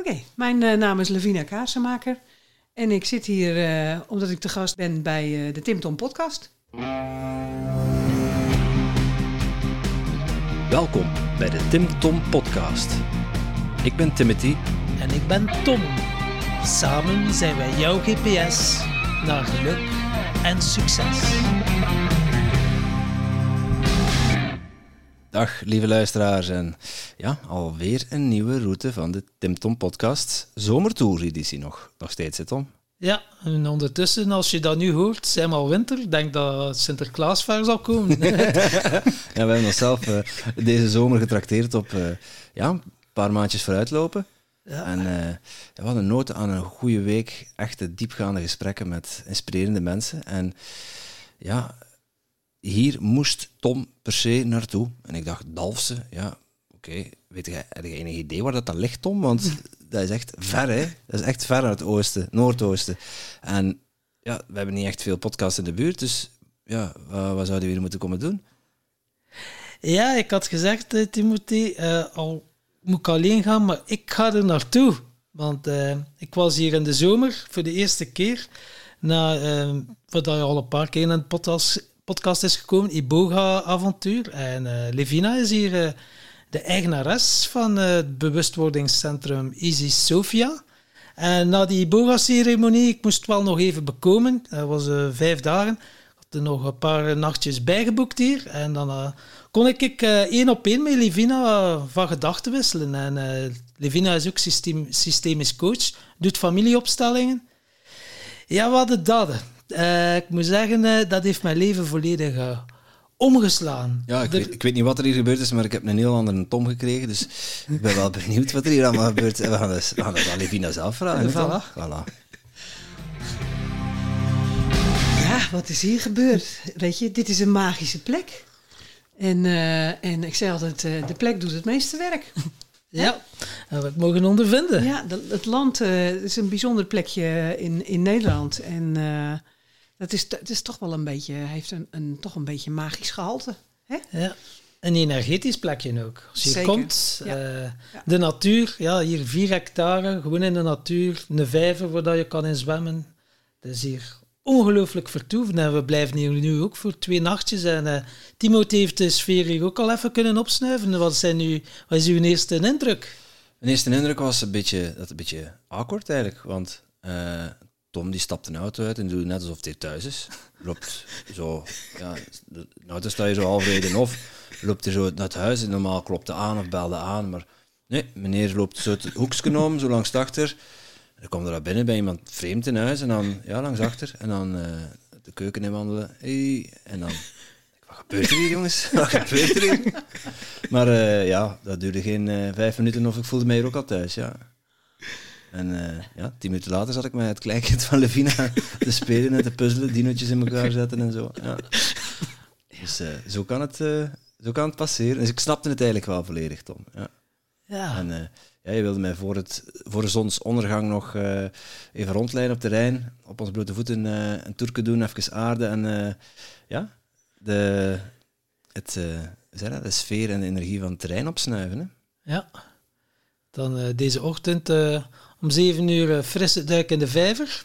Oké, mijn eh, naam is Lavina Kaarsenmaker. En ik zit hier eh, omdat ik te gast ben bij eh, de Tim Tom podcast. Welkom bij de Tim Tom Podcast. Ik ben Timothy. En ik ben Tom. Samen zijn wij jouw GPS naar geluk en succes. Dag lieve luisteraars en ja, alweer een nieuwe route van de Tim Tom Podcast. Zomertour editie nog, nog steeds hè Tom? Ja, en ondertussen, als je dat nu hoort, zijn we al winter. Ik denk dat Sinterklaas ver zal komen. ja, we hebben onszelf uh, deze zomer getrakteerd op uh, ja, een paar maandjes vooruitlopen. Ja. En uh, we hadden nood aan een goede week, echte diepgaande gesprekken met inspirerende mensen. En ja, hier moest Tom per se naartoe. En ik dacht, Dalfsen, ja, oké. Okay. Weet je, heb je enig idee waar dat dan ligt, Tom? Want dat is echt ver, hè? Dat is echt ver uit het oosten, noordoosten. En ja, we hebben niet echt veel podcasts in de buurt, dus ja, wat, wat zouden we hier moeten komen doen? Ja, ik had gezegd, uh, Timothy, uh, al moet ik alleen gaan, maar ik ga er naartoe. Want uh, ik was hier in de zomer voor de eerste keer, na, wat je al een paar keer in het podcast podcast is gekomen, Iboga-avontuur. En uh, Levina is hier uh, de eigenares van uh, het bewustwordingscentrum Easy Sophia. En na die Iboga-ceremonie, ik moest wel nog even bekomen. Dat was vijf dagen. Ik had er nog een paar nachtjes bijgeboekt hier. En dan kon ik één op één met Levina van gedachten wisselen. En Levina is ook systeem, systemisch coach, doet familieopstellingen. Ja, wat het dat. Uh, ik moet zeggen, uh, dat heeft mijn leven volledig uh, omgeslaan. Ja, ik, weet, ik, weet, niet wat er hier gebeurd is, maar ik heb een heel andere Tom gekregen. Dus ik ben wel benieuwd wat er hier allemaal gebeurt. We gaan, dus, we gaan het aan Levina zelf vragen. Voilà. voilà. Ja, wat is hier gebeurd? Weet je, dit is een magische plek. En, en ik zei altijd, de plek doet het meeste werk. Ja, we het mogen ondervinden. Ja, het land uh, is een bijzonder plekje in, in Nederland. En uh, dat is, dat is toch wel een beetje, heeft een, een, toch een beetje magisch gehalte. Hè? Ja, een energetisch plekje ook. Als je Zeker. komt, ja. Uh, ja. de natuur, ja, hier vier hectare, gewoon in de natuur, een vijver waar je kan in zwemmen. Dat is hier ongelooflijk vertoeven. En we blijven hier nu ook voor twee nachtjes. En uh, Timothée heeft de sfeer hier ook al even kunnen opsnuiven. Wat, zijn nu, wat is uw eerste indruk? Mijn eerste indruk was een beetje, dat een beetje awkward eigenlijk. Want uh, Tom die stapt een auto uit en doet net alsof hij thuis is. Loopt zo, ja, de auto sta je zo halverwege of loopt er zo naar het huis en normaal klopte aan of belde aan. Maar nee, meneer loopt zo het hoekje om, zo langs achter. Dan komt er binnen bij iemand vreemd in huis en dan ja, langs achter en dan uh, de keuken in wandelen. Hey, en dan, wat gebeurt er hier jongens? Wat gebeurt er hier? Maar uh, ja, dat duurde geen uh, vijf minuten of ik voelde mij hier ook al thuis, ja. En ja, tien minuten later zat ik met het kleinkind van Levina te spelen en te puzzelen, dinootjes in elkaar zetten en zo. Ja. Dus zo, kan het, zo kan het passeren. Dus ik snapte het eigenlijk wel volledig, Tom. Ja. ja. En, ja, je wilde mij voor, het, voor de zonsondergang nog uh, even rondleiden op Rijn, op onze blote voeten uh, een toerke doen, even aarde en uh, ja, de, het, zeg de sfeer en de energie van het terrein opsnuiven. Hè? Ja, dan deze ochtend om zeven uur frisse duik in de vijver,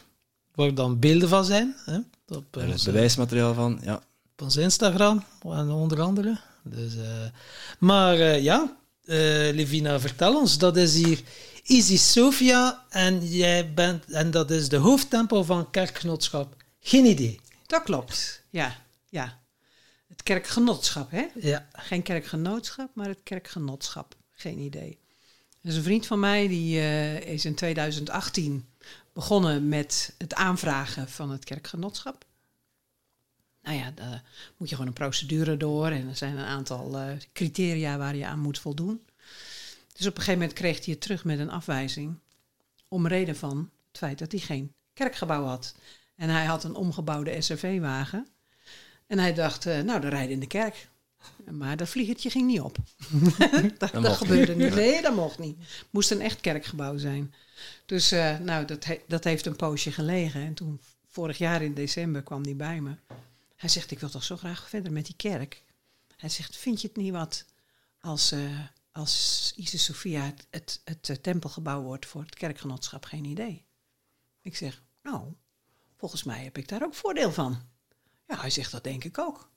waar dan beelden van zijn. Hè? Op, er is bewijsmateriaal van, ja. Op ons Instagram, en onder andere. Dus, maar ja, uh, Levina, vertel ons. Dat is hier Easy Sophia en, jij bent, en dat is de hoofdtempel van kerkgenootschap. Geen idee. Dat klopt, ja. ja. Het kerkgenootschap, hè? Ja. Geen kerkgenootschap, maar het kerkgenootschap. Geen idee. Dus een vriend van mij die uh, is in 2018 begonnen met het aanvragen van het kerkgenootschap. Nou ja, daar moet je gewoon een procedure door en er zijn een aantal uh, criteria waar je aan moet voldoen. Dus op een gegeven moment kreeg hij het terug met een afwijzing. Om reden van het feit dat hij geen kerkgebouw had. En hij had een omgebouwde SRV-wagen. En hij dacht, uh, nou, dan rijden in de kerk. Maar dat vliegertje ging niet op. dat, dat gebeurde niet. Nee, dat mocht niet. Moest een echt kerkgebouw zijn. Dus uh, nou, dat, he dat heeft een poosje gelegen. En toen, vorig jaar in december, kwam hij bij me. Hij zegt, ik wil toch zo graag verder met die kerk. Hij zegt, vind je het niet wat als, uh, als Isis Sophia het, het, het, eh, tempelgebouw wordt voor het kerkgenootschap, geen idee. Ik zeg, nou, volgens mij heb ik daar ook voordeel van. Ja, hij zegt, dat denk ik ook.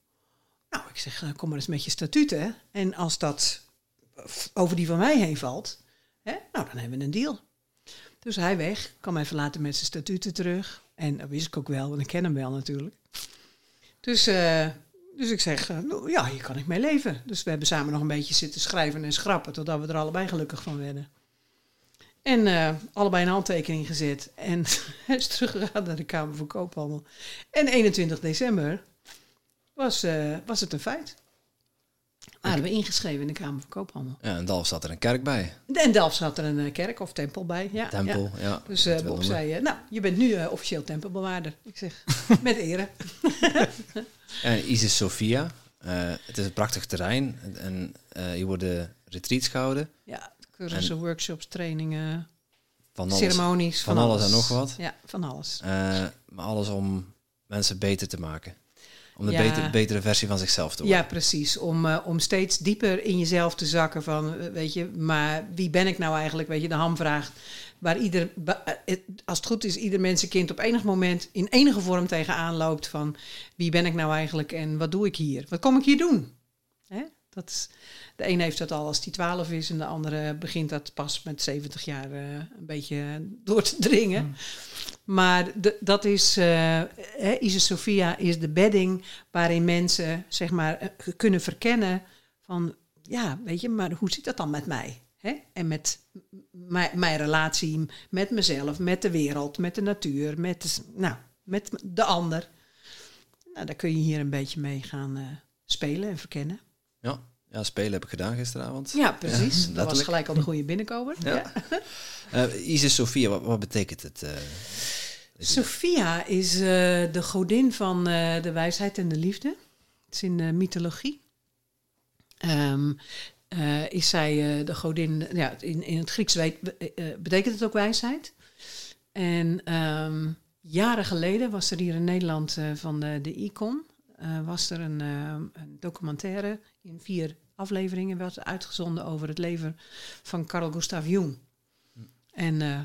Nou, ik zeg, eh, kom maar eens met je statuten. En als dat over die van mij heen valt, hè, nou, dan hebben we een deal. Dus hij weg, kwam even later met zijn statuten terug. En dat wist ik ook wel, want ik ken hem wel natuurlijk. Dus, eh, dus ik zeg, eh, nou, ja, hier kan ik mee leven. Dus we hebben samen nog een beetje zitten schrijven en schrappen, totdat we er allebei gelukkig van werden. En allebei een handtekening gezet. En hij is teruggegaan naar de Kamer van Koophandel. En 21 december was, eh, was het een feit. Waren we ingeschreven in de Kamer van Koophandel. Ja, in Dalf zat er een kerk bij. En Delft zat er een eh, kerk of tempel bij. Ja, Tempel, ja. ja. Dus Bob we. zei, nou, je bent nu officieel tempelbewaarder. Ik zeg, met ere. En Isis Sophia. het is een prachtig terrein. En hier worden retreats gehouden. Ja, cursussen, workshops, trainingen, Van alles, ceremonies. van alles en nog wat. Ja, van alles. Maar alles om mensen beter te maken. Om de Ja. beter, betere versie van zichzelf te worden. Ja, precies. Om, eh, om steeds dieper in jezelf te zakken van, eh, weet je, maar wie ben ik nou eigenlijk? Weet je, de hamvraag. Waar ieder, eh, als het goed is, ieder mensenkind op enig moment in enige vorm tegenaan loopt van wie ben ik nou eigenlijk en wat doe ik hier? Wat kom ik hier doen? Hè? Dat is, de een heeft dat al als die 12 is en de andere begint dat pas met 70 jaar eh, een beetje door te dringen. Maar de, dat is, eh hè, Isis Sophia is de bedding waarin mensen zeg maar eh, kunnen verkennen van, ja, weet je, maar hoe zit dat dan met mij? Hè? En met mijn, mijn relatie met mezelf, met de wereld, met de natuur, met de, nou, met de ander. Nou, daar kun je hier een beetje mee gaan eh, spelen en verkennen. Ja. Ja, spelen heb ik gedaan gisteravond. Ja, precies. dat was gelijk al de goede binnenkomer. Ja. Ja. Eh, Isis Sophia, wat, wat betekent het? eh? Sophia is eh, de godin van de wijsheid en de liefde. Het is in de mythologie. Ehm, eh, is zij de godin, ja, in, in het Grieks weet, betekent het ook wijsheid. En ehm, jaren geleden was er hier in Nederland van de, de ICON, was er een, een documentaire in vier afleveringen, werd uitgezonden over het leven van Carl Gustav Jung. En eh,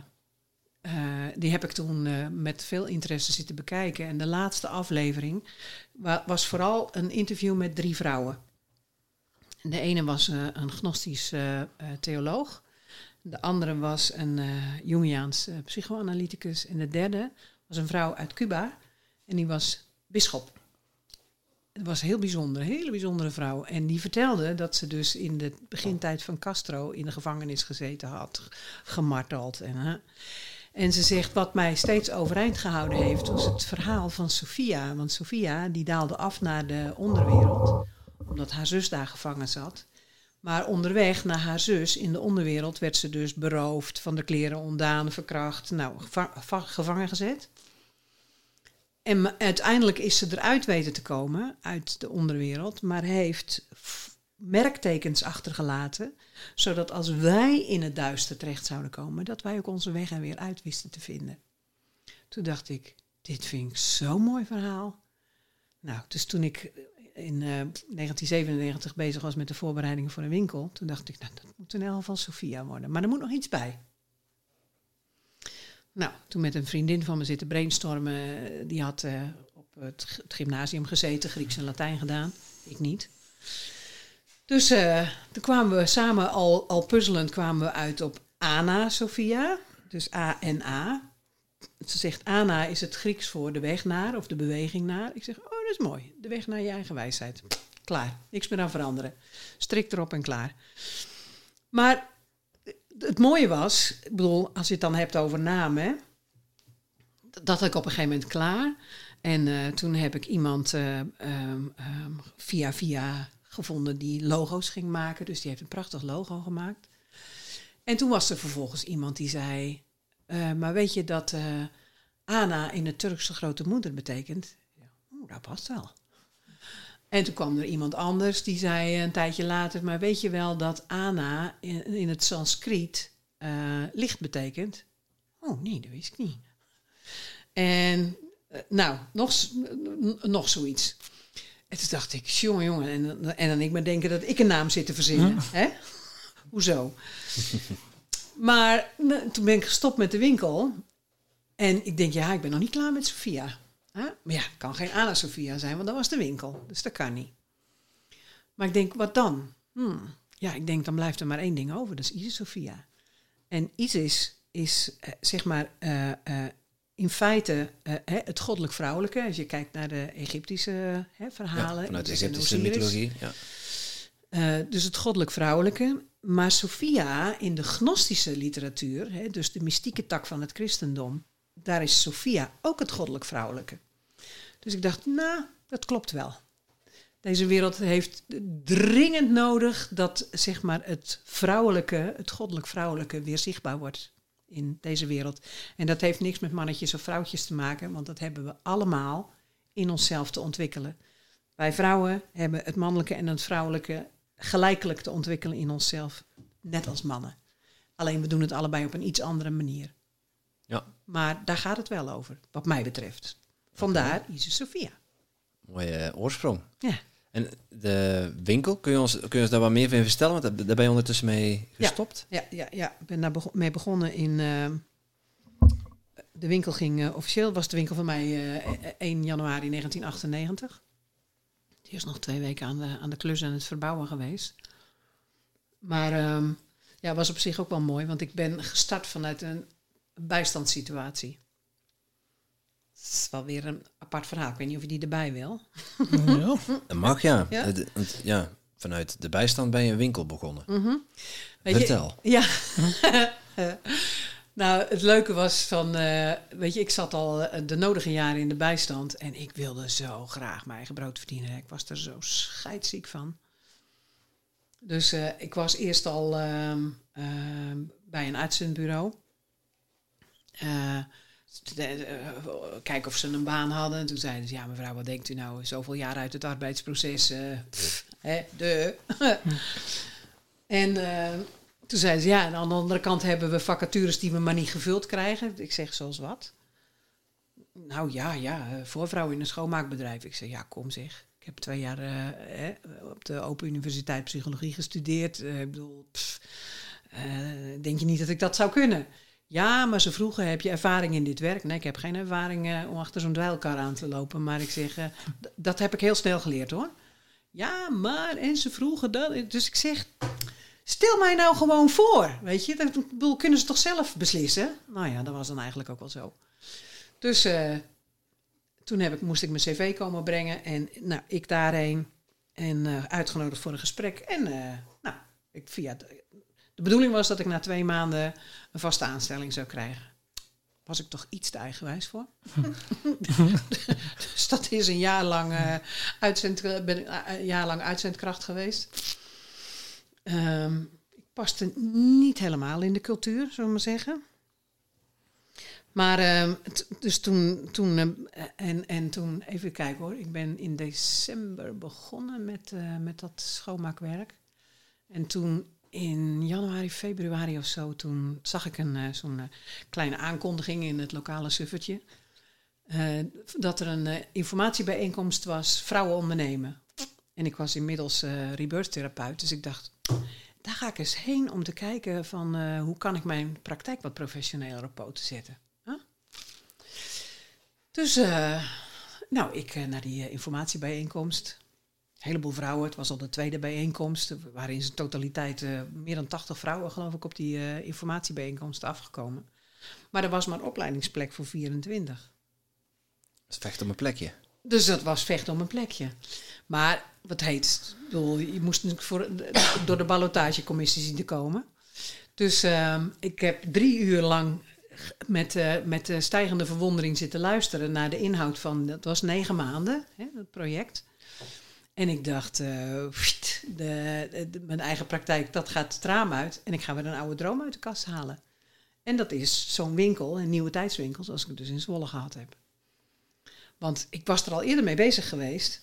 eh, die heb ik toen eh, met veel interesse zitten bekijken. En de laatste aflevering wa- was vooral een interview met drie vrouwen. En De ene was een gnostisch theoloog. De andere was een Jungiaans psychoanalyticus. En de derde was een vrouw uit Cuba. En die was bisschop. Het was heel bijzonder, een hele bijzondere vrouw. En die vertelde dat ze dus in de begintijd van Castro in de gevangenis gezeten had, gemarteld. En, hè. en ze zegt, wat mij steeds overeind gehouden heeft, was het verhaal van Sophia. Want Sophia, die daalde af naar de onderwereld, omdat haar zus daar gevangen zat. Maar onderweg naar haar zus in de onderwereld werd ze dus beroofd, van de kleren ontdaan, verkracht, nou, geva- va- gevangen gezet. En uiteindelijk is ze eruit weten te komen, uit de onderwereld, maar heeft merktekens achtergelaten, zodat als wij in het duister terecht zouden komen, dat wij ook onze weg er weer uit wisten te vinden. Toen dacht ik, dit vind ik zo'n mooi verhaal. Nou, dus toen ik in eh, 1997 bezig was met de voorbereidingen voor een winkel, toen dacht ik, nou, dat moet in elk geval Sophia worden. Maar er moet nog iets bij. Nou, toen met een vriendin van me zitten brainstormen. eh, Die had eh, op het, gymnasium gezeten, Grieks en Latijn gedaan. Ik niet. Dus eh, toen kwamen we samen al, al puzzelend kwamen we uit op Ana Sophia. Dus A-N-A. Ze zegt Ana is het Grieks voor de weg naar of de beweging naar. Ik zeg, oh dat is mooi. De weg naar je eigen wijsheid. Klaar. Niks meer aan veranderen. Strik erop en klaar. Maar het mooie was, ik bedoel, als je het dan hebt over namen, dat had ik op een gegeven moment klaar. En eh, toen heb ik iemand eh, ehm, ehm, via via gevonden die logo's ging maken. Dus die heeft een prachtig logo gemaakt. En toen was er vervolgens iemand die zei, eh, maar weet je dat Ana in het Turkse grote moeder betekent? Ja, dat past wel. En toen kwam er iemand anders die zei een tijdje later, maar weet je wel dat Ana in, in het Sanskriet eh, licht betekent? Oh nee, dat wist ik niet. En eh, nou, nog, nog zoiets. En toen dacht ik, jongen, jongen, en, en dan ik maar denken dat ik een naam zit te verzinnen. Hè? Hoezo? maar toen ben ik gestopt met de winkel. En ik denk, ja, ik ben nog niet klaar met Sophia. Maar ja, het kan geen Anna Sophia zijn, want dat was de winkel. Dus dat kan niet. Maar ik denk, wat dan? Hmm. Ja, ik denk, dan blijft er maar één ding over. Dat is Isis Sophia. En Isis is, eh, zeg maar, eh, eh, in feite hè, het goddelijk vrouwelijke. Als je kijkt naar de Egyptische hè, verhalen. Ja, vanuit de Egyptische mythologie. Ja. Dus het goddelijk vrouwelijke. Maar Sophia in de gnostische literatuur, hè, dus de mystieke tak van het christendom, daar is Sophia ook het goddelijk vrouwelijke. Dus ik dacht, nou, dat klopt wel. Deze wereld heeft dringend nodig dat zeg maar, het vrouwelijke, het goddelijk vrouwelijke, weer zichtbaar wordt in deze wereld. En dat heeft niks met mannetjes of vrouwtjes te maken, want dat hebben we allemaal in onszelf te ontwikkelen. Wij vrouwen hebben het mannelijke en het vrouwelijke gelijkelijk te ontwikkelen in onszelf, net als mannen. Alleen we doen het allebei op een iets andere manier. ja, Maar daar gaat het wel over, wat mij betreft. Vandaar Isis Sophia. mooie eh, oorsprong. Ja. En de winkel, kun je ons, kun je ons daar wat meer van vertellen? Want daar ben je ondertussen mee gestopt. Ja, ja, ja. ik ben daar mee begonnen in. eh, de winkel ging eh, officieel, was de winkel van mij eh, 1 januari 1998. Die is nog twee weken aan de, aan de klus en het verbouwen geweest. Maar ehm, ja, was op zich ook wel mooi, want ik ben gestart vanuit een bijstandssituatie. Het is wel weer een apart verhaal. Ik weet niet of je die erbij wil. ja. Dat mag, ja. Ja? Ja. Vanuit de bijstand ben je een winkel begonnen. Mhm. Weet je, Vertel. Ja. nou, het leuke was van, eh, weet je, ik zat al eh, de nodige jaren in de bijstand en ik wilde zo graag mijn eigen brood verdienen. Ik was er zo scheidsziek van. Dus eh, ik was eerst al ehm, ehm, bij een uitzendbureau. Eh, kijken of ze een baan hadden. En toen zeiden ze, ja mevrouw, wat denkt u nou? Zoveel jaar uit het arbeidsproces. pff, hè, de. en eh, toen zeiden ze, ja, en aan de andere kant hebben we vacatures die we maar niet gevuld krijgen. Ik zeg, zoals wat? Nou ja, ja, voorvrouw in een schoonmaakbedrijf. Ik zeg, ja, kom zeg. Ik heb twee jaar op de Open Universiteit Psychologie gestudeerd. Ik bedoel, pff, denk je niet dat ik dat zou kunnen? Ja, maar ze vroegen, heb je ervaring in dit werk? Nee, ik heb geen ervaring eh, om achter zo'n dweilkar aan te lopen. Maar ik zeg, eh, dat heb ik heel snel geleerd hoor. Ja, maar, en ze vroegen dat. Dus ik zeg, stel mij nou gewoon voor. Weet je, dat kunnen ze toch zelf beslissen? Nou ja, dat was dan eigenlijk ook wel zo. Dus eh, toen heb ik, moest ik mijn cv komen brengen. En nou, ik daarheen. En eh, uitgenodigd voor een gesprek. En eh, nou, ik, via de, bedoeling was dat ik na twee maanden een vaste aanstelling zou krijgen. Was ik toch iets te eigenwijs voor? dus dat is een jaar lang, eh, uitzend, ben ik, eh, een jaar lang uitzendkracht geweest. Ehm, ik paste niet helemaal in de cultuur, zullen we maar zeggen. Maar ehm, dus toen, toen ehm, en, en toen, even kijken hoor, ik ben in december begonnen met, eh, met dat schoonmaakwerk. En toen in januari, februari of zo, toen zag ik een, eh, zo'n eh, kleine aankondiging in het lokale suffertje. eh, dat er een informatiebijeenkomst was, vrouwen ondernemen. En ik was inmiddels rebirth therapeut, dus ik dacht, daar ga ik eens heen om te kijken van hoe kan ik mijn praktijk wat professioneler op poten zetten. Dus, nou, ik naar die informatiebijeenkomst. Een heleboel vrouwen, het was al de tweede bijeenkomst. Er waren in zijn totaliteit eh, meer dan 80 vrouwen, geloof ik, op die eh, informatiebijeenkomst afgekomen. Maar er was maar een opleidingsplek voor 24. Het vecht om een plekje. Dus dat was vechten om een plekje. Maar wat heet, bedoel, je moest natuurlijk voor, door de ballotagecommissie zien te komen. Dus ehm, ik heb drie uur lang met, eh, met eh, stijgende verwondering zitten luisteren naar de inhoud van, dat was negen maanden, hè, dat project. En ik dacht, eh, de, mijn eigen praktijk, dat gaat het raam uit. En ik ga weer een oude droom uit de kast halen. En dat is zo'n winkel, een nieuwe tijdswinkel, zoals ik het dus in Zwolle gehad heb. Want ik was er al eerder mee bezig geweest.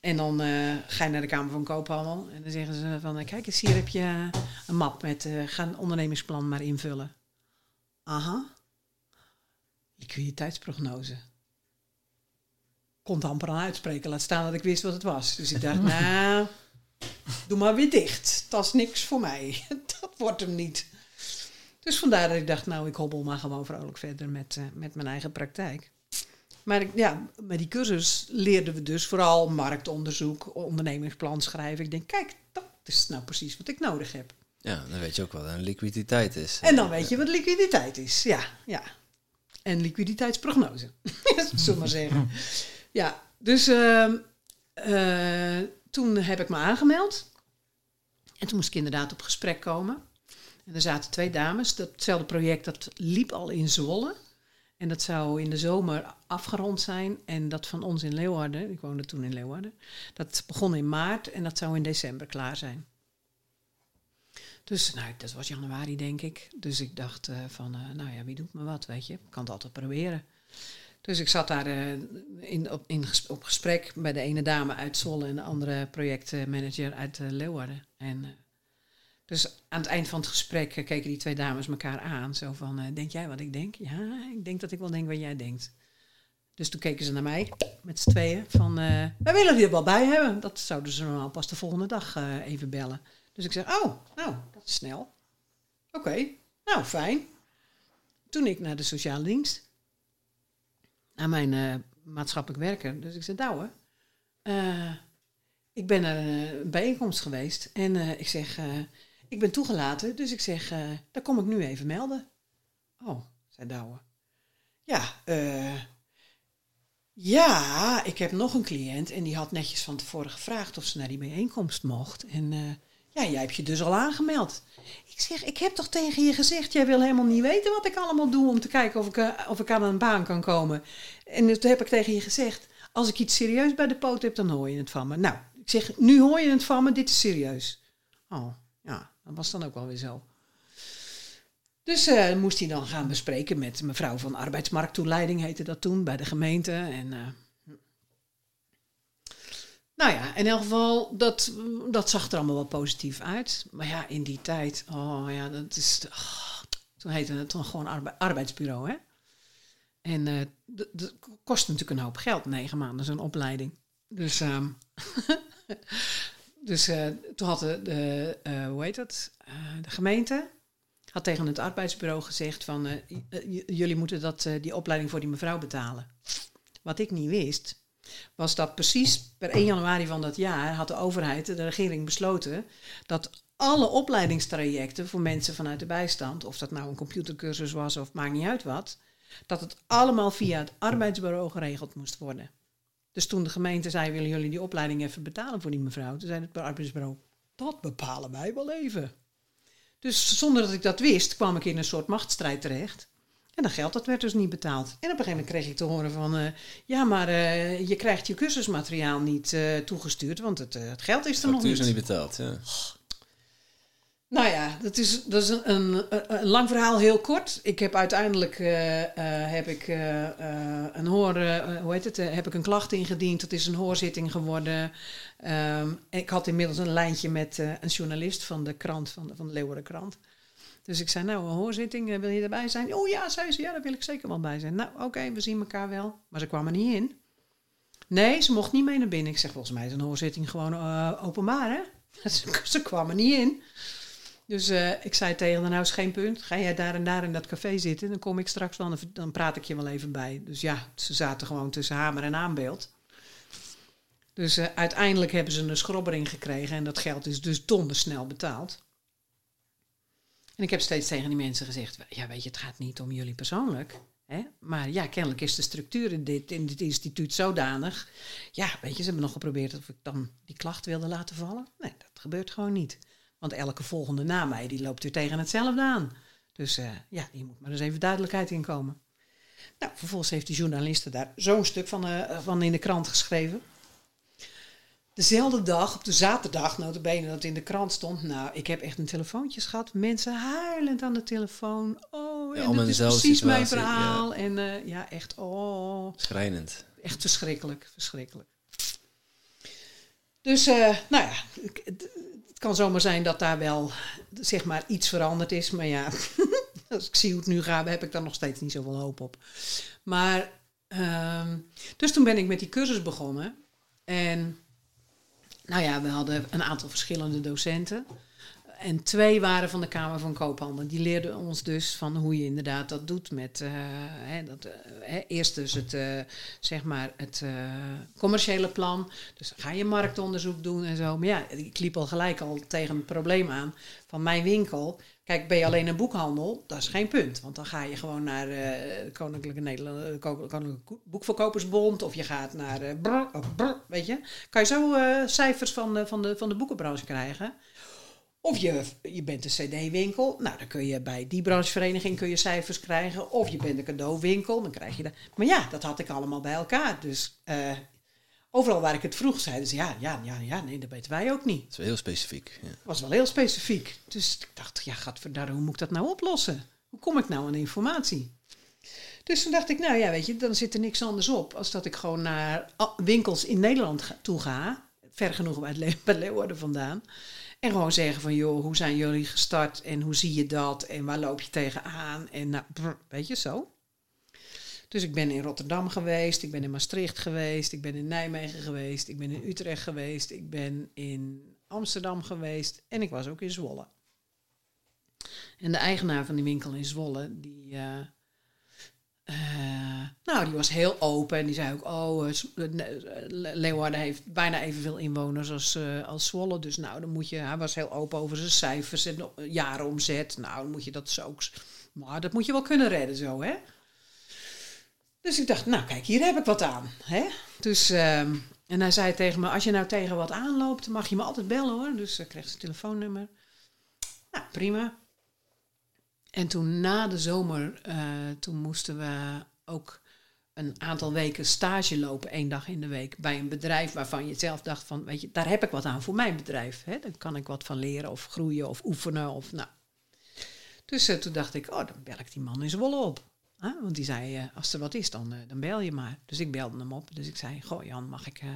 En dan eh, ga je naar de Kamer van Koophandel. En dan zeggen ze van, eh, kijk eens, hier heb je een map met, eh, ga een ondernemingsplan maar invullen. Aha. Liquiditeitsprognose. Kon het amper aan uitspreken, laat staan dat ik wist wat het was. Dus ik dacht, nou, doe maar weer dicht. Dat is niks voor mij. Dat wordt hem niet. Dus vandaar dat ik dacht, nou, ik hobbel maar gewoon vrolijk verder met, eh, met mijn eigen praktijk. Maar ik, ja, met die cursus leerden we dus vooral marktonderzoek, ondernemingsplan schrijven. Ik denk, kijk, dat is nou precies wat ik nodig heb. Ja, dan weet je ook wat een liquiditeit is. En dan weet je wat liquiditeit is. Ja, ja. En liquiditeitsprognose, zullen we maar zeggen. Ja, dus ehm, eh, toen heb ik me aangemeld. En toen moest ik inderdaad op gesprek komen. En er zaten twee dames. Datzelfde project dat liep al in Zwolle. En dat zou in de zomer afgerond zijn. En dat van ons in Leeuwarden, ik woonde toen in Leeuwarden, dat begon in maart en dat zou in december klaar zijn. Dus nou, dat was januari, denk ik. Dus ik dacht uh, van, uh, nou ja, wie doet me wat, weet je. Ik kan het altijd proberen. Dus ik zat daar uh, in, op, in op gesprek bij de ene dame uit Zwolle en de andere projectmanager uit Leeuwarden. En dus aan het eind van het gesprek keken die twee dames elkaar aan. Zo van, denk jij wat ik denk? Ja, ik denk dat ik wel denk wat jij denkt. Dus toen keken ze naar mij met z'n tweeën van, wij willen die wel bij hebben. Dat zouden ze normaal pas de volgende dag even bellen. Dus ik zeg, oh, nou, dat is snel. Oké, nou, fijn. Toen ik naar de sociale dienst, naar mijn uh, maatschappelijk werker. Dus ik zei, Douwe, uh, ik ben naar een bijeenkomst geweest en ik zeg, ik ben toegelaten, dus ik zeg, daar kom ik nu even melden. Oh, zei Douwe. Ja, ja, ik heb nog een cliënt en die had netjes van tevoren gevraagd of ze naar die bijeenkomst mocht. En ja, jij hebt je dus al aangemeld. Ik zeg, ik heb toch tegen je gezegd, jij wil helemaal niet weten wat ik allemaal doe om te kijken of ik, uh, of ik aan een baan kan komen. En toen heb ik tegen je gezegd, als ik iets serieus bij de poot heb, dan hoor je het van me. Nou, ik zeg, nu hoor je het van me, dit is serieus. Oh, ja, dat was dan ook wel weer zo. Dus uh, moest hij dan gaan bespreken met mevrouw van arbeidsmarkttoeleiding, heette dat toen, bij de gemeente. En... Uh, nou ja, in elk geval, dat, dat zag er allemaal wel positief uit. Maar ja, in die tijd, oh ja, dat is. Oh, toen heette het dan gewoon arbe arbeidsbureau, hè? En uh, dat kost natuurlijk een hoop geld, negen maanden zo'n opleiding. Dus, um, dus uh, toen had de, uh, hoe heet dat, de gemeente had tegen het arbeidsbureau gezegd van jullie moeten dat, die opleiding voor die mevrouw betalen. Wat ik niet wist, was dat precies per 1 januari van dat jaar had de overheid, de regering besloten dat alle opleidingstrajecten voor mensen vanuit de bijstand, of dat nou een computercursus was of maakt niet uit wat, dat het allemaal via het arbeidsbureau geregeld moest worden. Dus toen de gemeente zei, willen jullie die opleiding even betalen voor die mevrouw? Toen zei het arbeidsbureau, dat bepalen wij wel even. Dus zonder dat ik dat wist, kwam ik in een soort machtsstrijd terecht. En dat geld dat werd dus niet betaald. En op een gegeven moment kreeg ik te horen van... Uh, ja, maar uh, je krijgt je cursusmateriaal niet uh, toegestuurd... want het, het, geld is er nog niet. is niet betaald, ja. Nou ja, dat is, dat is een, een, een, lang verhaal heel kort. Ik heb uiteindelijk heb ik, een hoor, hoe heet het, heb ik een klacht ingediend. Dat is een hoorzitting geworden. Um, ik had inmiddels een lijntje met een journalist van de krant, van de, van de Leeuwardenkrant. Dus ik zei, nou, een hoorzitting, wil je erbij zijn? Oh ja, zei ze, ja, daar wil ik zeker wel bij zijn. Nou, oké, we zien elkaar wel. Maar ze kwam er niet in. Nee, ze mocht niet mee naar binnen. Ik zeg, volgens mij is een hoorzitting gewoon uh, openbaar, hè? ze, ze kwam er niet in. Dus uh, ik zei tegen haar, nou is geen punt. Ga jij daar en daar in dat café zitten, dan kom ik straks wel, dan praat ik je wel even bij. Dus ja, ze zaten gewoon tussen hamer en aanbeeld. Dus uiteindelijk hebben ze een schrobbering gekregen en dat geld is dus dondersnel betaald. En ik heb steeds tegen die mensen gezegd, ja weet je, het gaat niet om jullie persoonlijk. Hè? Maar ja, kennelijk is de structuur in dit, in dit instituut zodanig. Ja, weet je, ze hebben nog geprobeerd of ik dan die klacht wilde laten vallen. Nee, dat gebeurt gewoon niet. Want elke volgende na mij, die loopt weer tegen hetzelfde aan. Dus uh, ja, die moet maar eens even duidelijkheid in komen. Nou, vervolgens heeft die journaliste daar zo'n stuk van, uh, van in de krant geschreven. Dezelfde dag, op de zaterdag, notabene, dat in de krant stond. Nou, ik heb echt een telefoontje gehad. Mensen huilend aan de telefoon. Oh, ja, en dat is precies situatie, mijn verhaal. Ja. En uh, ja, echt, oh. Schrijnend. Echt verschrikkelijk, verschrikkelijk. Dus, uh, nou ja, het, kan zomaar zijn dat daar wel, zeg maar, iets veranderd is. Maar ja, als ik zie hoe het nu gaat, heb ik daar nog steeds niet zoveel hoop op. Maar, um, dus toen ben ik met die cursus begonnen. En Nou ja, we hadden een aantal verschillende docenten. En twee waren van de Kamer van Koophandel. Die leerden ons dus van hoe je inderdaad dat doet met... eh, hè, dat, eh, hè, eerst dus het, eh, zeg maar het commerciële plan. Dus ga je marktonderzoek doen en zo. Maar ja, ik liep al gelijk al tegen een probleem aan van mijn winkel. Kijk, ben je alleen een boekhandel, dat is geen punt. Want dan ga je gewoon naar eh, Koninklijke Nederland, Koninklijke Boekverkopersbond... of je gaat naar... eh, of brr, weet je? Kan je zo eh, cijfers van, van, de, van de boekenbranche krijgen... Of je, je bent een cd-winkel, nou dan kun je bij die branchevereniging kun je cijfers krijgen. Of je bent een cadeauwinkel, dan krijg je dat. Maar ja, dat had ik allemaal bij elkaar. Dus eh, overal waar ik het vroeg, zeiden ze ja, ja, ja, ja, nee, dat weten wij ook niet. Dat is wel heel specifiek. Ja. was wel heel specifiek. Dus ik dacht, ja, gadverdarre, hoe moet ik dat nou oplossen? Hoe kom ik nou aan informatie? Dus toen dacht ik, nou ja, weet je, dan zit er niks anders op... als dat ik gewoon naar winkels in Nederland ga- toe ga... ver genoeg bij, Le- bij Leeuwarden vandaan... en gewoon zeggen van, joh, hoe zijn jullie gestart... en hoe zie je dat en waar loop je tegenaan... en nou, brr, weet je, zo. Dus ik ben in Rotterdam geweest, ik ben in Maastricht geweest, ik ben in Nijmegen geweest, ik ben in Utrecht geweest, ik ben in Amsterdam geweest en ik was ook in Zwolle. En de eigenaar van die winkel in Zwolle, die, eh, eh, nou, die was heel open en die zei ook, oh, eh, Leeuwarden heeft bijna evenveel inwoners als, als Zwolle. Dus nou, dan moet je, hij was heel open over zijn cijfers en de jaaromzet. Nou, dan moet je dat zo maar dat moet je wel kunnen redden zo, hè. Dus ik dacht, nou kijk, hier heb ik wat aan. Hè? Dus, ehm, en hij zei tegen me, als je nou tegen wat aanloopt, mag je me altijd bellen hoor. Dus ik kreeg zijn telefoonnummer. Nou, prima. En toen na de zomer, eh, toen moesten we ook een aantal weken stage lopen, één dag in de week, bij een bedrijf waarvan je zelf dacht van, weet je, daar heb ik wat aan voor mijn bedrijf. Hè? Dan kan ik wat van leren of groeien of oefenen of nou. Dus eh, toen dacht ik, oh, dan bel ik die man in Zwolle op. Want die zei, eh, als er wat is, dan, eh, dan bel je maar. Dus ik belde hem op. Dus ik zei, goh Jan, mag ik eh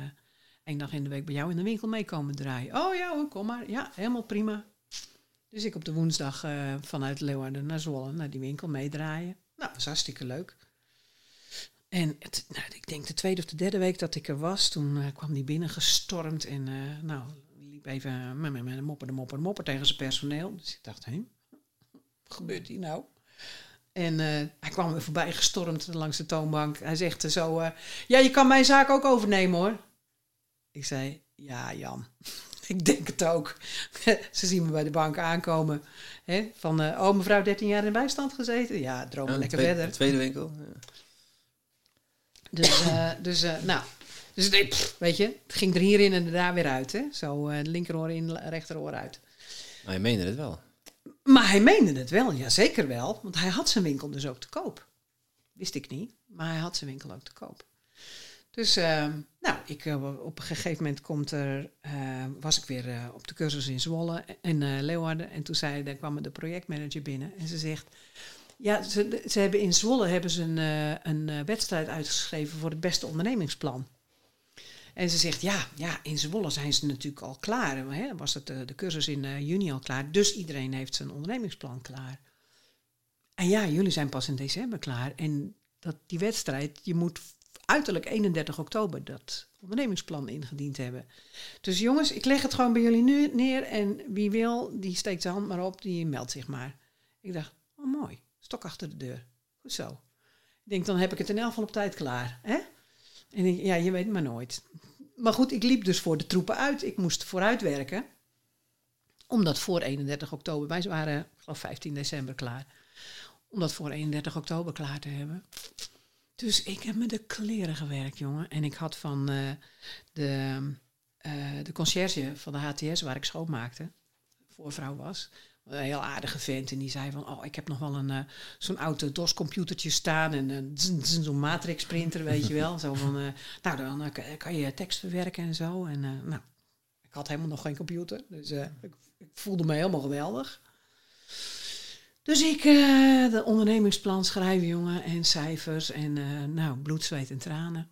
één dag in de week bij jou in de winkel meekomen draaien? Oh ja hoor, kom maar. Ja, helemaal prima. Dus ik op de woensdag vanuit Leeuwarden naar Zwolle, naar die winkel meedraaien. Nou, was hartstikke leuk. En het, nou, ik denk de tweede of de derde week dat ik er was, toen kwam die binnen gestormd en nou, liep even met, met, met een mopper, de mopper, de mopper tegen zijn personeel. Dus ik dacht, hé, wat gebeurt hier nou? En eh, hij kwam weer voorbij gestormd langs de toonbank. Hij zegt zo, eh, ja, je kan mijn zaak ook overnemen hoor. Ik zei, ja Jan, ik denk het ook. Ze zien me bij de bank aankomen. Hè, van, eh, oh mevrouw 13 jaar in bijstand gezeten? Ja, droom Ja, lekker tweede, verder. Tweede winkel. Ja. Dus, dus nou, dus pff, weet je, het ging er hierin en daar weer uit. Hè? Zo linkeroor in, rechteroor uit. Maar je meende het wel. Maar hij meende het wel, ja zeker wel. Want hij had zijn winkel dus ook te koop. Wist ik niet, maar hij had zijn winkel ook te koop. Dus eh, nou, ik, eh, op een gegeven moment komt er, eh, was ik weer eh, op de cursus in Zwolle en eh, Leeuwarden. En toen zei, daar kwam de projectmanager binnen en ze zegt... Ja, ze, ze hebben in Zwolle hebben ze een, een wedstrijd uitgeschreven voor het beste ondernemingsplan. En ze zegt, ja, ja, in Zwolle zijn ze natuurlijk al klaar. Hè? Was het de, de cursus in eh, juni al klaar. Dus iedereen heeft zijn ondernemingsplan klaar. En ja, jullie zijn pas in december klaar. En dat, die wedstrijd, je moet uiterlijk 31 oktober dat ondernemingsplan ingediend hebben. Dus jongens, ik leg het gewoon bij jullie nu neer. En wie wil, die steekt zijn hand maar op, die meldt zich maar. Ik dacht, oh mooi, stok achter de deur. Goed zo. Ik denk, dan heb ik het in elk geval op tijd klaar. Hè? En ik, ja, je weet maar nooit. Maar goed, ik liep dus voor de troepen uit. Ik moest vooruit werken. Omdat voor 31 oktober, wij waren, ik geloof 15 december klaar. Om dat voor 31 oktober klaar te hebben. Dus ik heb me de kleren gewerkt, jongen. En ik had van eh, de, eh, de conciërge van de HTS, waar ik schoonmaakte, voorvrouw was, een heel aardige vent. En die zei van, oh, ik heb nog wel een eh, zo'n oud DOS-computertje staan en zzz, zo'n matrix-printer, weet je wel. Zo van, eh, nou, dan eh, kan- je tekst verwerken en zo. En nou, ik had helemaal nog geen computer, dus ik, ik voelde me helemaal geweldig. Dus ik de ondernemingsplan schrijven, jongen, en cijfers en nou, bloed, zweet en tranen.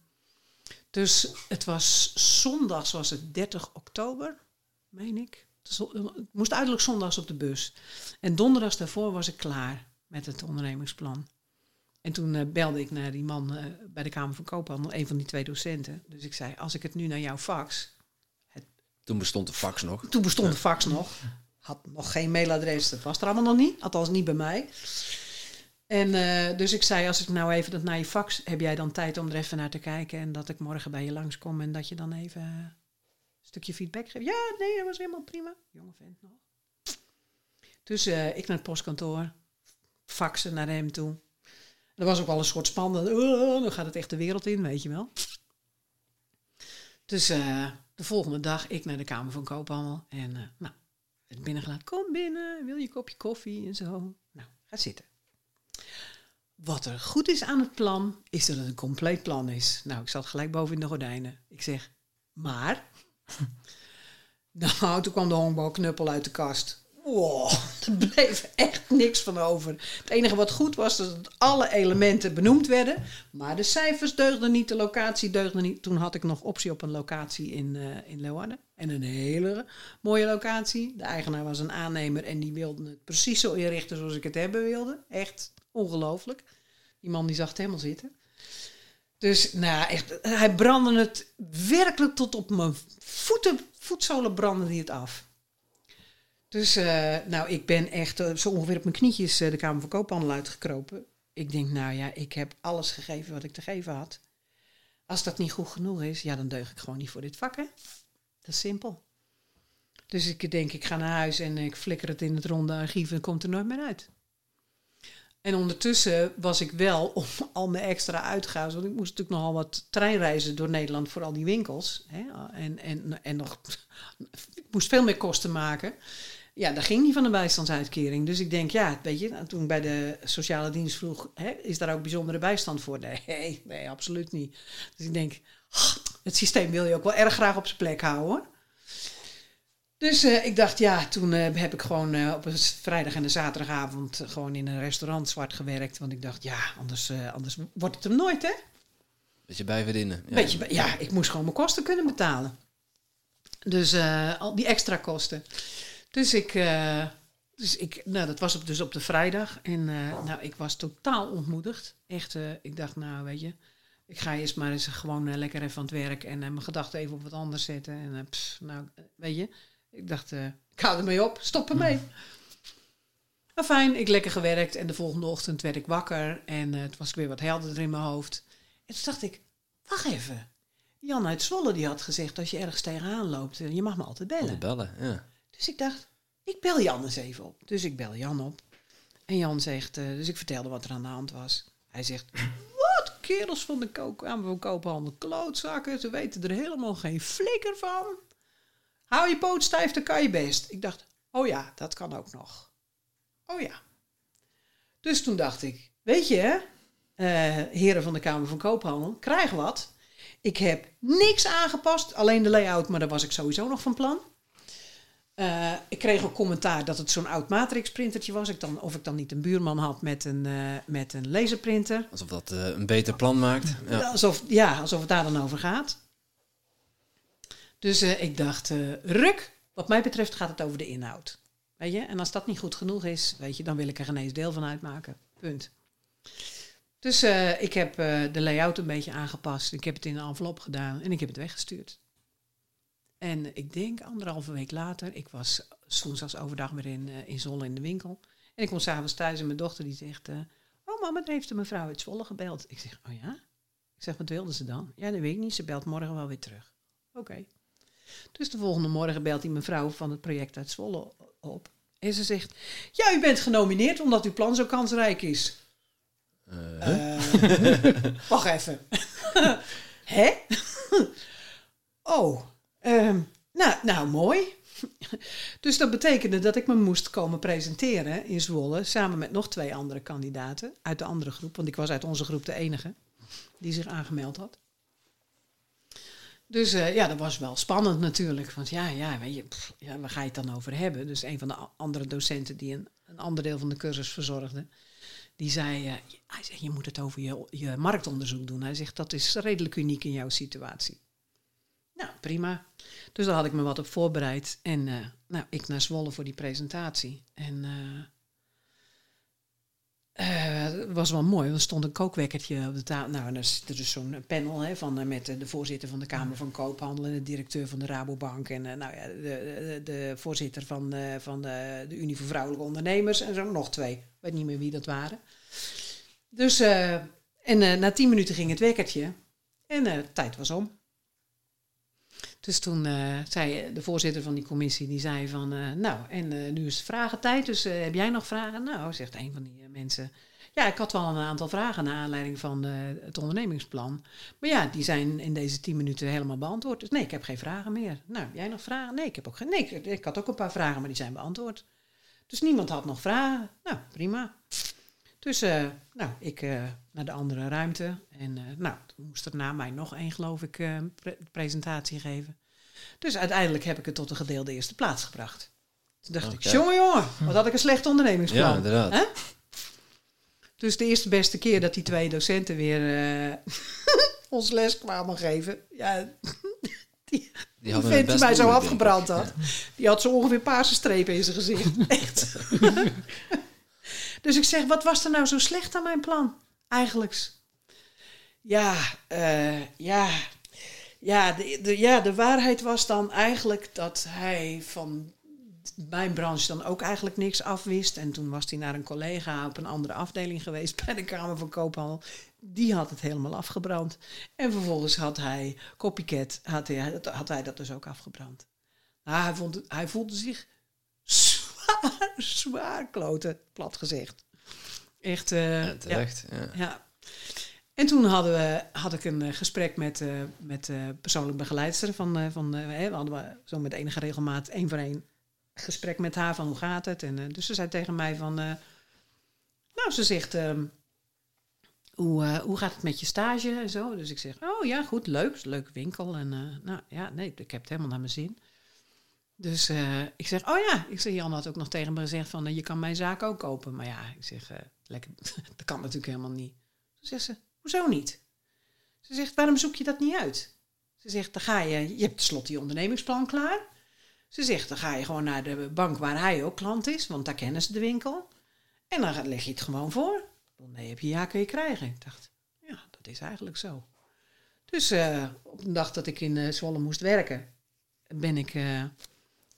Dus het was zondags, was het 30 oktober, meen ik. Eh, Het moest uiterlijk zondags op de bus. En donderdags daarvoor was ik klaar met het ondernemingsplan. En toen eh, belde ik naar die man eh, bij de Kamer van Koophandel, een van die twee docenten. Dus ik zei, als ik het nu naar jou fax, het Toen bestond de fax nog. Toen bestond de fax nog. Had nog geen mailadres, dat was er allemaal nog niet. Althans niet bij mij. En dus ik zei, als ik nou even dat naar je fax, heb jij dan tijd om er even naar te kijken en dat ik morgen bij je langskom en dat je dan even stukje feedback geeft? Ja, nee, dat was helemaal prima. Jonge vent nog. Dus eh, ik naar het postkantoor, faxen naar hem toe. Er was ook wel een soort spannend, oh, dan gaat het echt de wereld in, weet je wel. Dus eh, de volgende dag, ik naar de Kamer van Koophandel en eh nou, werd binnengelaten. Kom binnen, wil je een kopje koffie en zo. Nou, ga zitten. Wat er goed is aan het plan, is dat het een compleet plan is. Nou, ik zat gelijk boven in de gordijnen. Ik zeg, maar... nou, toen kwam de honkbalknuppel uit de kast. Wow, er bleef echt niks van over. Het enige wat goed was, dat alle elementen benoemd werden. Maar de cijfers deugden niet, de locatie deugde niet. Toen had ik nog optie op een locatie in, eh in Leeuwarden. En een hele mooie locatie. De eigenaar was een aannemer en die wilde het precies zo inrichten zoals ik het hebben wilde. Echt ongelooflijk. Die man die zag het helemaal zitten. Dus nou, echt, hij brandde het werkelijk tot op mijn voeten, voetzolen brandde hij het af. Dus eh, nou, ik ben echt eh, zo ongeveer op mijn knietjes eh, de Kamer van Koophandel uitgekropen. Ik denk, nou ja, ik heb alles gegeven wat ik te geven had. Als dat niet goed genoeg is, ja, dan deug ik gewoon niet voor dit vak, hè. Dat is simpel. Dus ik denk, ik ga naar huis en ik flikker het in het ronde archief en komt er nooit meer uit. En ondertussen was ik wel om al mijn extra uitgaven, want ik moest natuurlijk nogal wat treinreizen door Nederland voor al die winkels. Hè, en, en, en nog, ik moest veel meer kosten maken. Ja, dat ging niet van de bijstandsuitkering. Dus ik denk, ja, weet je, toen ik bij de sociale dienst vroeg, hè, is daar ook bijzondere bijstand voor? Nee, nee, absoluut niet. Dus ik denk, het systeem wil je ook wel erg graag op zijn plek houden. Dus eh, ik dacht, ja, toen eh, heb ik gewoon eh, op een vrijdag en een zaterdagavond gewoon in een restaurant zwart gewerkt. Want ik dacht, ja, anders, anders wordt het hem nooit, hè? Beetje bijverdienen. Ja. Weet je, ja, ik moest gewoon mijn kosten kunnen betalen. Dus al die extra kosten. Dus ik, dus ik nou, dat was op, dus op de vrijdag. En nou, ik was totaal ontmoedigd. Echt, ik dacht, nou, weet je, ik ga eerst maar eens gewoon lekker even aan het werk en mijn gedachten even op wat anders zetten. En pss, nou, weet je, ik dacht, eh, ik hou ermee op, stop ermee. Maar fijn, ik lekker gewerkt en de volgende ochtend werd ik wakker en eh, het was weer wat helderder in mijn hoofd. En toen dacht ik, wacht even. Jan uit Zwolle die had gezegd, als je ergens tegenaan loopt, eh, je mag me altijd bellen. Altijd bellen, ja. Dus ik dacht, ik bel Jan eens even op. Dus ik bel Jan op. En Jan zegt, eh, dus ik vertelde wat er aan de hand was. Hij zegt, wat kerels van de koop, van koophandel, klootzakken, ze weten er helemaal geen flikker van. Hou je poot stijf, dan kan je best. Ik dacht, oh ja, dat kan ook nog. Oh ja. Dus toen dacht ik, weet je, hè, eh, heren van de Kamer van Koophandel, krijg wat. Ik heb niks aangepast, alleen de layout, maar daar was ik sowieso nog van plan. Eh, ik kreeg ook commentaar dat het zo'n oud matrix printertje was. Ik dan, of ik dan niet een buurman had met een, eh, met een laserprinter. Alsof dat een beter plan maakt. Ja. Alsof, ja, alsof het daar dan over gaat. Dus eh, ik dacht, eh, ruk, wat mij betreft gaat het over de inhoud. Weet je? En als dat niet goed genoeg is, weet je, dan wil ik er geen eens deel van uitmaken. Punt. Dus eh, ik heb de layout een beetje aangepast. Ik heb het in een envelop gedaan en ik heb het weggestuurd. En ik denk anderhalve week later, ik was woensdags overdag weer in, in Zwolle in de winkel. En ik kom s'avonds thuis en mijn dochter die zegt... oh mama, er heeft een mevrouw uit Zwolle gebeld. Ik zeg, oh ja? Ik zeg, wat wilde ze dan? Ja, dat weet ik niet. Ze belt morgen wel weer terug. Oké. Dus de volgende morgen belt die mevrouw van het project uit Zwolle op. En ze zegt, ja, u bent genomineerd omdat uw plan zo kansrijk is. Eh, wacht even. Hè? oh, ehm, nou, nou, mooi. dus dat betekende dat ik me moest komen presenteren in Zwolle... samen met nog twee andere kandidaten uit de andere groep. Want ik was uit onze groep de enige die zich aangemeld had. Dus eh, ja, dat was wel spannend natuurlijk. Want ja, ja, weet je, ja, waar ga je het dan over hebben? Dus een van de andere docenten die een, een ander deel van de cursus verzorgde... die zei, eh, hij zegt, je moet het over je, je marktonderzoek doen. Hij zegt, dat is redelijk uniek in jouw situatie. Nou, prima. Dus daar had ik me wat op voorbereid. En eh, nou, ik naar Zwolle voor die presentatie. En eh, Eh, Het was wel mooi, want er stond een kookwekkertje op de tafel. Nou, dan zit dus zo'n panel hè, van, eh, met eh, de voorzitter van de Kamer van Koophandel en de directeur van de Rabobank. En nou ja, de, de, voorzitter van, van de, de Unie voor Vrouwelijke Ondernemers en zo nog twee. Ik weet niet meer wie dat waren. Dus, en na tien minuten ging het wekkertje en de tijd was om. Dus toen eh, zei de voorzitter van die commissie, die zei van, eh, nou, en eh, nu is het vragentijd, dus heb jij nog vragen? Nou, zegt een van die mensen, ja, ik had wel een aantal vragen naar aanleiding van het ondernemingsplan. Maar ja, die zijn in deze tien minuten helemaal beantwoord. Dus nee, ik heb geen vragen meer. Nou, jij nog vragen? Nee, ik heb ook geen. Nee, ik had ook een paar vragen, maar die zijn beantwoord. Dus niemand had nog vragen. Nou, prima. Dus, eh, nou, ik eh, naar de andere ruimte. En eh, nou, toen moest er na mij nog één, geloof ik, pre- presentatie geven. Dus uiteindelijk heb ik het tot de gedeelde eerste plaats gebracht. Toen dacht ik, jongen, jongen, wat had ik een slecht ondernemingsplan. Ja, inderdaad. Dus de eerste beste keer dat die twee docenten weer ons les kwamen geven. Ja, die, die vent die mij zo afgebrand had. Die had zo ongeveer paarse strepen in zijn gezicht. Echt. Dus ik zeg, wat was er nou zo slecht aan mijn plan? Eigenlijk. Ja, eh, ja, ja, de, ja, de waarheid was dan eigenlijk dat hij van mijn branche dan ook eigenlijk niks afwist. En toen was hij naar een collega op een andere afdeling geweest bij de Kamer van Koophandel. Die had het helemaal afgebrand. En vervolgens had hij, copycat, had hij, had hij dat dus ook afgebrand. Nou, hij, vond, hij voelde zich zwaar, kloten, plat gezegd. Echt, eh, Ja, terecht. Ja. ja. En toen hadden we, had ik een eh, gesprek met, eh met persoonlijk begeleidster. Van, van, we hadden zo met enige regelmaat één voor één gesprek met haar van hoe gaat het. En, dus ze zei tegen mij van... nou, ze zegt... ehm, hoe, hoe gaat het met je stage en zo? Dus ik zeg, oh ja, goed, leuk. Leuke winkel. En nou ja, nee, ik heb het helemaal naar mijn zin. Dus eh, ik zeg, oh ja, ik zeg, Jan had ook nog tegen me gezegd van, eh, je kan mijn zaak ook kopen. Maar ja, ik zeg, eh, lekker, dat kan natuurlijk helemaal niet. Toen zegt ze, hoezo niet? Ze zegt, waarom zoek je dat niet uit? Ze zegt, dan ga je, je hebt tenslotte je ondernemingsplan klaar. Ze zegt, dan ga je gewoon naar de bank waar hij ook klant is, want daar kennen ze de winkel. En dan leg je het gewoon voor. Nee, heb je ja, kun je krijgen. Ik dacht, ja, dat is eigenlijk zo. Dus op een dag dat ik in Zwolle moest werken, ben ik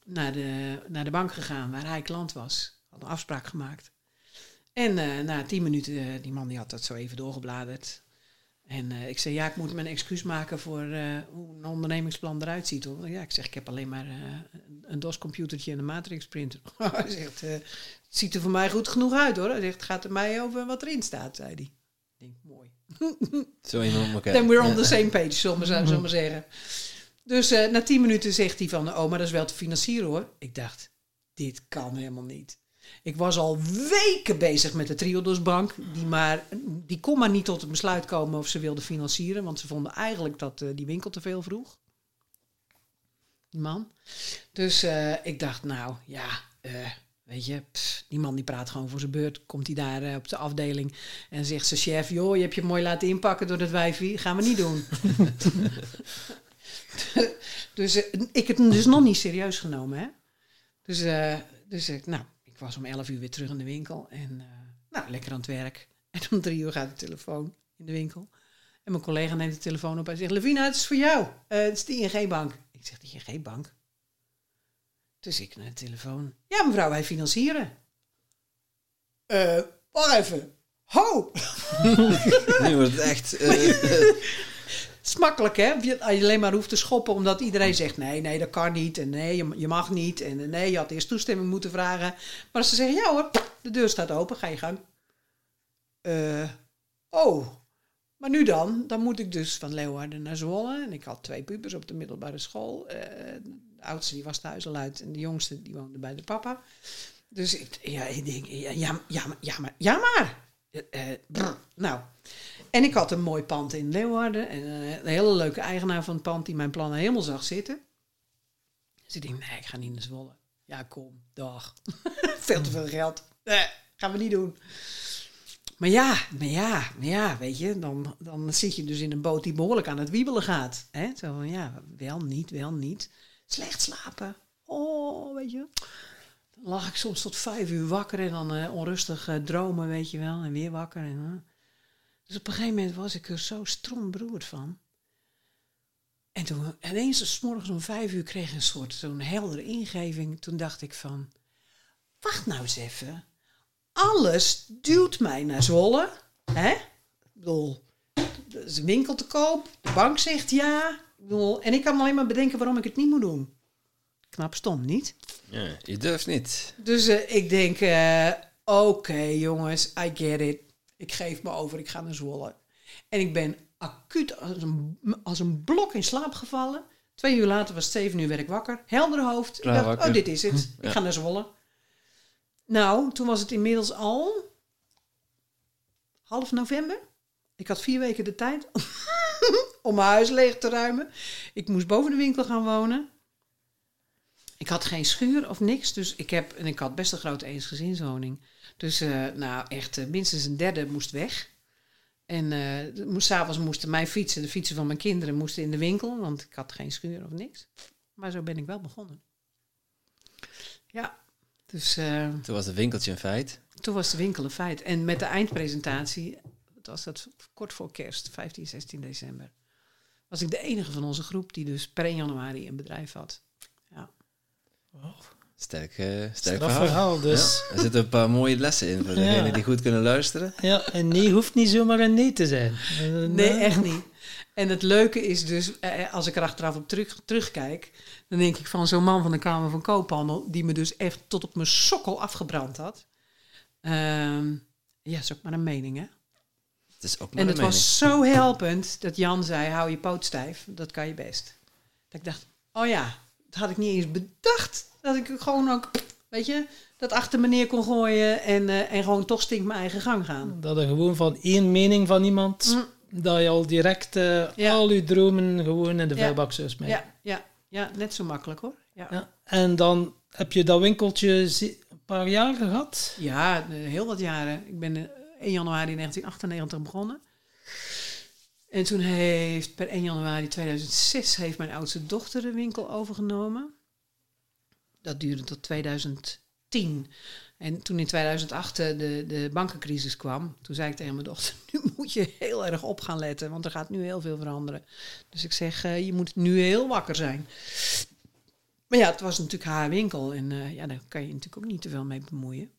naar, de, naar de bank gegaan waar hij klant was. Had een afspraak gemaakt. En eh, na tien minuten, eh, die man die had dat zo even doorgebladerd. En eh, ik zei, ja, ik moet mijn excuus maken voor hoe een ondernemingsplan eruit ziet. Hoor. Ja, ik zeg, ik heb alleen maar een- DOS-computertje en een matrix-printer. hij zegt, het ziet er voor mij goed genoeg uit hoor. Hij zegt, het gaat er mij over wat erin staat, zei hij. Ik denk, mooi. Zo iemand elkaar. Then we're on the same page, zullen we, zullen we maar zeggen. Dus eh, na tien minuten zegt hij van, oh, maar dat is wel te financieren hoor. Ik dacht, dit kan helemaal niet. Ik was al weken bezig met de Triodosbank. Die, maar, die kon maar niet tot het besluit komen of ze wilden financieren. Want ze vonden eigenlijk dat eh, die winkel te veel vroeg. Die man. Dus eh, ik dacht, nou ja, weet je, die man die praat gewoon voor zijn beurt. Komt hij daar op de afdeling en zegt zijn chef, joh, je hebt je mooi laten inpakken door dat wijfie. Gaan we niet doen. dus eh, ik heb hem dus nog niet serieus genomen, hè. Dus, eh, dus ik, nou, ik was om 11 uur weer terug in de winkel. En eh, nou, lekker aan het werk. En om drie uur gaat de telefoon in de winkel. En mijn collega neemt de telefoon op en zegt... Levina, het is voor jou. Het is de ING-bank. Ik zeg, de ING-bank? Dus ik naar de telefoon. Ja, mevrouw, wij financieren. Eh, wacht even. Ho! Nu wordt het echt... Het is makkelijk, hè? Als je alleen maar hoeft te schoppen omdat iedereen zegt... nee, nee, dat kan niet. En nee, je, mag niet. En nee, je had eerst toestemming moeten vragen. Maar als ze zeggen, ja hoor, de deur staat open, ga je gang. Eh, oh, maar nu dan? Dan moet ik dus van Leeuwarden naar Zwolle. En ik had twee pubers op de middelbare school. Eh, de oudste die was thuis al uit. En de jongste die woonde bij de papa. Dus ik, ja, ik denk, ja, ja, ja, maar- ja, maar... Ja, maar. Brr. nou, en ik had een mooi pand in Leeuwarden. En een hele leuke eigenaar van het pand die mijn plannen helemaal zag zitten. Dus ik nee, ik ga niet naar Zwolle. Ja, kom, dag. veel te veel geld. Nee, gaan we niet doen. Maar ja, maar ja, maar ja, weet je, dan, dan zit je dus in een boot die behoorlijk aan het wiebelen gaat. Hè? Zo van, ja, wel niet, wel niet. Slecht slapen. Oh, weet je. lag ik soms tot vijf uur wakker en dan eh, onrustig eh, dromen, weet je wel. En weer wakker. En, eh. Dus op een gegeven moment was ik er zo stroomberoerd van. En toen ineens, s morgens om vijf uur, kreeg ik een soort zo'n heldere ingeving. Toen dacht ik van, wacht nou eens even. Alles duwt mij naar Zwolle. Hè? Ik bedoel, er is een winkel te koop. De bank zegt ja. Ik bedoel, en ik kan alleen maar bedenken waarom ik het niet moet doen. Knap stom, niet? Ja, je durft niet. Dus eh, ik denk, eh, oké jongens, I get it. Ik geef me over, ik ga naar Zwolle. En ik ben acuut als een, als een blok in slaap gevallen. Twee uur later was het zeven uur werd ik wakker. Helder hoofd. Klaar ik dacht, wakker. oh dit is het. Ik Ja. ga naar Zwolle. Nou, toen was het inmiddels al half november. Ik had vier weken de tijd om mijn huis leeg te ruimen. Ik moest boven de winkel gaan wonen. Ik had geen schuur of niks, dus ik heb en ik had best een grote eensgezinswoning. Dus eh, nou echt eh, minstens een derde moest weg. En eh moest, s'avonds moesten mijn fietsen, de fietsen van mijn kinderen, moesten in de winkel, want ik had geen schuur of niks. Maar zo ben ik wel begonnen. Ja, dus eh, Toen was het winkeltje een feit. toen was de winkel een feit. En met de eindpresentatie, wat was dat kort voor kerst, 15, 16 december, was ik de enige van onze groep die dus per 1 januari een bedrijf had. Ja. Sterk, eh sterk verhaal. verhaal, dus. Ja, er zitten een paar mooie lessen in voor Ja. degenen die goed kunnen luisteren. Ja, en nee hoeft niet zomaar een nee te zijn. Eh, Nee, echt niet. En het leuke is dus, eh, als ik er achteraf op terug, terugkijk, dan denk ik van zo'n man van de Kamer van Koophandel, die me dus echt tot op mijn sokkel afgebrand had. Ehm, ja, is ook maar een mening, hè? Het is ook maar En het mening. was zo helpend dat Jan zei, hou je poot stijf, dat kan je best. Dat ik dacht, oh ja, dat had ik niet eens bedacht. Dat ik gewoon ook, weet je, dat achter me neer kon gooien en, eh, en gewoon toch stink mijn eigen gang gaan. Dat er gewoon van één mening van iemand, Mm. dat je al direct eh, Ja. al je dromen gewoon in de Ja. vuilbak zou smijten. Ja, ja, ja, net zo makkelijk hoor. Ja, Ja. En dan heb je dat winkeltje een paar jaar gehad. ja eh, heel wat jaren. Ik ben eh, 1 januari 1998 begonnen. En toen heeft per 1 januari 2006 heeft mijn oudste dochter de winkel overgenomen. Dat duurde tot 2010. En toen in 2008 eh, de, de bankencrisis kwam, toen zei ik tegen mijn dochter, nu moet je heel erg op gaan letten, want er gaat nu heel veel veranderen. Dus ik zeg, eh, je moet nu heel wakker zijn. Maar ja, het was natuurlijk haar winkel en eh, ja, daar kan je natuurlijk ook niet te veel mee bemoeien.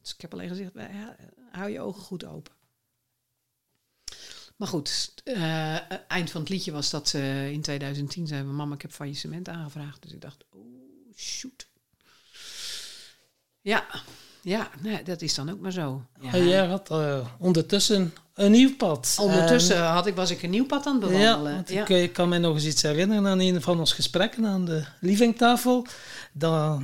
Dus ik heb alleen gezegd, ja, hou je ogen goed open. Maar goed, eind van het liedje was dat in 2010 zei, mama, ik heb faillissement aangevraagd. Dus ik dacht, oh shoot. Ja, ja, nee, dat is dan ook maar zo. Ja. Jij had eh, ondertussen een nieuw pad. Ondertussen had ik, was ik een nieuw pad aan het ja, bewandelen. Ja, ik, eh, ik kan me nog eens iets herinneren aan een van onze gesprekken aan de livingtafel. Dat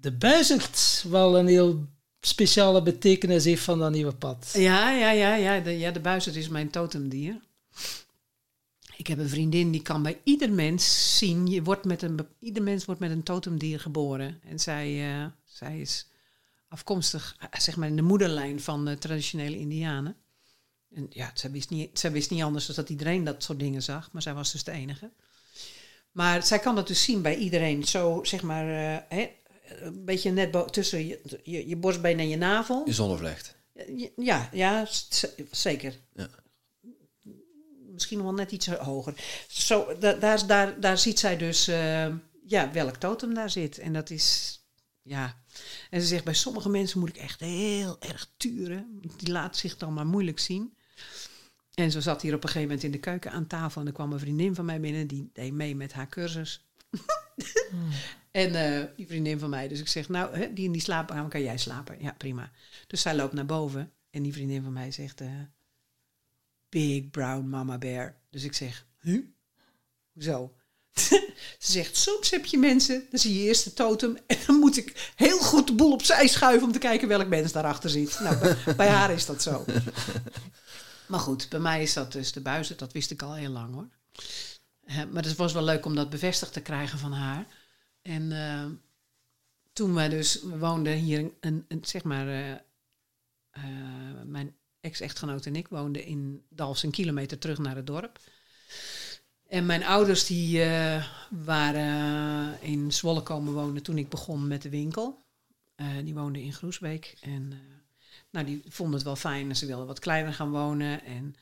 de buizerd wel een heel speciale betekenis heeft van dat nieuwe pad. ja, ja, ja, ja, de, ja, de buizerd is mijn totemdier. Ik heb een vriendin die kan bij ieder mens zien. Je wordt met een, ieder mens wordt met een totemdier geboren. En zij, eh, zij is afkomstig, eh, zeg maar, in de moederlijn van de traditionele Indianen. En ja, zij wist, niet, zij wist niet anders dan dat iedereen dat soort dingen zag. Maar zij was dus de enige. Maar zij kan dat dus zien bij iedereen. Zo, zeg maar, eh, hè, een beetje net tussen je, je, je borstbeen en je navel. Je zonnevlecht. Ja, ja, zeker. Ja. Misschien nog wel net iets hoger. Zo, da- daar, daar, daar ziet zij dus eh, ja, welk totem daar zit. En dat is, ja. En ze zegt, bij sommige mensen moet ik echt heel erg turen. Die laat zich dan maar moeilijk zien. En zo zat hier op een gegeven moment in de keuken aan tafel. En er kwam een vriendin van mij binnen, die deed mee met haar cursus. En eh, die vriendin van mij. Dus ik zeg, nou, hè, die in die slaapkamer kan jij slapen. Ja, prima. Dus zij loopt naar boven. En die vriendin van mij zegt, eh, Big brown mama bear. Dus ik zeg, huh? Hoezo? Ze zegt, soms heb je mensen, dan zie je eerst de totem... en dan moet ik heel goed de boel opzij schuiven... om te kijken welk mens daarachter zit. Nou, bij, bij haar is dat zo. Maar goed, bij mij is dat dus de buizen. Dat wist ik al heel lang, hoor. Maar het was wel leuk om dat bevestigd te krijgen van haar. En eh, toen wij dus, we woonden hier, een, een, een, zeg maar, eh, eh, mijn ex-echtgenoot en ik woonden in Dalfs een kilometer terug naar het dorp. En mijn ouders die eh, waren in Zwolle komen wonen toen ik begon met de winkel. Eh, die woonde in Groesbeek. En eh, nou, die vonden het wel fijn. Ze wilden wat kleiner gaan wonen. En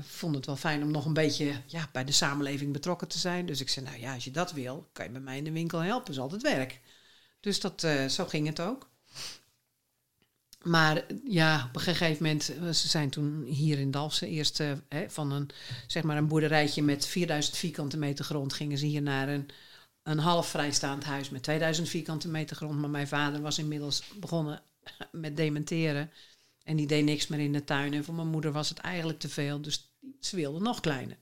vonden het wel fijn om nog een beetje ja, bij de samenleving betrokken te zijn. Dus ik zei, nou ja, als je dat wil, kan je bij mij in de winkel helpen. is altijd werk. Dus dat, zo ging het ook. Maar ja, op een gegeven moment, eh, ze zijn toen hier in Dalfsen eerst eh, van een, zeg maar een boerderijtje met 4000 vierkante meter grond, gingen ze hier naar een, een half vrijstaand huis met 2000 vierkante meter grond. Maar mijn vader was inmiddels begonnen met dementeren en die deed niks meer in de tuin. En voor mijn moeder was het eigenlijk te veel, dus ze wilde nog kleiner.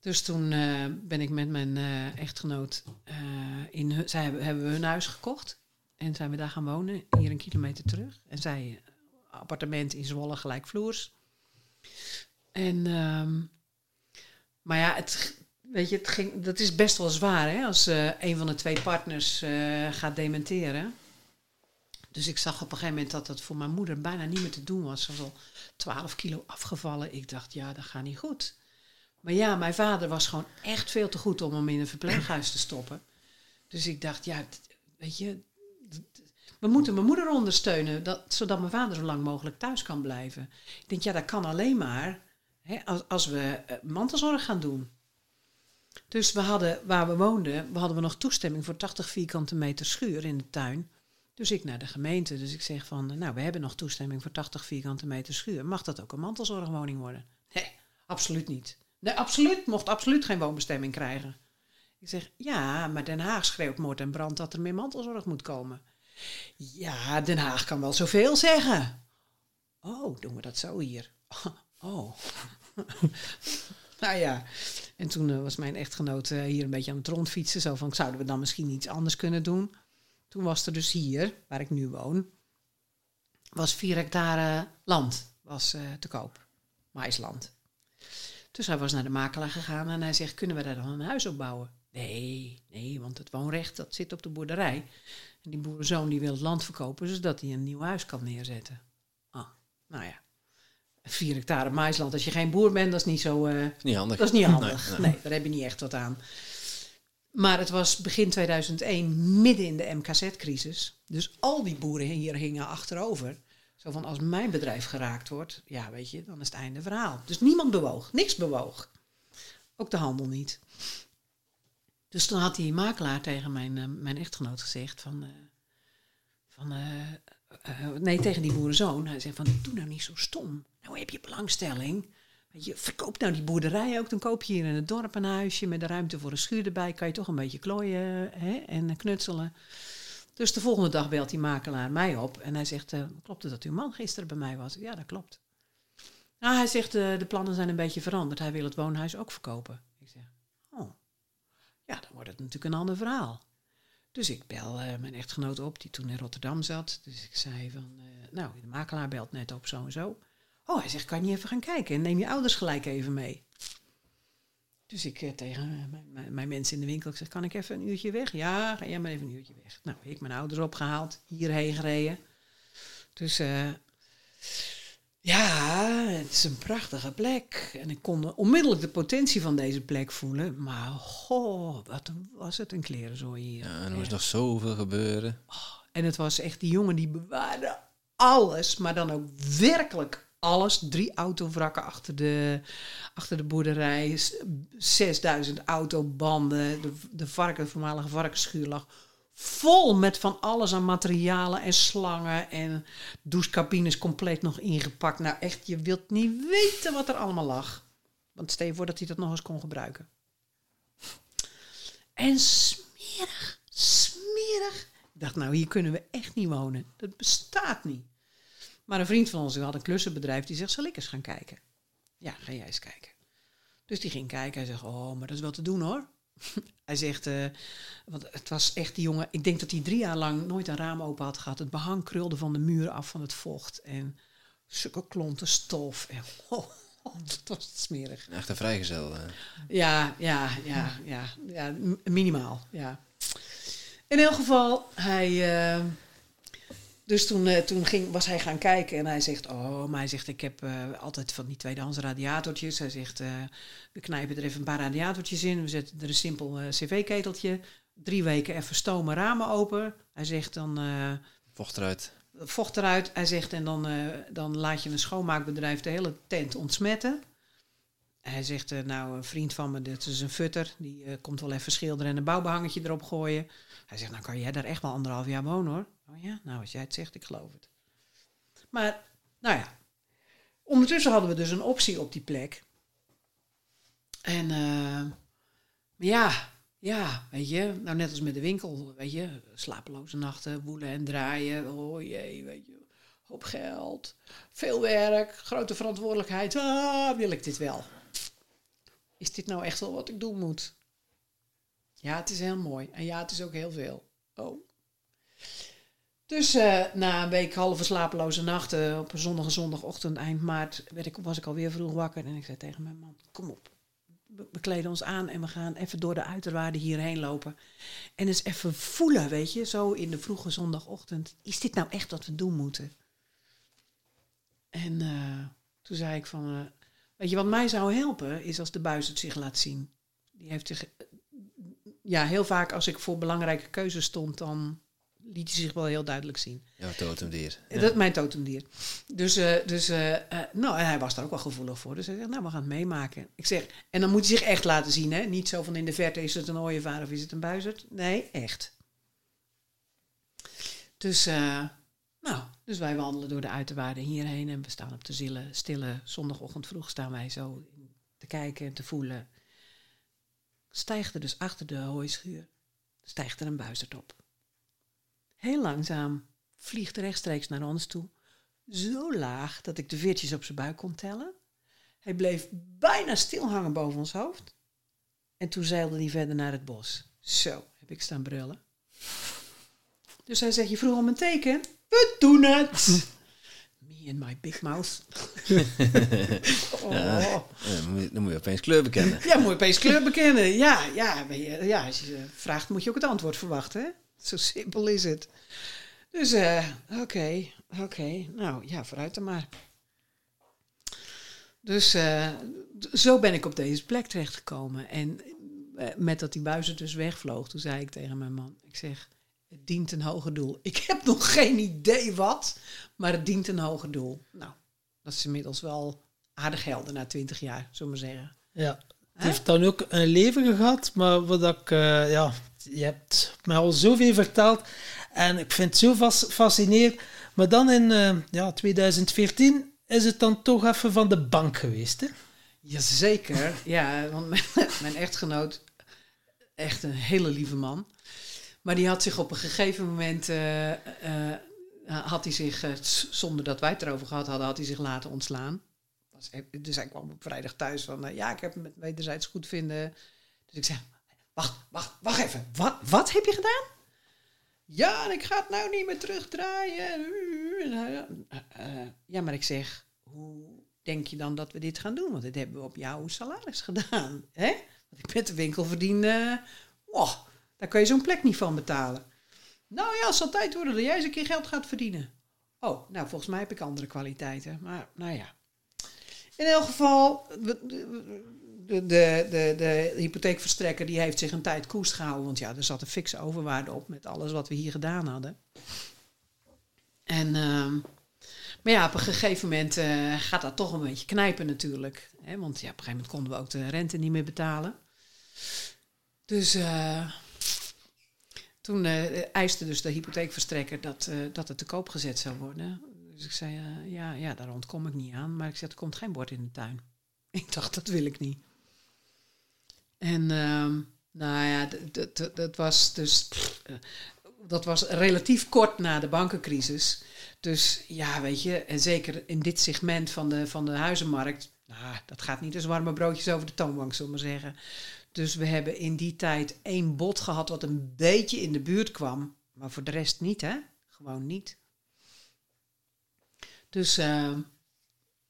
Dus toen eh, ben ik met mijn echtgenoot in zij hebben, hebben we hun huis gekocht. En zijn we daar gaan wonen, hier een kilometer terug. En zij eh, appartement in Zwolle gelijkvloers. En, ehm, maar ja, het, weet je, het ging, dat is best wel zwaar hè, als eh, een van de twee partners eh, gaat dementeren. Dus ik zag op een gegeven moment dat dat voor mijn moeder bijna niet meer te doen was. Ze was al 12 kilo afgevallen. Ik dacht, ja, dat gaat niet goed. Maar ja, mijn vader was gewoon echt veel te goed om hem in een verpleeghuis te stoppen. Dus ik dacht, ja, weet je, we moeten mijn moeder ondersteunen, dat, zodat mijn vader zo lang mogelijk thuis kan blijven. Ik denk, ja, dat kan alleen maar hè, als, als we eh, mantelzorg gaan doen. Dus we hadden, waar we woonden, we hadden we nog toestemming voor 80 vierkante meter schuur in de tuin. Dus ik naar de gemeente. Dus ik zeg van, nou, we hebben nog toestemming voor 80 vierkante meter schuur. Mag dat ook een mantelzorgwoning worden? Nee, absoluut niet. Nee, absoluut, mocht absoluut geen woonbestemming krijgen. Ik zeg, ja, maar Den Haag schreeuwt moord en brand dat er meer mantelzorg moet komen. Ja, Den Haag kan wel zoveel zeggen. Oh, doen we dat zo hier? Oh. nou ja, en toen eh, was mijn echtgenoot eh, hier een beetje aan het rondfietsen. Zo van, zouden we dan misschien iets anders kunnen doen? Toen was er dus hier, waar ik nu woon, was vier hectare land was, eh, te koop. Maisland. Dus hij was naar de makelaar gegaan en hij zegt, kunnen we daar dan een huis op bouwen? Nee, nee, want het woonrecht dat zit op de boerderij. En die boerenzoon die wil het land verkopen, zodat hij een nieuw huis kan neerzetten. Ah, nou ja. Vier hectare maisland, als je geen boer bent, dat is niet zo... eh, Niet handig. dat is niet handig. Nee, Nee, nee. daar heb je niet echt wat aan. Maar het was begin 2001, midden in de MKZ-crisis. Dus al die boeren hier hingen achterover. Zo van, als mijn bedrijf geraakt wordt, ja, weet je, dan is het einde verhaal. Dus niemand bewoog, niks bewoog. Ook de handel niet. Dus toen had die makelaar tegen mijn, eh, mijn echtgenoot gezegd van... eh, van eh, nee, tegen die boerenzoon. Hij zei van, doe nou niet zo stom. Nou heb je belangstelling. Je, verkoop nou die boerderij ook. Dan koop je hier in het dorp een huisje met de ruimte voor een schuur erbij. Kan je toch een beetje klooien hè, en knutselen. Dus de volgende dag belt die makelaar mij op. En hij zegt, klopt het dat uw man gisteren bij mij was? Ja, dat klopt. Nou, hij zegt, de plannen zijn een beetje veranderd. Hij wil het woonhuis ook verkopen. Ja, dan wordt het natuurlijk een ander verhaal. Dus ik bel eh, mijn echtgenoot op, die toen in Rotterdam zat. Dus ik zei van, eh, nou, de makelaar belt net op, zo en zo. Oh, hij zegt, kan je even gaan kijken? En neem je ouders gelijk even mee. Dus ik eh, tegen mijn, mijn, mensen in de winkel, ik zeg, kan ik even een uurtje weg? Ja, ga jij maar even een uurtje weg. Nou, ik mijn ouders opgehaald, hierheen gereden. Dus ja, het is een prachtige plek. En ik kon onmiddellijk de potentie van deze plek voelen. Maar goh, wat was het een klerenzooi hier. Ja, en er moest nog zoveel gebeuren. En het was echt die jongen die bewaarde alles, maar dan ook werkelijk alles. Drie autovrakken achter de, achter de boerderij, s- 6000 autobanden, de, de varken, de voormalige varkensschuur lag vol met van alles aan materialen en slangen en douchecabines compleet nog ingepakt. Nou echt, je wilt niet weten wat er allemaal lag. Want stel je voor dat hij dat nog eens kon gebruiken. En smerig, smerig. Ik dacht, nou, hier kunnen we echt niet wonen. Dat bestaat niet. Maar een vriend van ons, die had een klussenbedrijf, die zegt, zal ik eens gaan kijken? Ja, ga jij eens kijken. Dus die ging kijken. Hij zegt, oh, maar dat is wel te doen hoor. hij zegt, eh, want het was echt die jongen, ik denk dat hij drie jaar lang nooit een raam open had gehad. Het behang krulde van de muren af van het vocht. En zulke klonten stof. En, oh, dat was smerig. Echt een vrijgezel. Ja, ja, ja, ja, ja, minimaal, ja. In elk geval, hij... eh, dus toen, eh, toen ging, was hij gaan kijken en hij zegt... Oh, maar hij zegt, ik heb eh, altijd van die tweedehands radiatortjes. Hij zegt, eh, we knijpen er even een paar radiatortjes in. We zetten er een simpel cv-keteltje, drie weken even stomen ramen open. Hij zegt dan Vocht eruit. vocht eruit. Hij zegt en dan, dan laat je een schoonmaakbedrijf de hele tent ontsmetten. Hij zegt, nou een vriend van me, dit is een futter. Die komt wel even schilderen en een bouwbehangetje erop gooien. Hij zegt, nou kan jij daar echt wel anderhalf jaar wonen hoor. Oh ja, nou als jij het zegt, ik geloof het. Maar, nou ja. Ondertussen hadden we dus een optie op die plek. En eh, ja, ja, weet je, nou net als met de winkel, weet je, slapeloze nachten, woelen en draaien, oh jee, weet je, hoop geld, veel werk, grote verantwoordelijkheid, ah, wil ik dit wel? Is dit nou echt wel wat ik doen moet? Ja, het is heel mooi en ja, het is ook heel veel. Oh. Dus eh, na een week halve slapeloze nachten op een zonnige zondagochtend eind maart werd ik, was ik alweer vroeg wakker en ik zei tegen mijn man, kom op, we, kleden ons aan en we gaan even door de uiterwaarden hierheen lopen. En eens even voelen, weet je, zo in de vroege zondagochtend. Is dit nou echt wat we doen moeten? En eh, toen zei ik van, eh, weet je wat mij zou helpen, is als de buis het zich laat zien. Die heeft zich, ja, heel vaak als ik voor belangrijke keuzes stond, dan liet hij zich wel heel duidelijk zien. Jouw totemdier. Ja. Dat mijn totemdier. Dus, eh, dus eh, eh, nou, en hij was daar ook wel gevoelig voor. Dus hij zegt, nou, we gaan het meemaken. Ik zeg, en dan moet hij zich echt laten zien, hè? Niet zo van in de verte, is het een ooievaar of is het een buizerd? Nee, echt. Dus, nou, dus wij wandelen door de uiterwaarden hierheen en we staan op de stille, stille zondagochtend vroeg staan wij zo te kijken en te voelen. Stijgt er dus achter de hooischuur, stijgt er een buizerd op. Heel langzaam vliegt rechtstreeks naar ons toe. Zo laag dat ik de veertjes op zijn buik kon tellen. Hij bleef bijna stil hangen boven ons hoofd. En toen zeilde hij verder naar het bos. Zo, heb ik staan brullen. Dus hij zegt, je vroeg om een teken? We doen het! Me and my big mouth. oh. Ja, dan, moet je, dan moet je opeens kleur bekennen. Ja, moet je opeens kleur bekennen. Ja, ja, ja, als je vraagt moet je ook het antwoord verwachten. Hè? Zo simpel is het. Dus, eh, oké, oké. Nou, ja, vooruit dan maar. Dus eh, d- zo ben ik op deze plek terechtgekomen. En eh, met dat die buizen dus wegvloog, toen zei ik tegen mijn man, ik zeg, het dient een hoger doel. Ik heb nog geen idee wat, maar het dient een hoger doel. Nou, dat is inmiddels wel aardig helder na twintig jaar, zullen we maar zeggen. Ja, het heeft dan ook een leven gehad, maar wat ik, ja, je hebt mij al zoveel verteld en ik vind het zo fas- fascinerend. Maar dan in eh, ja, 2014 is het dan toch even van de bank geweest, hè? Jazeker, ja, want mijn, echtgenoot, echt een hele lieve man. Maar die had zich op een gegeven moment, eh, eh, had hij zich, zonder dat wij het erover gehad hadden, had hij zich laten ontslaan. Dus hij kwam op vrijdag thuis van, ja, ik heb hem met wederzijds goed vinden. Dus ik zei, wacht, wacht, wacht even, wat, wat heb je gedaan? Ja, en ik ga het nou niet meer terugdraaien. Eh, ja, maar ik zeg, hoe denk je dan dat we dit gaan doen? Want dit hebben we op jouw salaris gedaan. Hè? Want ik met de winkel verdien, daar kun je zo'n plek niet van betalen. Nou ja, het zal tijd worden dat jij eens een keer geld gaat verdienen. Oh, nou volgens mij heb ik andere kwaliteiten. Maar nou ja. In elk geval, de, de, de, hypotheekverstrekker die heeft zich een tijd koest gehouden. Want ja, er zat een fikse overwaarde op met alles wat we hier gedaan hadden. En, ehm, maar ja, op een gegeven moment eh, gaat dat toch een beetje knijpen natuurlijk. Hè? Want ja, op een gegeven moment konden we ook de rente niet meer betalen. Dus eh, toen eh, eiste dus de hypotheekverstrekker dat, dat het te koop gezet zou worden. Dus ik zei, ja, ja, daar ontkom ik niet aan. Maar ik zei, er komt geen bord in de tuin. Ik dacht, dat wil ik niet. En ehm, nou ja, dat was dus... eh, dat was relatief kort na de bankencrisis. Dus ja, weet je, en zeker in dit segment van de, van de huizenmarkt... Nou, dat gaat niet als warme broodjes over de toonbank, zullen we zeggen. Dus we hebben in die tijd één bod gehad wat een beetje in de buurt kwam. Maar voor de rest niet, hè? Gewoon niet. Dus, eh,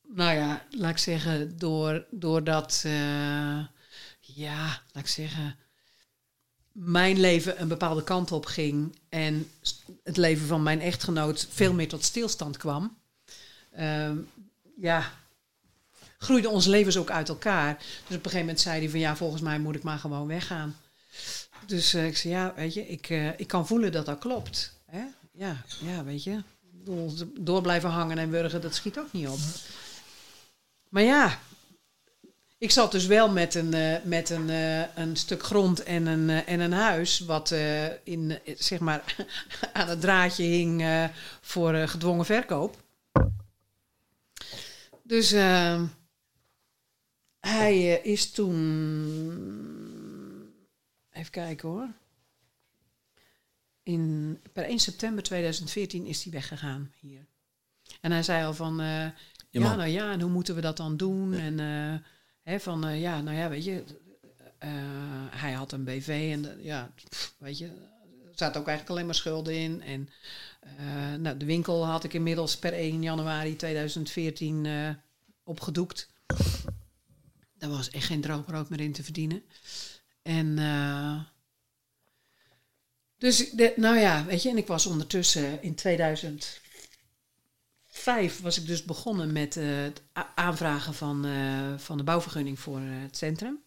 nou ja, laat ik zeggen, door, doordat, eh, ja, laat ik zeggen, mijn leven een bepaalde kant op ging en het leven van mijn echtgenoot veel meer tot stilstand kwam, ehm, ja, groeiden onze levens ook uit elkaar. Dus op een gegeven moment zei hij van ja, volgens mij moet ik maar gewoon weggaan. Dus eh, ik zei, ja, weet je, ik, eh, ik kan voelen dat dat klopt. Hè? Ja, ja, weet je. Bedoel, Door blijven hangen en wurgen, dat schiet ook niet op. Maar ja, ik zat dus wel met een, eh, met een, eh, een stuk grond en een, eh, en een huis, wat in, zeg maar, aan het draadje hing voor gedwongen verkoop. Dus eh, hij is toen. Even kijken hoor. In, per 1 september 2014 is hij weggegaan hier. En hij zei al van. ja, nou ja, en hoe moeten we dat dan doen? En eh, van, eh, ja, nou ja, weet je, eh, hij had een BV en de- ja, weet je, er zaten ook eigenlijk alleen maar schulden in. En eh, nou, de winkel had ik inmiddels per 1 januari 2014 eh, opgedoekt. Daar was echt geen droog brood meer in te verdienen. En eh, dus, de, nou ja, weet je, en ik was ondertussen in 2005 was ik dus begonnen met eh, het aanvragen van, eh, van de bouwvergunning voor eh, het centrum.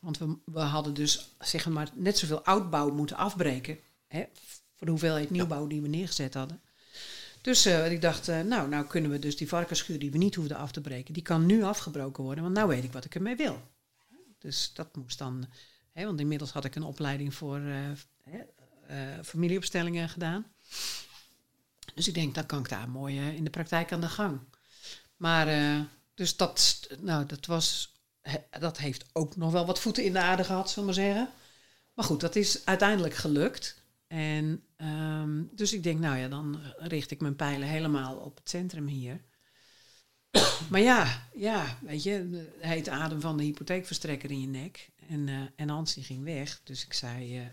Want we, we hadden dus zeg maar net zoveel oudbouw moeten afbreken. Hè, voor de hoeveelheid nieuwbouw die we neergezet hadden. Dus ik dacht, nou, nou kunnen we dus die varkensschuur die we niet hoefden af te breken, die kan nu afgebroken worden, want nou weet ik wat ik ermee wil. Dus dat moest dan, hè, want inmiddels had ik een opleiding voor familieopstellingen gedaan. Dus ik denk, dan kan ik daar mooi eh, in de praktijk aan de gang. Maar, eh, dus dat, nou, dat was, dat heeft ook nog wel wat voeten in de aarde gehad, zullen we maar zeggen. Maar goed, dat is uiteindelijk gelukt. En ehm, dus ik denk, nou ja, dan richt ik mijn pijlen helemaal op het centrum hier. maar ja, ja, weet je, heet adem van de hypotheekverstrekker in je nek. En, eh en Hans die ging weg. Dus ik zei,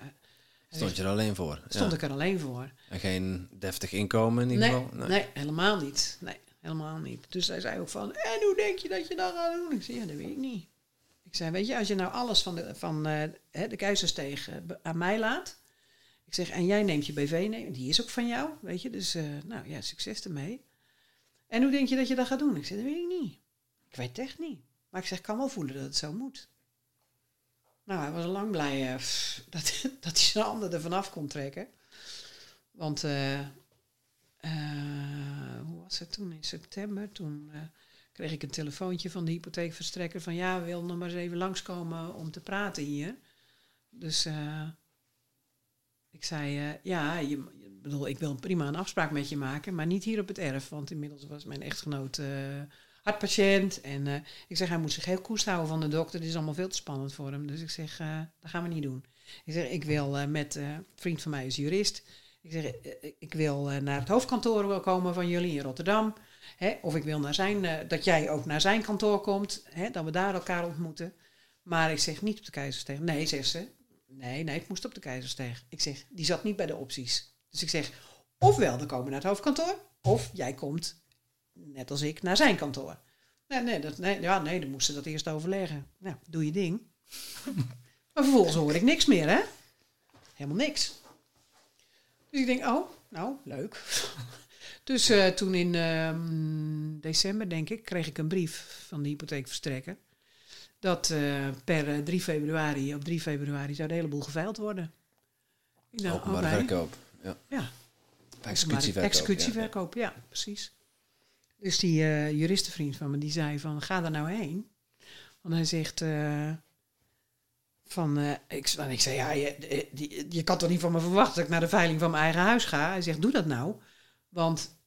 Stond je er alleen voor? stond Ja. ik er alleen voor. En geen deftig inkomen in ieder Nee, geval? nee. helemaal niet. Nee, helemaal niet. Dus hij zei ook van, en hoe denk je dat je dat gaat doen? Ik zei, ja, dat weet ik niet. Ik zei, weet je, als je nou alles van de, van, hè, de keizersteeg aan mij laat. Ik zeg, en jij neemt je BV, nee, die is ook van jou, weet je. Dus, eh, nou ja, succes ermee. En hoe denk je dat je dat gaat doen? Ik zei, dat weet ik niet. Ik weet echt niet. Maar ik zeg, ik kan wel voelen dat het zo moet. Nou, hij was lang blij eh, dat, dat hij zijn handen er vanaf kon trekken. Want, eh, eh, hoe was het toen? In september, toen kreeg ik een telefoontje van de hypotheekverstrekker van ja, willen nog maar eens even langskomen om te praten hier. Dus ik zei, ja, je, bedoel, ik wil prima een afspraak met je maken, maar niet hier op het erf, want inmiddels was mijn echtgenoot hartpatiënt. En eh, ik zeg, hij moet zich heel koest houden van de dokter, dit is allemaal veel te spannend voor hem. Dus ik zeg, eh, dat gaan we niet doen. Ik zeg, ik wil eh, met, een vriend van mij is jurist, ik zeg, ik wil naar het hoofdkantoor komen van jullie in Rotterdam. Hè, of ik wil naar zijn, dat jij ook naar zijn kantoor komt, hè, dat we daar elkaar ontmoeten. Maar ik zeg niet op de Keizersteeg. Nee, zegt ze. Nee, nee, het moest op de Keizersteeg. Ik zeg, die zat niet bij de opties. Dus ik zeg, ofwel we komen naar het hoofdkantoor, of jij komt, net als ik, naar zijn kantoor. Nee, nee, dat, nee, ja, nee dan moesten ze dat eerst overleggen. Nou, doe je ding. maar vervolgens hoor ik niks meer, hè? Helemaal niks. Dus ik denk, oh, nou, leuk. dus eh, toen in ehm, december, denk ik, kreeg ik een brief van de hypotheekverstrekker. Dat eh, per eh, 3 februari, op 3 februari, zou de hele boel geveild worden. Dacht, Openbare verkoop. Ja. Ja. Executieverkoop. Executieverkoop, ja. precies. Dus die eh, juristenvriend van me, die zei van, ga daar nou heen. Want hij zegt eh, van, eh, ik, en ik zei, ja, je, je kan toch niet van me verwachten dat ik naar de veiling van mijn eigen huis ga. Hij zegt, doe dat nou. Want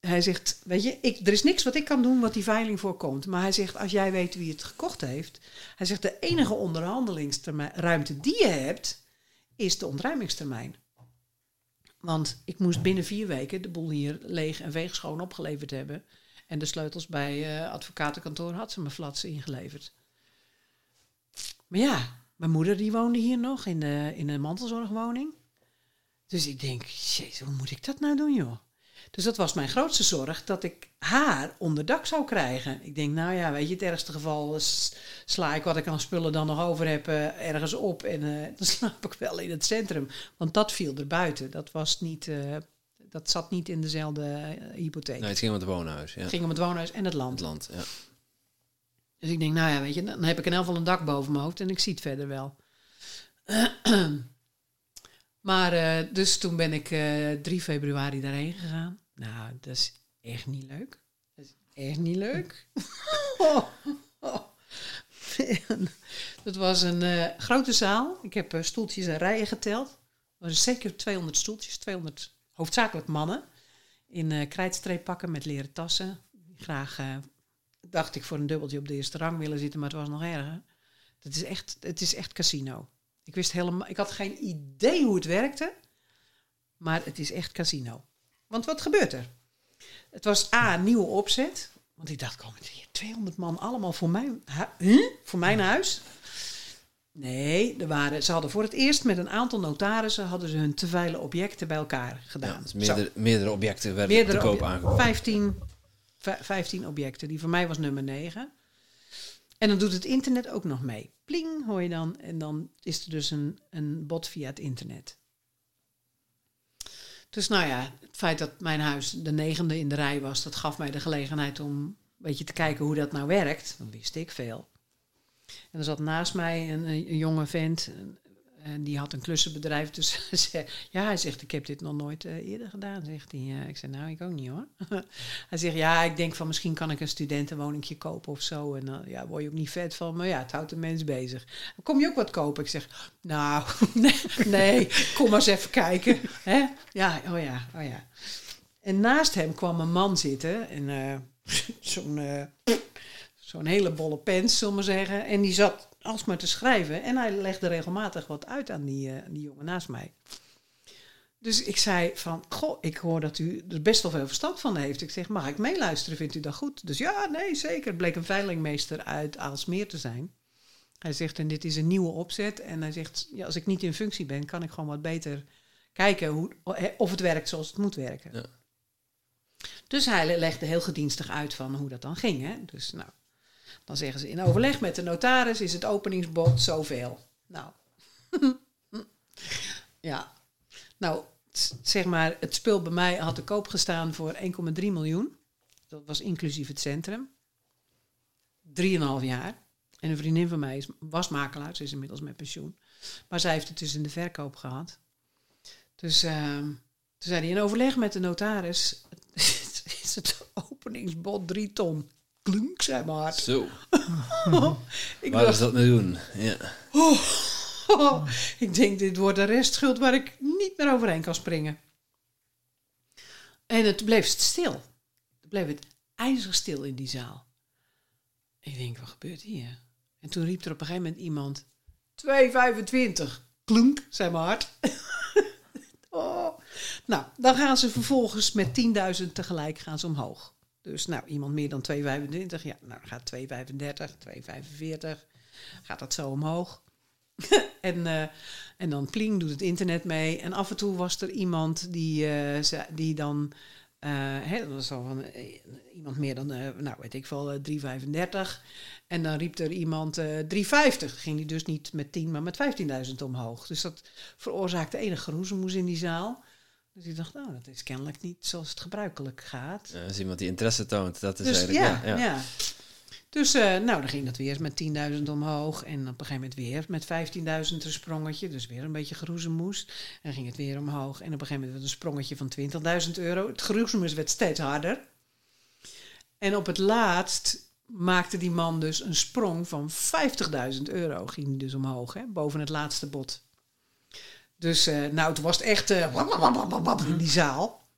hij zegt, weet je, ik, er is niks wat ik kan doen wat die veiling voorkomt. Maar hij zegt, als jij weet wie het gekocht heeft. Hij zegt, de enige onderhandelingsruimte die je hebt, is de ontruimingstermijn. Want ik moest binnen vier weken de boel hier leeg en veegschoon opgeleverd hebben. En de sleutels bij eh advocatenkantoor had ze me flats ingeleverd. Maar ja, mijn moeder die woonde hier nog in, de, in een mantelzorgwoning. Dus ik denk, jezus, hoe moet ik dat nou doen, joh? Dus dat was mijn grootste zorg, dat ik haar onderdak zou krijgen. Ik denk, nou ja, weet je, het ergste geval sla ik wat ik aan spullen dan nog over heb eh, ergens op. En eh, dan slaap ik wel in het centrum. Want dat viel er buiten. Dat, was niet, eh, dat zat niet in dezelfde hypotheek. Nee, het ging om het woonhuis. Ja. Het ging om het woonhuis en het land. Het land, ja. Dus ik denk, nou ja, weet je, dan heb ik in elk geval een dak boven mijn hoofd en ik zie het verder wel. maar eh, dus toen ben ik eh 3 februari daarheen gegaan. Nou, dat is echt niet leuk. Dat is echt niet leuk. Man. Dat was een eh, grote zaal. Ik heb eh, stoeltjes en rijen geteld. Er waren zeker 200 stoeltjes, 200 hoofdzakelijk mannen. In eh krijtstreeppakken met leren tassen. Graag, eh, dacht ik, voor een dubbeltje op de eerste rang willen zitten, maar het was nog erger. Het is echt, het is echt casino. Ik wist helemaal, ik had geen idee hoe het werkte, maar het is echt casino. Want wat gebeurt er? Het was A, nieuwe opzet. Want ik dacht, komen hier 200 man allemaal voor mijn, huh? voor mijn huis? Nee, er waren, ze hadden voor het eerst met een aantal notarissen hadden ze hun te veilige objecten bij elkaar gedaan. Ja, dus meerdere, meerdere objecten werden Meerdere te koop aangeboden. 15, vij- 15 objecten. Die voor mij was nummer 9. En dan doet het internet ook nog mee. Pling hoor je dan. En dan is er dus een, een bot via het internet. Dus nou ja, het feit dat mijn huis de negende in de rij was, dat gaf mij de gelegenheid om een beetje te kijken hoe dat nou werkt. Dan wist ik veel. En er zat naast mij een, een jonge vent. En, en die had een klussenbedrijf. Dus zei, ja, hij zegt, ik heb dit nog nooit eh, eerder gedaan, zegt hij. Eh, ik zei, nou, ik ook niet hoor. hij zegt, ja, ik denk van misschien kan ik een studentenwoningje kopen of zo. En dan ja, word je ook niet vet van, maar ja, het houdt de mens bezig. Kom je ook wat kopen? Ik zeg, nou, nee, kom maar eens even kijken. Hè? Ja, oh ja, oh ja. En naast hem kwam een man zitten. En eh, zo'n zo'n hele bolle pens, zullen we maar zeggen. En die zat alsmaar te schrijven. En hij legde regelmatig wat uit aan die, eh, die jongen naast mij. Dus ik zei van, goh, ik hoor dat u er best wel veel verstand van heeft. Ik zeg, mag ik meeluisteren? Vindt u dat goed? Dus ja, nee, zeker. Het bleek een veilingmeester uit Aalsmeer te zijn. Hij zegt, en dit is een nieuwe opzet. En hij zegt, ja, als ik niet in functie ben, kan ik gewoon wat beter kijken hoe, of het werkt zoals het moet werken. Ja. Dus hij legde heel gedienstig uit van hoe dat dan ging. Hè? Dus nou, dan zeggen ze in overleg met de notaris is het openingsbod zoveel. Nou, ja. Nou, zeg maar, het spul bij mij had te koop gestaan voor 1,3 miljoen. Dat was inclusief het centrum. Drieënhalf jaar. En een vriendin van mij is, was makelaar, ze is inmiddels met pensioen. Maar zij heeft het dus in de verkoop gehad. Dus ehm, toen zei hij in overleg met de notaris... is het openingsbod drie ton. Klunk, zei maar. Zo, ik waar is dacht, dat mee doen? Ja. oh, ik denk, dit wordt een restschuld waar ik niet meer overheen kan springen. En het bleef stil. Het bleef het ijzig stil in die zaal. Ik denk, wat gebeurt hier? En toen riep er op een gegeven moment iemand... 2,25. Klunk, zei mijn hart. oh. Nou, dan gaan ze vervolgens met 10.000 tegelijk gaan ze omhoog. Dus nou, iemand meer dan 2,25. Ja, nou gaat 2,35, 2,45. Gaat dat zo omhoog. en, eh, en dan pling doet het internet mee. En af en toe was er iemand die, eh, die dan... eh, dat was al van, iemand meer dan, nou weet ik eh, 3,35. En dan riep er iemand eh 3,50. Ging die dus niet met 10, maar met 15.000 omhoog. Dus dat veroorzaakte enige geroezemoes in die zaal. Dus ik dacht, nou, dat is kennelijk niet zoals het gebruikelijk gaat. Ja, is iemand die interesse toont. Dat is Dus eigenlijk... ja, ja. Dus eh, nou, dan ging dat weer met 10.000 omhoog. En op een gegeven moment weer met 15.000 een sprongetje. Dus weer een beetje geroezemoes. En ging het weer omhoog. En op een gegeven moment een sprongetje van 20.000 euro. Het geroezemoes werd steeds harder. En op het laatst maakte die man dus een sprong van 50.000 euro. Ging die dus omhoog, hè, boven het laatste bod. Dus eh, nou, toen was het echt eh, in die zaal.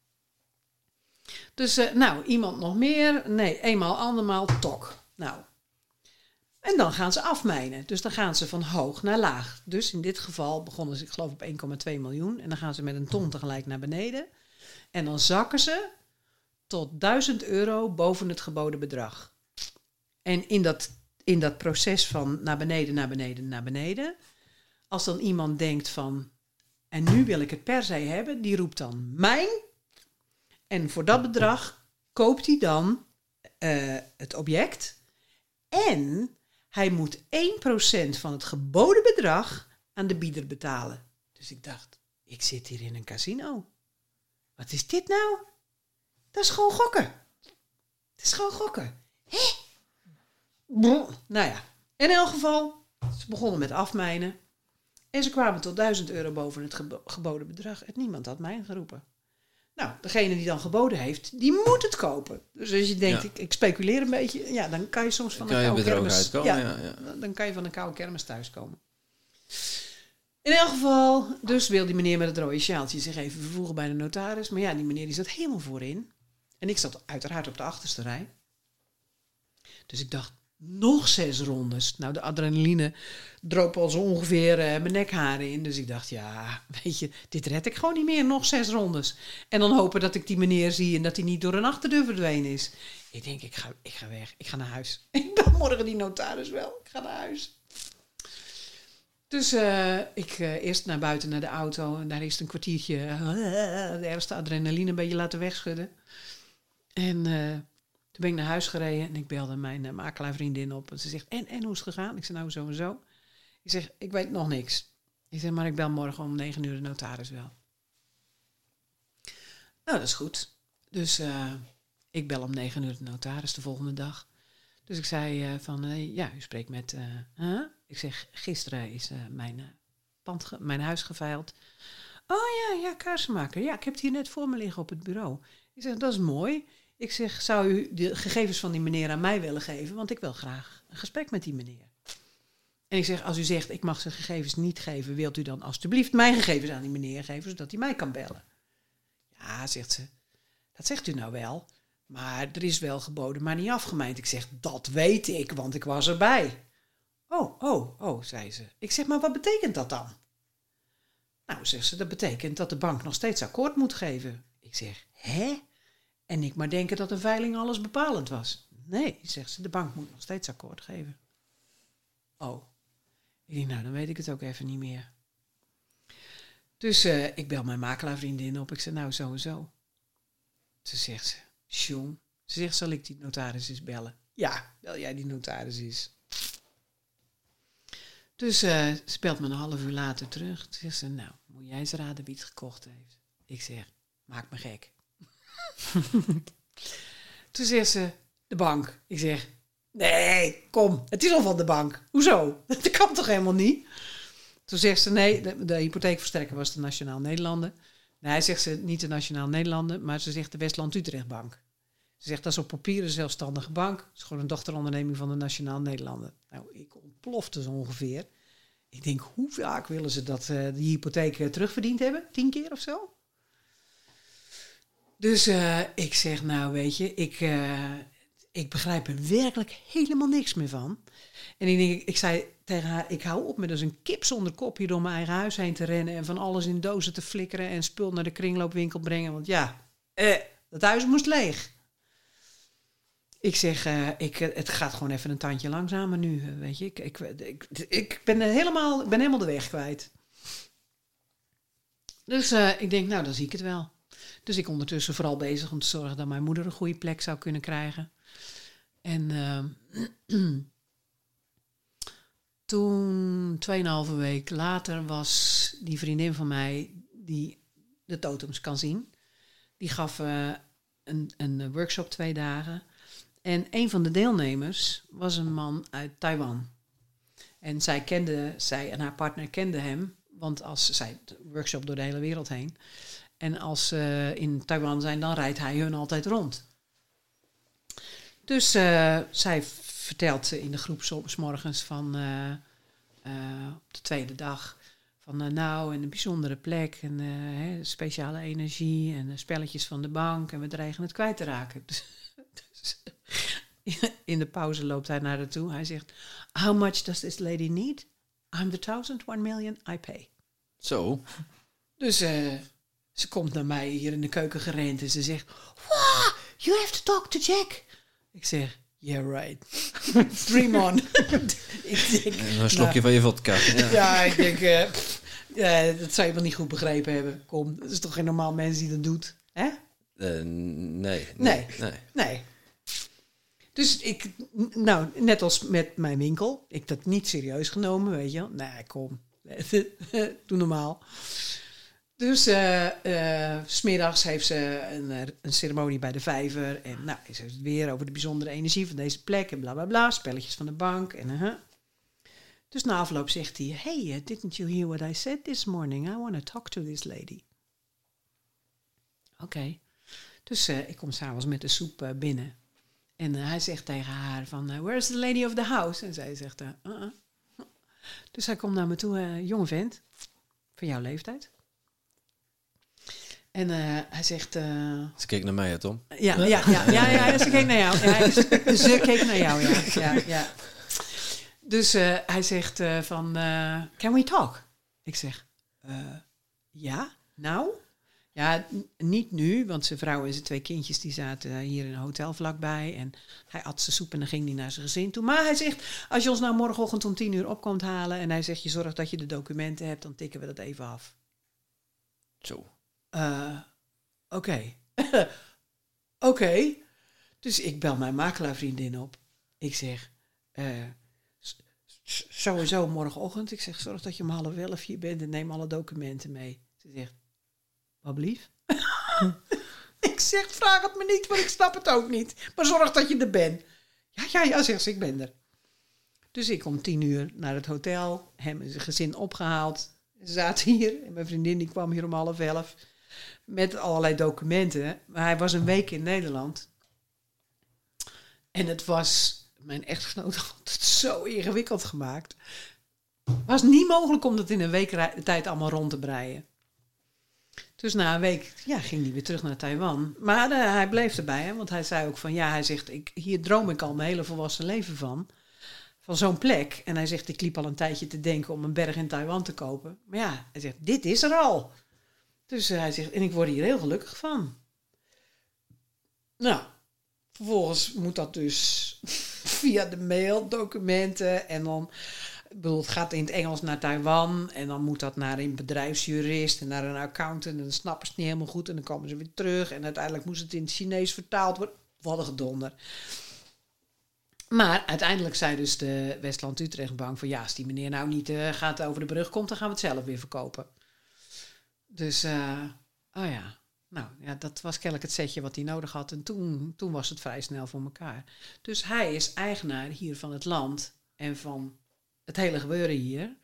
Dus eh, nou, iemand nog meer? Nee, eenmaal, andermaal, tok. Nou. En dan gaan ze afmijnen. Dus dan gaan ze van hoog naar laag. Dus in dit geval begonnen ze, ik geloof, op 1,2 miljoen. En dan gaan ze met een ton tegelijk naar beneden. En dan zakken ze tot 1000 euro boven het geboden bedrag. En in dat, in dat proces van naar beneden, naar beneden, naar beneden. Als dan iemand denkt van, en nu wil ik het per se hebben, die roept dan mijn. En voor dat bedrag koopt hij dan eh, het object. En hij moet 1% van het geboden bedrag aan de bieder betalen. Dus ik dacht, ik zit hier in een casino. Wat is dit nou? Dat is gewoon gokken. Het is gewoon gokken. Brr. Nou ja, in elk geval, ze begonnen met afmijnen. En ze kwamen tot 1000 euro boven het gebo- geboden bedrag. En niemand had mij geroepen. Nou, degene die dan geboden heeft, die moet het kopen. Dus als je denkt, Ja. ik, ik speculeer een beetje, ja, dan kan je soms van kan een koude kermis... uitkomen. ja, Ja, ja. dan kan je van een koude kermis thuiskomen. In elk geval, dus wil die meneer met het rode sjaaltje zich even vervoegen bij de notaris. Maar ja, die meneer die zat helemaal voorin. En ik zat uiteraard op de achterste rij. Dus ik dacht, nog zes rondes. Nou, de adrenaline droop al zo ongeveer eh, mijn nekharen in. Dus ik dacht, ja, weet je, dit red ik gewoon niet meer. Nog zes rondes. En dan hopen dat ik die meneer zie en dat hij niet door een achterdeur verdwenen is. Ik denk, ik ga, ik ga weg. Ik ga naar huis. Ik bel morgen die notaris wel. Ik ga naar huis. Dus eh, ik eh, eerst naar buiten naar de auto. En daar het een kwartiertje de ergste adrenaline een beetje laten wegschudden. En toen ben ik naar huis gereden en ik belde mijn uh, makelaarvriendin op. En ze zegt, en, en hoe is het gegaan? Ik zei, nou zo en zo. Ik zeg, ik weet nog niks. Ik zeg, maar ik bel morgen om negen uur de notaris wel. Nou, dat is goed. Dus uh, ik bel om negen uur de notaris de volgende dag. Dus ik zei uh, van, ja, u spreekt met... Ik zeg, gisteren is mijn, pand mijn huis geveild. Oh ja, ja, kaarsenmaker. Ja, ik heb het hier net voor me liggen op het bureau. Ik zeg, dat is mooi. Ik zeg, zou u de gegevens van die meneer aan mij willen geven? Want ik wil graag een gesprek met die meneer. En ik zeg, als u zegt, ik mag zijn gegevens niet geven... wilt u dan alstublieft mijn gegevens aan die meneer geven... zodat hij mij kan bellen? Ja, zegt ze, dat zegt u nou wel... Maar er is wel geboden, maar niet afgemeind. Ik zeg, dat weet ik, want ik was erbij. Oh, oh, oh, zei ze. Ik zeg, maar wat betekent dat dan? Nou, zegt ze, dat betekent dat de bank nog steeds akkoord moet geven. Ik zeg, hè? En ik maar denken dat een veiling alles bepalend was. Nee, zegt ze, de bank moet nog steeds akkoord geven. Oh. Ik denk, nou, dan weet ik het ook even niet meer. Dus uh, ik bel mijn makelaarvriendin op. Ik zeg, nou, zo en zo. Ze zegt ze, ze zegt, zal ik die notaris eens bellen? Ja, bel jij die notaris eens. Dus uh, ze belt me een half uur later terug. Toen zegt ze, nou, moet jij eens raden wie het gekocht heeft? Ik zeg, maak me gek. Toen zegt ze, de bank. Ik zeg, nee, kom, het is al van de bank. Hoezo? Dat kan toch helemaal niet? Toen zegt ze, nee, de, hypotheekverstrekker was de Nationaal Nederlanden. Nee, hij zegt ze niet de Nationaal Nederlanden, maar ze zegt de Westland-Utrechtbank. Ze zegt dat is op papier een zelfstandige bank. Het is gewoon een dochteronderneming van de Nationaal Nederlanden. Nou, ik ontplofte zo ongeveer. Ik denk, hoe vaak willen ze dat uh, die hypotheek uh, terugverdiend hebben? Tien keer of zo? Dus uh, ik zeg, nou weet je, ik, ik begrijp er werkelijk helemaal niks meer van. En ik, denk, ik zei tegen haar, ik hou op met als een kip zonder kop hier door mijn eigen huis heen te rennen... en van alles in dozen te flikkeren en spul naar de kringloopwinkel brengen. Want ja, eh, dat huis moest leeg. Ik zeg, ik, het gaat gewoon even een tandje langzamer nu, weet je. Ik, ik, ik, ben, helemaal, ik ben helemaal de weg kwijt. Dus ik denk, nou, dan zie ik het wel. Dus ik ondertussen vooral bezig om te zorgen dat mijn moeder een goede plek zou kunnen krijgen. En toen, tweeënhalve week later, was die vriendin van mij die de totems kan zien. Die gaf een, een workshop twee dagen. En een van de deelnemers was een man uit Taiwan. En zij kende, zij en haar partner kenden hem, want als zij de workshop door de hele wereld heen. En als ze in Taiwan zijn, dan rijdt hij hun altijd rond. Dus uh, zij vertelt in de groep soms morgens van uh, op de tweede dag van nou en een bijzondere plek en hè, speciale energie en spelletjes van de bank en we dreigen het kwijt te raken. Dus, dus in de pauze loopt hij naar haar toe. Hij zegt, how much does this lady need? I'm the thousand, one million, I pay. Zo. Dus ze komt naar mij hier in de keuken gerend en ze zegt, wow, you have to talk to Jack. Ik zeg, yeah right. Dream on. ik denk, een slokje nou, van je vodka. Ja, ja ik denk, uh, pff, dat zou je wel niet goed begrepen hebben. Kom, dat is toch geen normaal mens die dat doet, hè? Uh, nee, nee. Nee. nee. Dus ik, nou, net als met mijn winkel, ik dat niet serieus genomen, weet je. Nee, kom, doe normaal. Dus uh, uh, smiddags heeft ze een, een, ceremonie bij de vijver. En nou, ze heeft het weer over de bijzondere energie van deze plek en bla bla bla. Spelletjes van de bank en uh -huh. Dus na afloop zegt hij: Hey, didn't you hear what I said this morning? I want to talk to this lady. Oké. Dus ik kom s'avonds met de soep binnen. En hij zegt tegen haar van, where's the lady of the house? En zij zegt, uh-uh. Dus hij komt naar me toe, jonge vent, van jouw leeftijd. En hij zegt... ze keek naar mij, hè, Tom? Ja, ja, ja, ja, ja, ze keek naar jou. Ja, ze keek naar jou, ja. ja, ja. Dus hij zegt van, can we talk? Ik zeg, ja, nou... Ja, niet nu, want zijn vrouw en zijn twee kindjes die zaten hier in een hotel vlakbij. En hij at zijn soep en dan ging hij naar zijn gezin toe. Maar hij zegt, als je ons nou morgenochtend om tien uur opkomt halen... en hij zegt, je zorgt dat je de documenten hebt, dan tikken we dat even af. Zo. Uh, Oké. Oké. Dus ik bel mijn makelaarvriendin op. Ik zeg, uh, sowieso morgenochtend. Ik zeg, zorg dat je om half elf hier bent en neem alle documenten mee. Ze zegt, wat blief? ik zeg, vraag het me niet, want ik snap het ook niet. Maar zorg dat je er bent. Ja, ja, ja, zegt ze, ik ben er. Dus ik om tien uur naar het hotel, hem en zijn gezin opgehaald. Ze zaten hier en mijn vriendin die kwam hier om half elf met allerlei documenten. Maar hij was een week in Nederland. En het was, mijn echtgenoot had het zo ingewikkeld gemaakt. Was niet mogelijk om dat in een week tijd allemaal rond te breien. Dus na een week ja, ging hij weer terug naar Taiwan. Maar uh, hij bleef erbij, hè, want hij zei ook van ja, hij zegt, ik, hier droom ik al mijn hele volwassen leven van. Van zo'n plek. En hij zegt, ik liep al een tijdje te denken om een berg in Taiwan te kopen. Maar ja, hij zegt, dit is er al. Dus hij zegt, en ik word hier heel gelukkig van. Nou, vervolgens moet dat dus via de mail, documenten en dan ik bedoel, het gaat in het Engels naar Taiwan en dan moet dat naar een bedrijfsjurist en naar een accountant en dan snappen ze het niet helemaal goed en dan komen ze weer terug en uiteindelijk moest het in het Chinees vertaald worden. Wat een gedonder. Maar uiteindelijk zei dus de Westland Utrecht Bank van ja, als die meneer nou niet uh, gaat over de brug komt, dan gaan we het zelf weer verkopen. Dus, uh, oh ja, nou ja, dat was kennelijk het setje wat hij nodig had en toen, toen was het vrij snel voor elkaar. Dus hij is eigenaar hier van het land en van het hele gebeuren hier.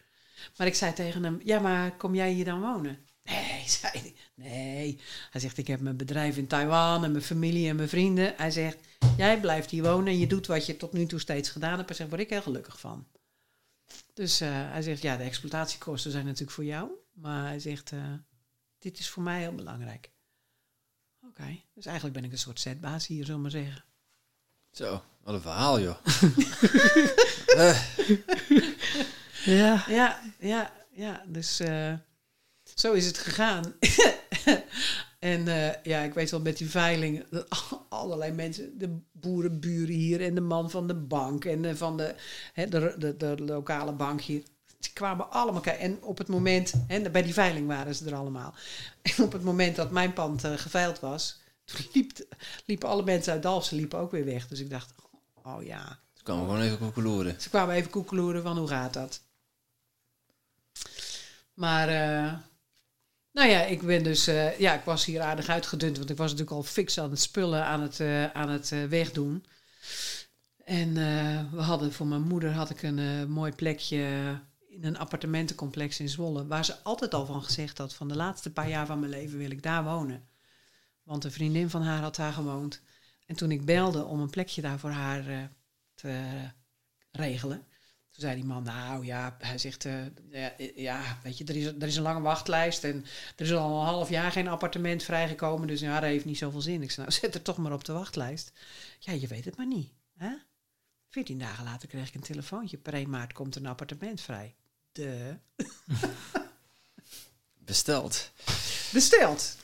Maar ik zei tegen hem, ja, maar kom jij hier dan wonen? Nee, zei hij. Nee. Hij zegt, ik heb mijn bedrijf in Taiwan en mijn familie en mijn vrienden. Hij zegt, jij blijft hier wonen en je doet wat je tot nu toe steeds gedaan hebt. Hij zegt, word ik heel gelukkig van. Dus uh, hij zegt, ja, de exploitatiekosten zijn natuurlijk voor jou. Maar hij zegt, uh, dit is voor mij heel belangrijk. Oké, okay. dus eigenlijk ben ik een soort zetbaas hier, zullen we maar zeggen. Zo, wat een verhaal, joh. uh. Ja. Ja, ja, ja. Dus uh, zo is het gegaan. en uh, ja, ik weet wel met die veiling, allerlei mensen, de boerenburen hier en de man van de bank en de, van de, hè, de, de, de, lokale bank hier. Die kwamen allemaal kijken. En op het moment, hè, bij die veiling waren ze er allemaal. En op het moment dat mijn pand uh, geveild was, toen liep, liepen alle mensen uit Dalfsen liepen ook weer weg. Dus ik dacht, oh ja. Ze kwamen gewoon even koekeloeren. Ze kwamen even koekeloeren van hoe gaat dat. Maar, uh, nou ja, ik ben dus, uh, ja, ik was hier aardig uitgedund, want ik was natuurlijk al fix aan het spullen, aan het, aan het wegdoen. En we hadden voor mijn moeder had ik een mooi plekje in een appartementencomplex in Zwolle, waar ze altijd al van gezegd had, van de laatste paar jaar van mijn leven wil ik daar wonen. Want een vriendin van haar had daar gewoond. En toen ik belde om een plekje daar voor haar te regelen, toen zei die man, nou ja, hij zegt, uh, ja, ja, weet je, er is, er is een lange wachtlijst en er is al een half jaar geen appartement vrijgekomen, dus ja, dat heeft niet zoveel zin. Ik zei, nou, zet er toch maar op de wachtlijst. Ja, je weet het maar niet. Hè? Veertien dagen later kreeg ik een telefoontje, per 1 maart komt een appartement vrij. De. Besteld. Besteld.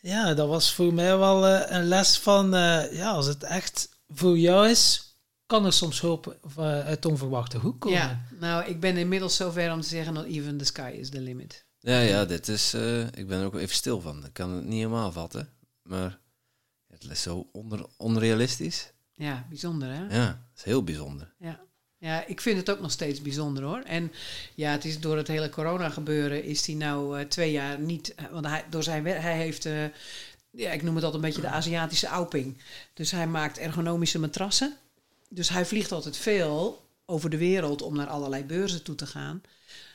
Ja, dat was voor mij wel uh, een les van, uh, ja, als het echt voor jou is, kan er soms hulp uit onverwachte hoek komen. Ja, nou, ik ben inmiddels zover om te zeggen dat even the sky is the limit. Ja, ja, dit is, uh, ik ben er ook even stil van. Ik kan het niet helemaal vatten, maar het is zo onder, onrealistisch. Ja, bijzonder hè? Ja, het is heel bijzonder. Ja. Ja, ik vind het ook nog steeds bijzonder hoor. En ja, het is door het hele corona gebeuren is hij nou uh, twee jaar niet, want hij, door zijn hij heeft, uh, ja, ik noem het altijd een beetje de Aziatische ouping. Dus hij maakt ergonomische matrassen dus hij vliegt altijd veel over de wereld om naar allerlei beurzen toe te gaan.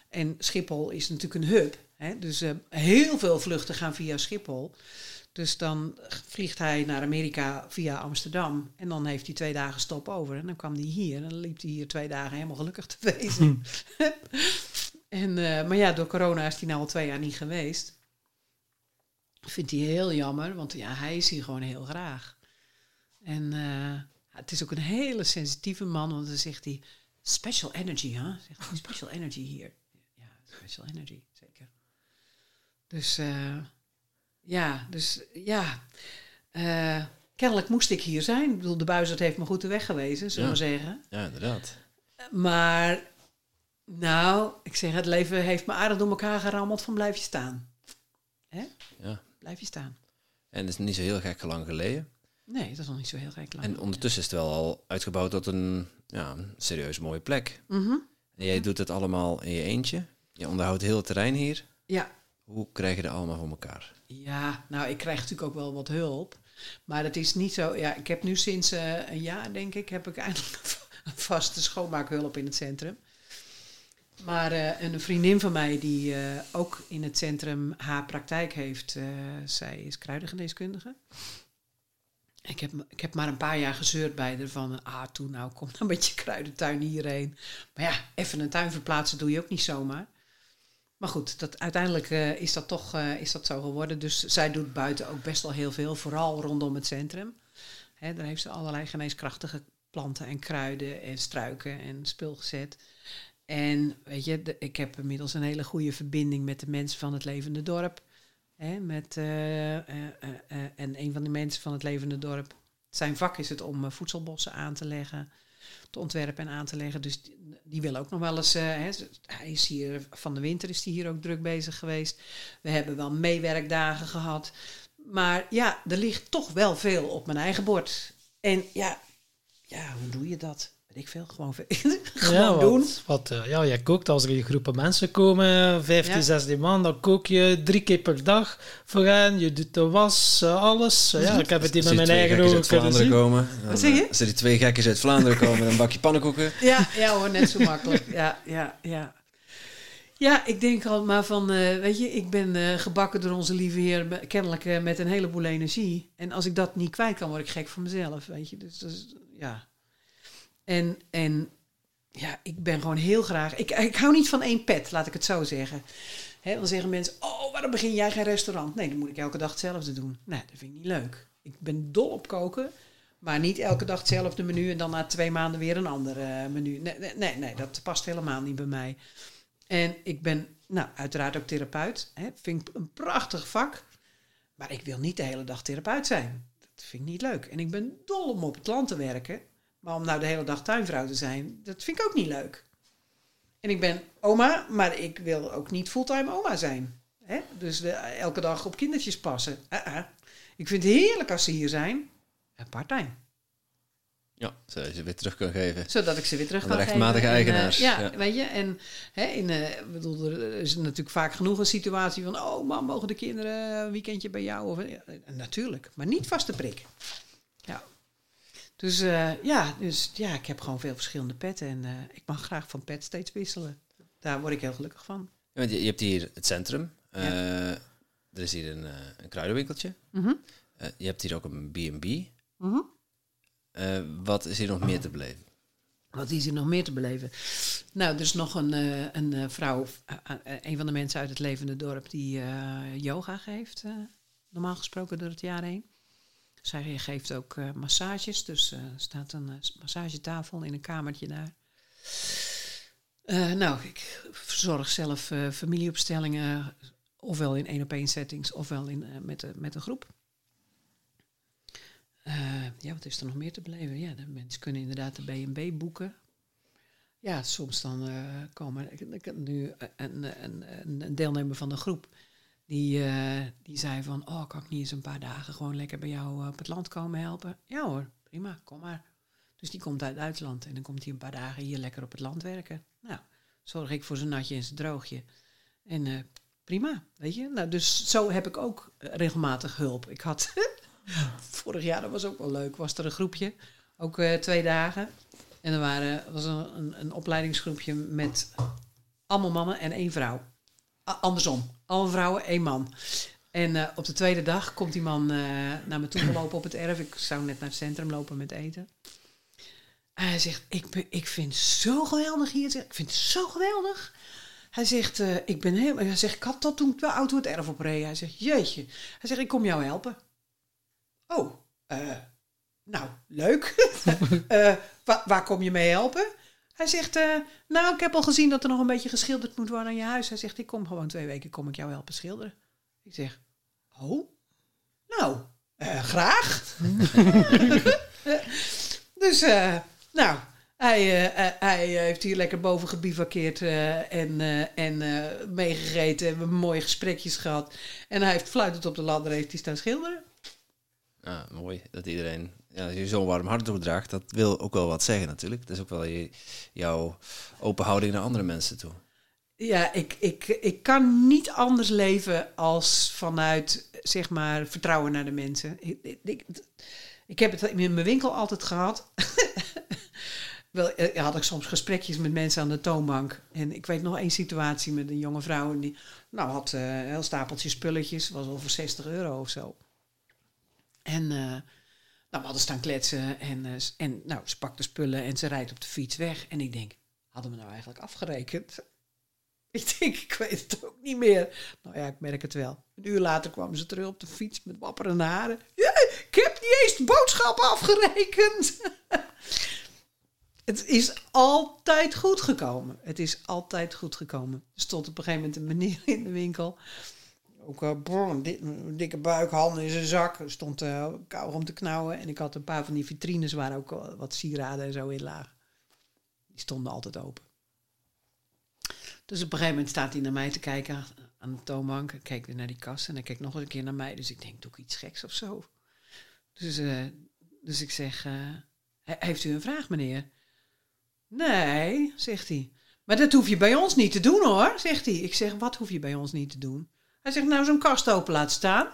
En Schiphol is natuurlijk een hub. Hè? Dus eh, heel veel vluchten gaan via Schiphol. Dus dan vliegt hij naar Amerika via Amsterdam. En dan heeft hij twee dagen stop over. En dan kwam hij hier. En dan liep hij hier twee dagen helemaal gelukkig te wezen. en, eh, maar ja, door corona is hij nou al twee jaar niet geweest. Vindt hij heel jammer, want ja, hij is hier gewoon heel graag. En eh, het is ook een hele sensitieve man, want dan zegt hij... Special energy, hè? Zegt hij, special energy hier. Ja, special energy, zeker. Dus... eh, ja, dus ja. Eh, kennelijk moest ik hier zijn. Ik bedoel, de buizerd heeft me goed de weg gewezen, zullen we Ja. zeggen. Ja, inderdaad. Maar, nou, ik zeg, het leven heeft me aardig door elkaar gerammeld van blijf je staan. Hè? Ja. Blijf je staan. En het is niet zo heel gek lang geleden. Nee, dat is nog niet zo heel gek lang. En ondertussen is het wel al uitgebouwd tot een, ja, serieus mooie plek. Mhm. En jij doet het allemaal in je eentje. Je onderhoudt heel het terrein hier. Ja. Hoe krijg je dat allemaal voor elkaar? Ja, nou, ik krijg natuurlijk ook wel wat hulp. Maar het is niet zo... Ja, ik heb nu sinds eh, een jaar, denk ik, heb ik eindelijk een vaste schoonmaakhulp in het centrum. Maar eh, een vriendin van mij die eh, ook in het centrum haar praktijk heeft, zij is kruidengeneeskundige. Ik heb, ik heb maar een paar jaar gezeurd bij haar van, ah, toen nou, kom nou met je kruidentuin hierheen. Maar ja, even een tuin verplaatsen doe je ook niet zomaar. Maar goed, dat, uiteindelijk eh, is dat toch eh, is dat zo geworden. Dus zij doet buiten ook best wel heel veel, vooral rondom het centrum. Hè, daar heeft ze allerlei geneeskrachtige planten en kruiden en struiken en spul gezet. En weet je, ik heb inmiddels een hele goede verbinding met de mensen van het levende dorp. Hè, met, eh, en een van de mensen van het levende dorp, zijn vak is het om voedselbossen aan te leggen, te ontwerpen en aan te leggen. Dus die, wil ook nog wel eens. eh, hij is hier van de winter is hij hier ook druk bezig geweest. We hebben wel meewerkdagen gehad. Maar ja, er ligt toch wel veel op mijn eigen bord. En ja, ja hoe doe je dat? Weet ik veel. Gewoon, veel- gewoon ja, doen. wat, wat, eh, ja, jij kookt als er een groepen mensen komen, 15, Ja. 16 man, dan kook je drie keer per dag voor hen. Je doet de was, eh, alles. Ja, ik heb het hier Als met mijn eigen ogen uit kunnen Vlaanderen zien. komen. dan, Wat zeg je? eh, Als er die twee gekkers uit Vlaanderen komen, dan bak je pannenkoeken. Ja, ja hoor, net zo makkelijk. Ja, ja, ja. Ja, ik denk al maar van, eh, weet je, ik ben eh, gebakken door onze lieve Heer, kennelijk eh, met een heleboel energie. En als ik dat niet kwijt kan, word ik gek van mezelf, weet je. Dus, dat is- ja. En, en ja, ik ben gewoon heel graag, ik, ik hou niet van één pet, laat ik het zo zeggen. Dan zeggen mensen, oh, waarom begin jij geen restaurant? Nee, dan moet ik elke dag hetzelfde doen. Nee, dat vind ik niet leuk. Ik ben dol op koken, maar niet elke dag hetzelfde menu en dan na twee maanden weer een ander eh, menu. Nee, nee, dat past helemaal niet bij mij. En ik ben, nou, uiteraard ook therapeut. Vind ik een prachtig vak. Maar ik wil niet de hele dag therapeut zijn. Dat vind ik niet leuk. En ik ben dol om op het land te werken. Maar om nou de hele dag tuinvrouw te zijn, dat vind ik ook niet leuk. En ik ben oma, maar ik wil ook niet fulltime oma zijn. Hè? Dus de- elke dag op kindertjes passen. Uh-uh. Ik vind het heerlijk als ze hier zijn. En part-time. Ja, zodat je ze weer terug kan geven. Zodat ik ze weer terug kan de rechtmatige geven. En, eh, eigenaars, ja, ja. weet je. En hè, in, ik bedoel, er is natuurlijk vaak genoeg een situatie van... Oh, mam, mogen de kinderen een weekendje bij jou? Of, ja, natuurlijk, maar niet vaste prik. Ja. Dus eh, ja, dus ja, ik heb gewoon veel verschillende petten. En eh, ik mag graag van pet steeds wisselen. Daar word ik heel gelukkig van. Ja, want je, je hebt hier het centrum. Ja. Eh, er is hier een, een kruidenwinkeltje. Mhm. Je hebt hier ook een B&B. Mhm. Wat is hier nog meer te beleven? Wat is hier nog meer te beleven? Nou, er is nog een, een vrouw, een van de mensen uit het levende dorp, die yoga geeft, normaal gesproken door het jaar heen. Zij geeft ook eh, massages, dus eh, er staat een eh, massagetafel in een kamertje daar. Nou, ik verzorg zelf familieopstellingen, ofwel in één op één settings, ofwel in, met, de- met een groep. Ja, wat is er nog meer te beleven? Ja, de mensen kunnen inderdaad de B&B boeken. Ja, soms dan eh, komen... Nu een, een, een deelnemer van de groep... Die, eh, die zei van... Oh, kan ik niet eens een paar dagen gewoon lekker bij jou eh, op het land komen helpen? Ja hoor, prima, kom maar. Dus die komt uit Duitsland en dan komt hij een paar dagen hier lekker op het land werken. Nou, zorg ik voor zijn natje en zijn droogje. En eh, prima, weet je. Nou, dus zo heb ik ook regelmatig hulp. Ik had vorig jaar, dat was ook wel leuk, was er een groepje. Ook twee dagen. En er waren, was een, een, een opleidingsgroepje met allemaal mannen en één vrouw. Andersom, alle vrouwen, één man. En eh, op de tweede dag komt die man eh, naar me toe gelopen op het erf. Ik zou net naar het centrum lopen met eten. En hij zegt, ik, ben, ik vind het zo geweldig hier. Ik vind het zo geweldig. Hij zegt, eh, ik ben helemaal... Hij zegt, ik had dat toen ik de auto het erf opreed. Hij zegt, jeetje. Hij zegt, ik kom jou helpen. Oh, nou, leuk. Wa- waar kom je mee helpen? Hij zegt, eh, nou, ik heb al gezien dat er nog een beetje geschilderd moet worden aan je huis. Hij zegt, ik kom gewoon twee weken, kom ik jou helpen schilderen. Ik zeg, oh, nou, eh, graag. dus, eh, nou, hij, hij heeft hier lekker boven gebivakkeerd en, en meegegeten. We hebben mooie gesprekjes gehad. En hij heeft fluitend op de ladder heeft hij staan schilderen. Ja, mooi dat iedereen ja, je zo'n warm hart doordraagt. Dat wil ook wel wat zeggen natuurlijk. Dat is ook wel je, jouw open houding naar andere mensen toe. Ja, ik, ik, ik kan niet anders leven als vanuit, zeg maar, vertrouwen naar de mensen. Ik, ik, heb het in mijn winkel altijd gehad. Wel, eh, had ik soms gesprekjes met mensen aan de toonbank. En ik weet nog één situatie met een jonge vrouw. En die nou, had eh, een heel stapeltje spulletjes. Was over 60 euro of zo. En nou, we hadden staan kletsen. En, eh, en nou, ze pakt de spullen en ze rijdt op de fiets weg. En ik denk, hadden we nou eigenlijk afgerekend? Ik denk, ik weet het ook niet meer. Nou ja, ik merk het wel. Een uur later kwamen ze terug op de fiets met wapperende haren. Ja, ik heb niet eens de boodschap afgerekend. het is altijd goed gekomen. Het is altijd goed gekomen. Er stond op een gegeven moment een meneer in de winkel. Ook uh, een, di- een dikke buik, handen in zijn zak. Stond uh, om te knauwen. En ik had een paar van die vitrines waar ook wel wat sieraden en zo in lagen. Die stonden altijd open. Dus op een gegeven moment staat hij naar mij te kijken aan de toonbank. Ik keek naar die kast en hij keek nog eens een keer naar mij. Dus ik denk, ik iets geks of zo? Dus, eh, dus ik zeg, eh, "He- heeft u een vraag, meneer? Nee, zegt hij. Maar dat hoef je bij ons niet te doen, hoor, zegt hij. Ik zeg, wat hoef je bij ons niet te doen? Hij zegt, nou, zo'n kast open laten staan.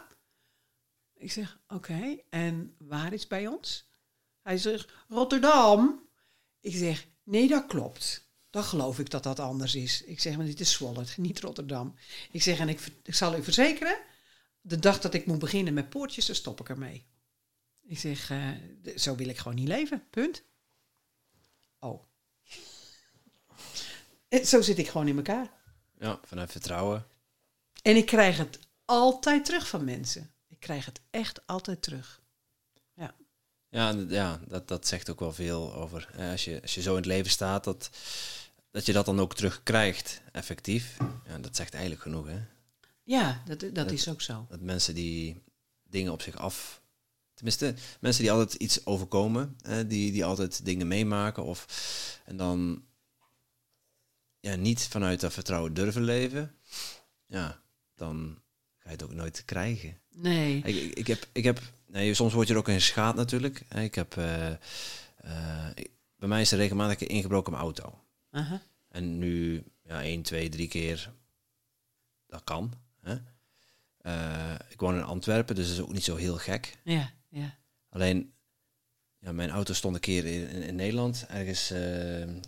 Ik zeg, oké, en waar is bij ons? Hij zegt, Rotterdam. Ik zeg, nee, dat klopt. Dan geloof ik dat dat anders is. Ik zeg, maar dit is Zwolle, niet Rotterdam. Ik zeg, en ik, ik zal u verzekeren, de dag dat ik moet beginnen met poortjes, dan stop ik ermee. Ik zeg, eh, zo wil ik gewoon niet leven, punt. Oh. Zo zit ik gewoon in elkaar. Ja, vanuit vertrouwen. En ik krijg het altijd terug van mensen. Ik krijg het echt altijd terug. Ja, en ja dat, dat zegt ook wel veel over. als, je, als je zo in het leven staat, dat, dat je dat dan ook terugkrijgt, effectief. Ja, dat zegt eigenlijk genoeg, hè? Ja, dat, dat is ook zo. Dat mensen die dingen op zich af... Tenminste, mensen die altijd iets overkomen, eh, die, die altijd dingen meemaken. Of, en dan ja, niet vanuit dat vertrouwen durven leven. Ja, dan ga je het ook nooit krijgen. Nee. Ik, ik, ik heb, ik heb nee, soms word je er ook in schaad natuurlijk. Ik heb, eh, eh, ik- bij mij is er regelmatig ingebroken mijn auto. Aha. En nu, ja, één, twee, drie keer, dat kan. Hè? Eh, ik woon in Antwerpen, dus dat is ook niet zo heel gek. Ja, ja. Alleen, ja, mijn auto stond een keer in, in, in Nederland, ergens eh, in,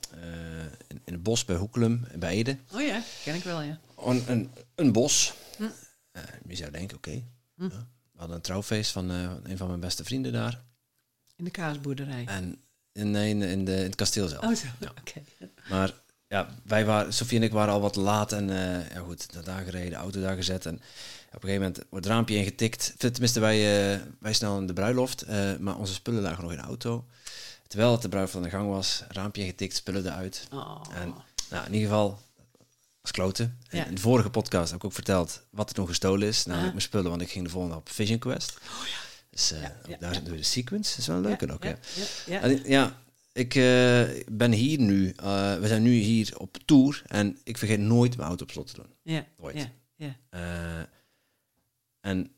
in het bos bij Hoekelum, bij Ede. Oh ja, ken ik wel, ja. Een, een, een bos. Eh, je zou denken, oké. Hm. ja. We hadden een trouwfeest van eh, een van mijn beste vrienden daar. In de kaasboerderij. En in, in, in, de, in het kasteel zelf. Oh, zo. Ja. Oké. Maar ja, wij waren, Sofie en ik waren al wat laat en eh, ja goed, naar daar gereden, auto daar gezet. En op een gegeven moment wordt het raampje ingetikt. Tenminste, wij, eh, wij snel in de bruiloft, maar onze spullen lagen nog in de auto. Terwijl het de bruiloft aan de gang was, raampje ingetikt, spullen eruit. Oh. En nou, in ieder geval, was kloten. En Ja. In de vorige podcast heb ik ook verteld wat er nog gestolen is. Namelijk mijn spullen, want ik ging de volgende op Vision Quest. Oh ja. Dus Ja, ja, daar de sequence. Dat is wel een leuke ook, ja, hè? ja, ja. En, ja, ik eh, ben hier nu. eh, we zijn nu hier op tour en ik vergeet nooit mijn auto op slot te doen. ja, Nooit. ja, ja. En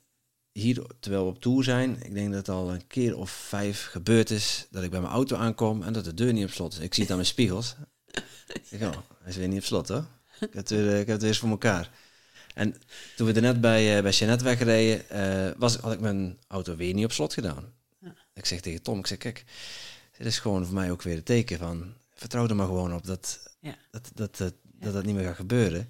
hier, terwijl we op tour zijn, ik denk dat het al een keer of vijf gebeurd is dat ik bij mijn auto aankom en dat de deur niet op slot is. Ik zie het aan mijn spiegels. ik denk, oh, hij is weer niet op slot hoor. Ik heb het weer, eh, ik heb het weer voor elkaar. En toen we er net bij, eh bij Jeannette wegreden, eh, was, had ik mijn auto weer niet op slot gedaan. Ja. Ik zeg tegen Tom, ik zeg, kijk, Het is gewoon voor mij ook weer een teken van... Vertrouw er maar gewoon op dat Ja. dat, dat, dat, dat, dat niet meer gaat gebeuren.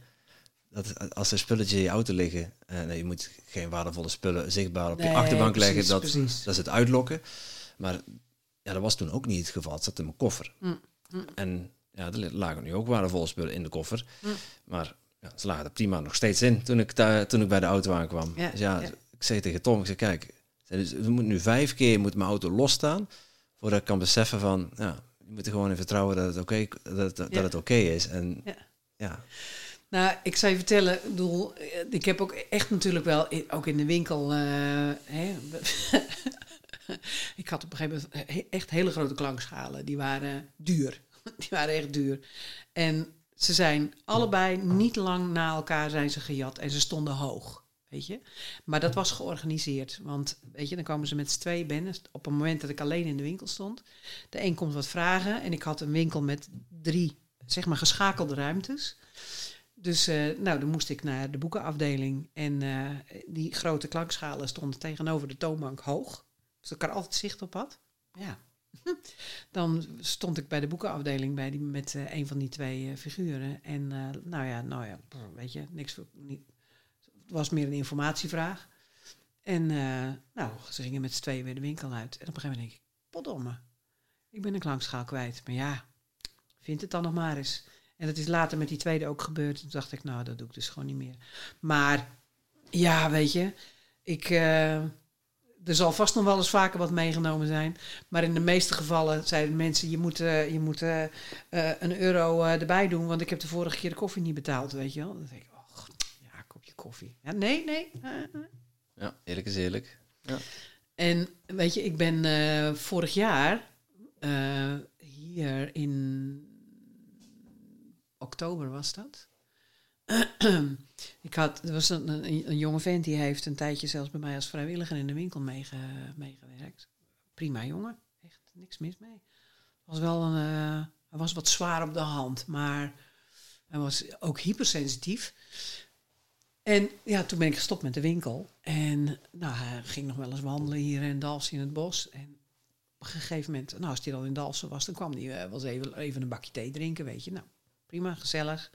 Dat als er spulletjes in je auto liggen... eh, nee, je moet geen waardevolle spullen zichtbaar op je achterbank precies, leggen. Dat, precies. dat is het uitlokken. Maar ja, dat was toen ook niet het geval. Het zat in mijn koffer. Mm, mm. En ja, er lagen nu ook waardevolle spullen in de koffer. Maar ja, ze lagen er prima nog steeds in toen ik, daar, toen ik bij de auto aankwam. Ja, dus ja, ja. ik zei tegen Tom, ik zei, kijk, we moeten nu vijf keer moet mijn auto losstaan voordat ik kan beseffen van, ja, je moet er gewoon in vertrouwen dat het oké dat, dat Ja. het oké is. En Ja. ja, Nou, ik zou je vertellen, ik bedoel, eh, ik heb ook echt natuurlijk wel, ook in de winkel, eh, hè, ik had op een gegeven moment echt hele grote klankschalen. Die waren duur. Die waren echt duur. En ze zijn allebei niet lang na elkaar zijn ze gejat en ze stonden hoog. Weet je? Maar dat was georganiseerd. Want weet je, dan komen ze met z'n twee binnen. Op het moment dat ik alleen in de winkel stond. De een komt wat vragen. En ik had een winkel met drie, zeg maar, geschakelde ruimtes. Dus eh, nou, dan moest ik naar de boekenafdeling. En eh, die grote klankschalen stonden tegenover de toonbank hoog. Dus ik er altijd zicht op had. Ja. Dan stond ik bij de boekenafdeling bij die, met eh, een van die twee eh, figuren. En eh, nou ja, nou ja, weet je, niks. Niet, het was meer een informatievraag. En nou, ze gingen met z'n tweeën weer de winkel uit. En op een gegeven moment denk ik, potdomme, ik ben een klankschaal kwijt. Maar ja, vind het dan nog maar eens. En dat is later met die tweede ook gebeurd. Toen dacht ik, nou, dat doe ik dus gewoon niet meer. Maar ja, weet je, ik, er zal vast nog wel eens vaker wat meegenomen zijn. Maar in de meeste gevallen zeiden mensen, je moet, eh, je moet eh, eh, een euro erbij doen, want ik heb de vorige keer de koffie niet betaald, weet je wel. Dan denk ik, oh, ja, kopje koffie. Ja, nee, nee. ja, eerlijk is eerlijk. En weet je, ik ben vorig jaar hier in oktober was dat. Ik had, er was een, een, jonge vent die heeft een tijdje zelfs bij mij als vrijwilliger in de winkel meege, meegewerkt. Prima jongen, echt niks mis mee. Was wel een, eh, hij was wat zwaar op de hand, maar hij was ook hypersensitief. En ja, toen ben ik gestopt met de winkel. En nou, hij ging nog wel eens wandelen hier in Dalfsen in het bos. En op een gegeven moment, nou, als hij dan in Dalfsen was, dan kwam hij eh, wel even, even een bakje thee drinken, weet je. Nou, prima, gezellig.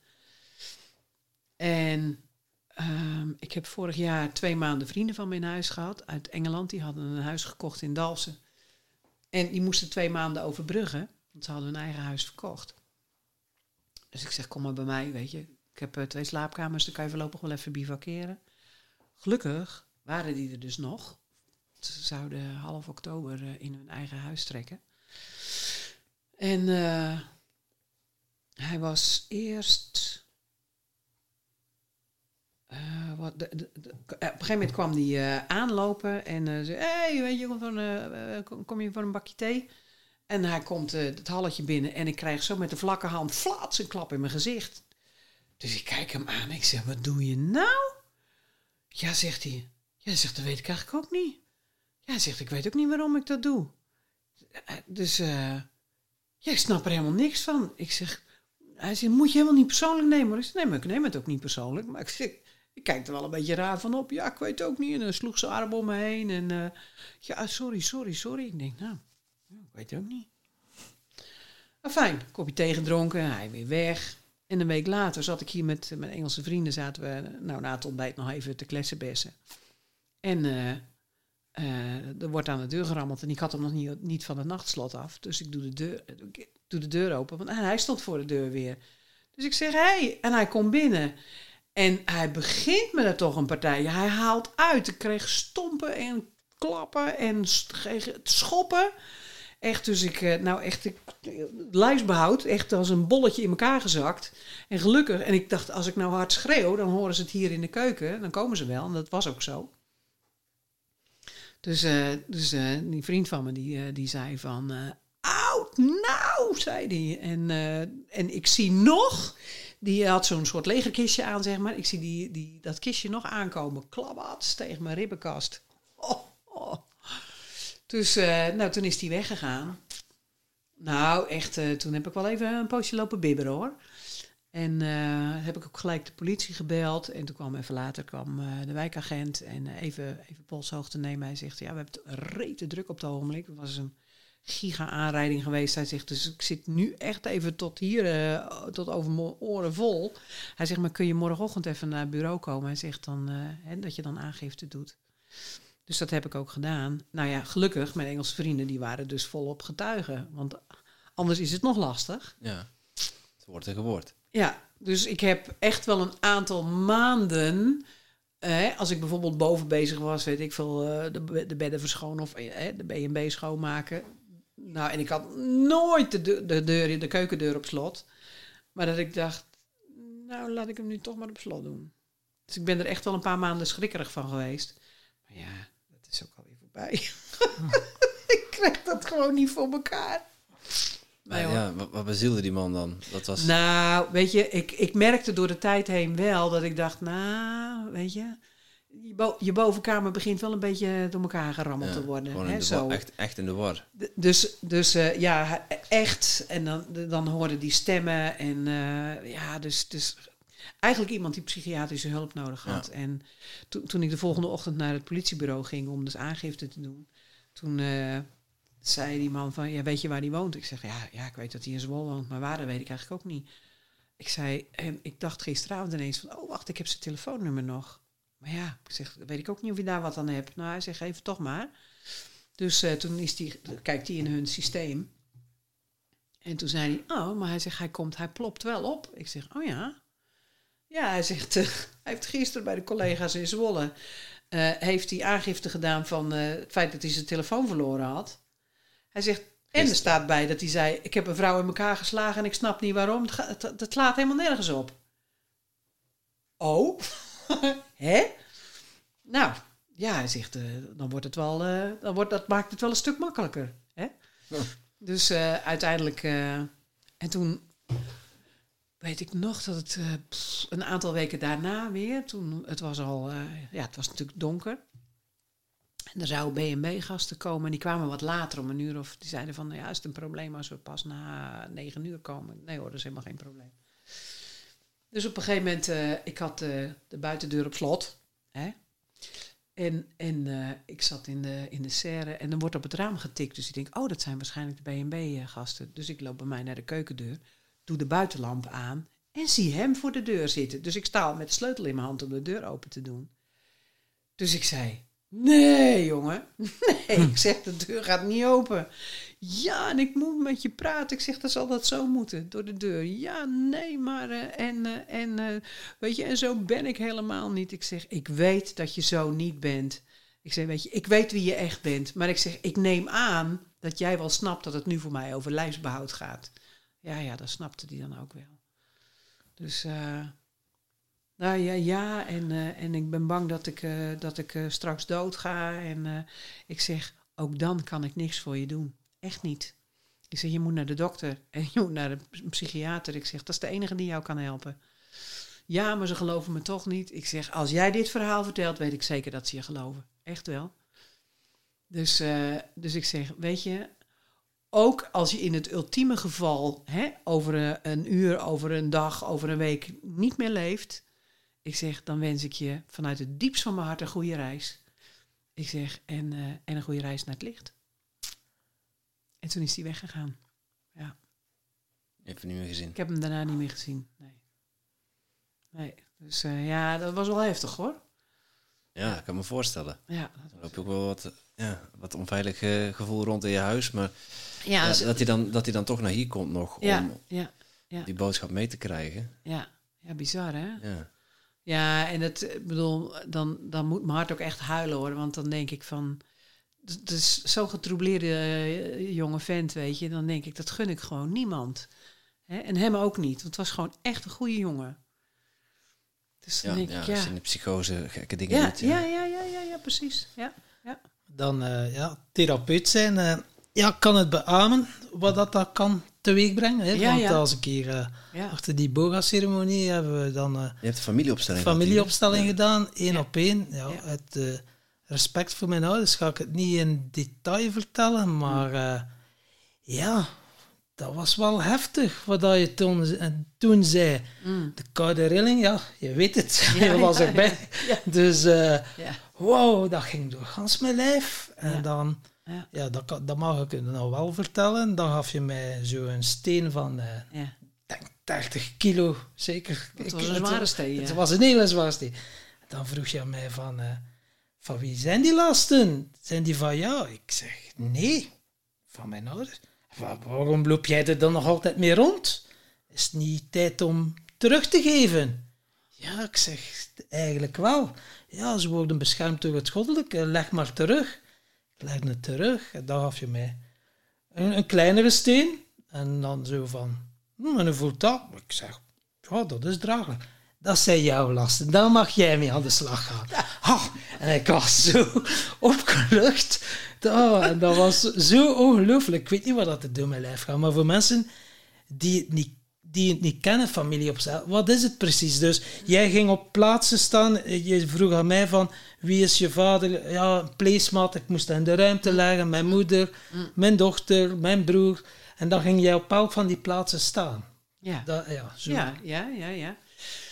En ehm, ik heb vorig jaar twee maanden vrienden van me in huis gehad uit Engeland. Die hadden een huis gekocht in Dalfsen. En die moesten twee maanden overbruggen, want ze hadden hun eigen huis verkocht. Dus ik zeg, kom maar bij mij, weet je. Ik heb eh, twee slaapkamers, dan kan je voorlopig wel even bivakeren. Gelukkig waren die er dus nog. Ze zouden half oktober eh, in hun eigen huis trekken. En eh, hij was eerst. Eh, wat, de, de- op een gegeven moment kwam hij eh, aanlopen en eh, zei: hey, weet je, kom, van, eh, eh, kom- je voor een bakje thee? En hij komt eh, het halletje binnen en ik krijg zo met de vlakke hand flats een klap in mijn gezicht. Dus ik kijk hem aan en ik zeg, wat doe je nou? Ja, zegt hij. Ja, zegt, dat weet ik eigenlijk ook niet. Ja, zegt, ik weet ook niet waarom ik dat doe. Eh, Dus, eh ja, ik snap er helemaal niks van. Ik zeg, hij zegt, moet je helemaal niet persoonlijk nemen. Ik zeg, nee, maar ik neem het ook niet persoonlijk. Maar ik zeg, ik kijk er wel een beetje raar van op. Ja, ik weet ook niet. En dan sloeg zijn arm om me heen. En eh, ja, sorry, sorry, sorry. Ik denk, nou, ik weet ook niet. Maar fijn, kopje thee gedronken, hij weer weg. En een week later zat ik hier met mijn Engelse vrienden, zaten we nou, na het ontbijt nog even te klessenbessen. En eh, eh, er wordt aan de deur gerammeld en ik had hem nog niet, niet van het nachtslot af. Dus ik doe de, deur, doe de deur open, want hij stond voor de deur weer. Dus ik zeg, hé, hey. en hij komt binnen. En hij begint me er toch een partij. Hij haalt uit. Ik kreeg stompen en klappen en schoppen. Echt, dus ik, eh, nou echt, ik, lijfsbehoud, echt als een bolletje in elkaar gezakt. En gelukkig, en ik dacht, als ik nou hard schreeuw, dan horen ze het hier in de keuken. Dan komen ze wel, en dat was ook zo. Dus, eh, dus eh, die vriend van me, die, die zei van, oud, nou, zei hij. En, en ik zie nog, die had zo'n soort legerkistje aan, zeg maar. Ik zie die, die, dat kistje nog aankomen, klabbats tegen mijn ribbenkast. Oh, oh. Dus eh, nou, toen is hij weggegaan. Nou, echt, eh, toen heb ik wel even een poosje lopen bibberen hoor. En eh, heb ik ook gelijk de politie gebeld. En toen kwam even later kwam, de wijkagent en even, even polshoogte nemen. Hij zegt, ja, we hebben het rete druk op het ogenblik. Het was een giga-aanrijding geweest. Hij zegt, dus ik zit nu echt even tot hier, eh, tot over mijn oren vol. Hij zegt, maar kun je morgenochtend even naar het bureau komen? Hij zegt dan, eh, hè, dat je dan aangifte doet. Dus dat heb ik ook gedaan. Nou ja, gelukkig, mijn Engelse vrienden, die waren dus volop getuigen. Want anders is het nog lastig. Ja, het wordt een gewoord. Ja, dus ik heb echt wel een aantal maanden. Eh, als ik bijvoorbeeld boven bezig was, weet ik veel, eh, de, de bedden verschonen of eh, de B&B schoonmaken. Nou, en ik had nooit de, de, de, deur, de keukendeur op slot. Maar dat ik dacht, nou laat ik hem nu toch maar op slot doen. Dus ik ben er echt wel een paar maanden schrikkerig van geweest. Maar ja, dat is ook alweer voorbij. ik krijg dat gewoon niet voor elkaar. Maar Nee, ja, wat, wat bezielde die man dan? Dat was... Nou, weet je, ik, ik merkte door de tijd heen wel dat ik dacht, nou, weet je, je, bo- je bovenkamer begint wel een beetje door elkaar gerammeld ja, te worden. gewoon Hè, zo. echt, echt in de war. D- Dus, dus eh, ja, echt. En dan, dan hoorden die stemmen. En eh, ja, dus, dus eigenlijk iemand die psychiatrische hulp nodig had. En toen toen ik de volgende ochtend naar het politiebureau ging om dus aangifte te doen, toen eh, zei die man van, ja, weet je waar die woont? Ik zeg, ja, ja, ik weet dat hij in Zwolle woont, maar waar, dat weet ik eigenlijk ook niet. Ik zei, en ik dacht gisteravond ineens van, oh wacht, ik heb zijn telefoonnummer nog. Maar ja, ik zeg, weet ik ook niet of je daar wat aan hebt. Nou, hij zegt, even toch maar. Dus eh, toen is die, kijkt hij in hun systeem. En toen zei hij, oh, maar hij zegt, hij komt, hij plopt wel op. Ik zeg, oh ja. Ja, hij zegt, hij heeft gisteren bij de collega's in Zwolle, eh, heeft hij aangifte gedaan van eh, het feit dat hij zijn telefoon verloren had. Hij zegt, en er staat bij dat hij zei, ik heb een vrouw in elkaar geslagen en ik snap niet waarom. Ga- het, het slaat helemaal nergens op. Oh, hè? Nou, ja, hij zegt, eh, dan wordt het wel, eh, dan wordt, dat maakt het wel een stuk makkelijker. Hè? Ja. Dus eh, uiteindelijk, en toen weet ik nog dat het pff, een aantal weken daarna weer, toen het was al, ja, het was natuurlijk donker. En er zouden B&B-gasten komen en die kwamen wat later om een uur of die zeiden van, nou ja, is het een probleem als we pas na negen uur komen? Nee hoor, dat is helemaal geen probleem. Dus op een gegeven moment, eh, ik had eh, de buitendeur op slot. Hè? En, en eh, ik zat in de, in de serre en er wordt op het raam getikt. Dus ik denk, oh, dat zijn waarschijnlijk de B&B-gasten. Dus ik loop bij mij naar de keukendeur, doe de buitenlamp aan en zie hem voor de deur zitten. Dus ik sta al met de sleutel in mijn hand om de deur open te doen. Dus ik zei, nee jongen, nee. Ik zeg, de deur gaat niet open. Ja, en ik moet met je praten. Ik zeg, dan zal dat zo moeten, door de deur. Ja, nee, maar eh, en, eh, en eh, weet je, en zo ben ik helemaal niet. Ik zeg, ik weet dat je zo niet bent. Ik zeg, weet je, ik weet wie je echt bent. Maar ik zeg, ik neem aan dat jij wel snapt dat het nu voor mij over lijfsbehoud gaat. Ja, ja, dat snapte die dan ook wel. Dus, nou ja, ja, en, en ik ben bang dat ik, dat ik straks dood ga. En ik zeg, ook dan kan ik niks voor je doen. Echt niet. Ik zeg, je moet naar de dokter en je moet naar de psychiater. Ik zeg, dat is de enige die jou kan helpen. Ja, maar ze geloven me toch niet. Ik zeg, als jij dit verhaal vertelt, weet ik zeker dat ze je geloven. Echt wel. Dus, eh, dus ik zeg, weet je, ook als je in het ultieme geval hè, over een, uur, over een dag, over een week niet meer leeft. Ik zeg, dan wens ik je vanuit het diepst van mijn hart een goede reis. Ik zeg, en, eh, en een goede reis naar het licht. En toen is hij weggegaan. Ja. Even niet meer gezien. Ik heb hem daarna niet meer gezien. Nee. Nee. Dus eh, ja, dat was wel heftig hoor. Ja, ik kan me voorstellen. Ja, Dan loop je ook wel wat, ja, wat onveilig eh, gevoel rond in je huis. Maar ja, dat, hij dan, dat hij dan toch naar hier komt nog om ja, ja, die boodschap mee te krijgen. ja, ja, bizar hè? Ja, Ja, en het, ik bedoel, dan, dan moet mijn hart ook echt huilen hoor. Want dan denk ik van, het is zo'n getroubleerde eh, jonge vent, weet je. Dan denk ik, dat gun ik gewoon niemand. Hè? En hem ook niet, want het was gewoon echt een goede jongen. Dus dan ja, denk ja, ik, als ja. je in de psychose gekke dingen Ja, doet. ja, ja, ja, ja, ja, precies. Ja, ja. Dan eh, ja, therapeut zijn. eh, ja, kan het beamen wat dat, dat kan teweeg brengen. Hè? Ja, Want ja. als eh, ja. achter die boga-ceremonie hebben we dan eh, Je hebt de familieopstelling familieopstelling hier. gedaan, één Ja. op één. Ja, Ja. Eh, respect voor mijn ouders ga ik het niet in detail vertellen, maar eh, ja, dat was wel heftig wat dat je toen, eh, toen zei. Mm. De koude rilling, ja, je weet het, Ja, je was ja, erbij. ja. Dus eh, ja. wow, dat ging door gans mijn lijf. En dan Ja. Dat, dat mag ik nou wel vertellen. Dan gaf je mij zo'n steen van, eh, Ja. denk 30 kilo, zeker. Het was een zware steen, Het was een hele zware steen. Dan vroeg je aan mij van, eh, van wie zijn die lasten? Zijn die van jou? Ik zeg, nee, van mijn ouders. Wa- waarom loop jij er dan nog altijd mee rond? Is het niet tijd om terug te geven? Ja, ik zeg, eigenlijk wel. Ja, ze worden beschermd door het goddelijke. Leg maar terug. Ik leg het terug. En dan gaf je mij een, een kleinere steen. En dan zo van, hm, en hoe voelt dat? Ik zeg, ja, dat is draaglijk. Dat zijn jouw lasten. Dan mag jij mee aan de slag gaan. Ah, en ik was zo opgelucht. Oh, en dat was zo ongelooflijk. Ik weet niet wat dat door mijn lijf gaat. Maar voor mensen die het niet, die het niet kennen, familieopstel, wat is het precies? Dus jij ging op plaatsen staan. Je vroeg aan mij van, wie is je vader? Ja, een placemat. Ik moest in de ruimte leggen. Mijn moeder, mijn dochter, mijn broer. En dan ging jij op elk van die plaatsen staan. Ja. Dat, ja, zo. Ja, ja, ja, ja.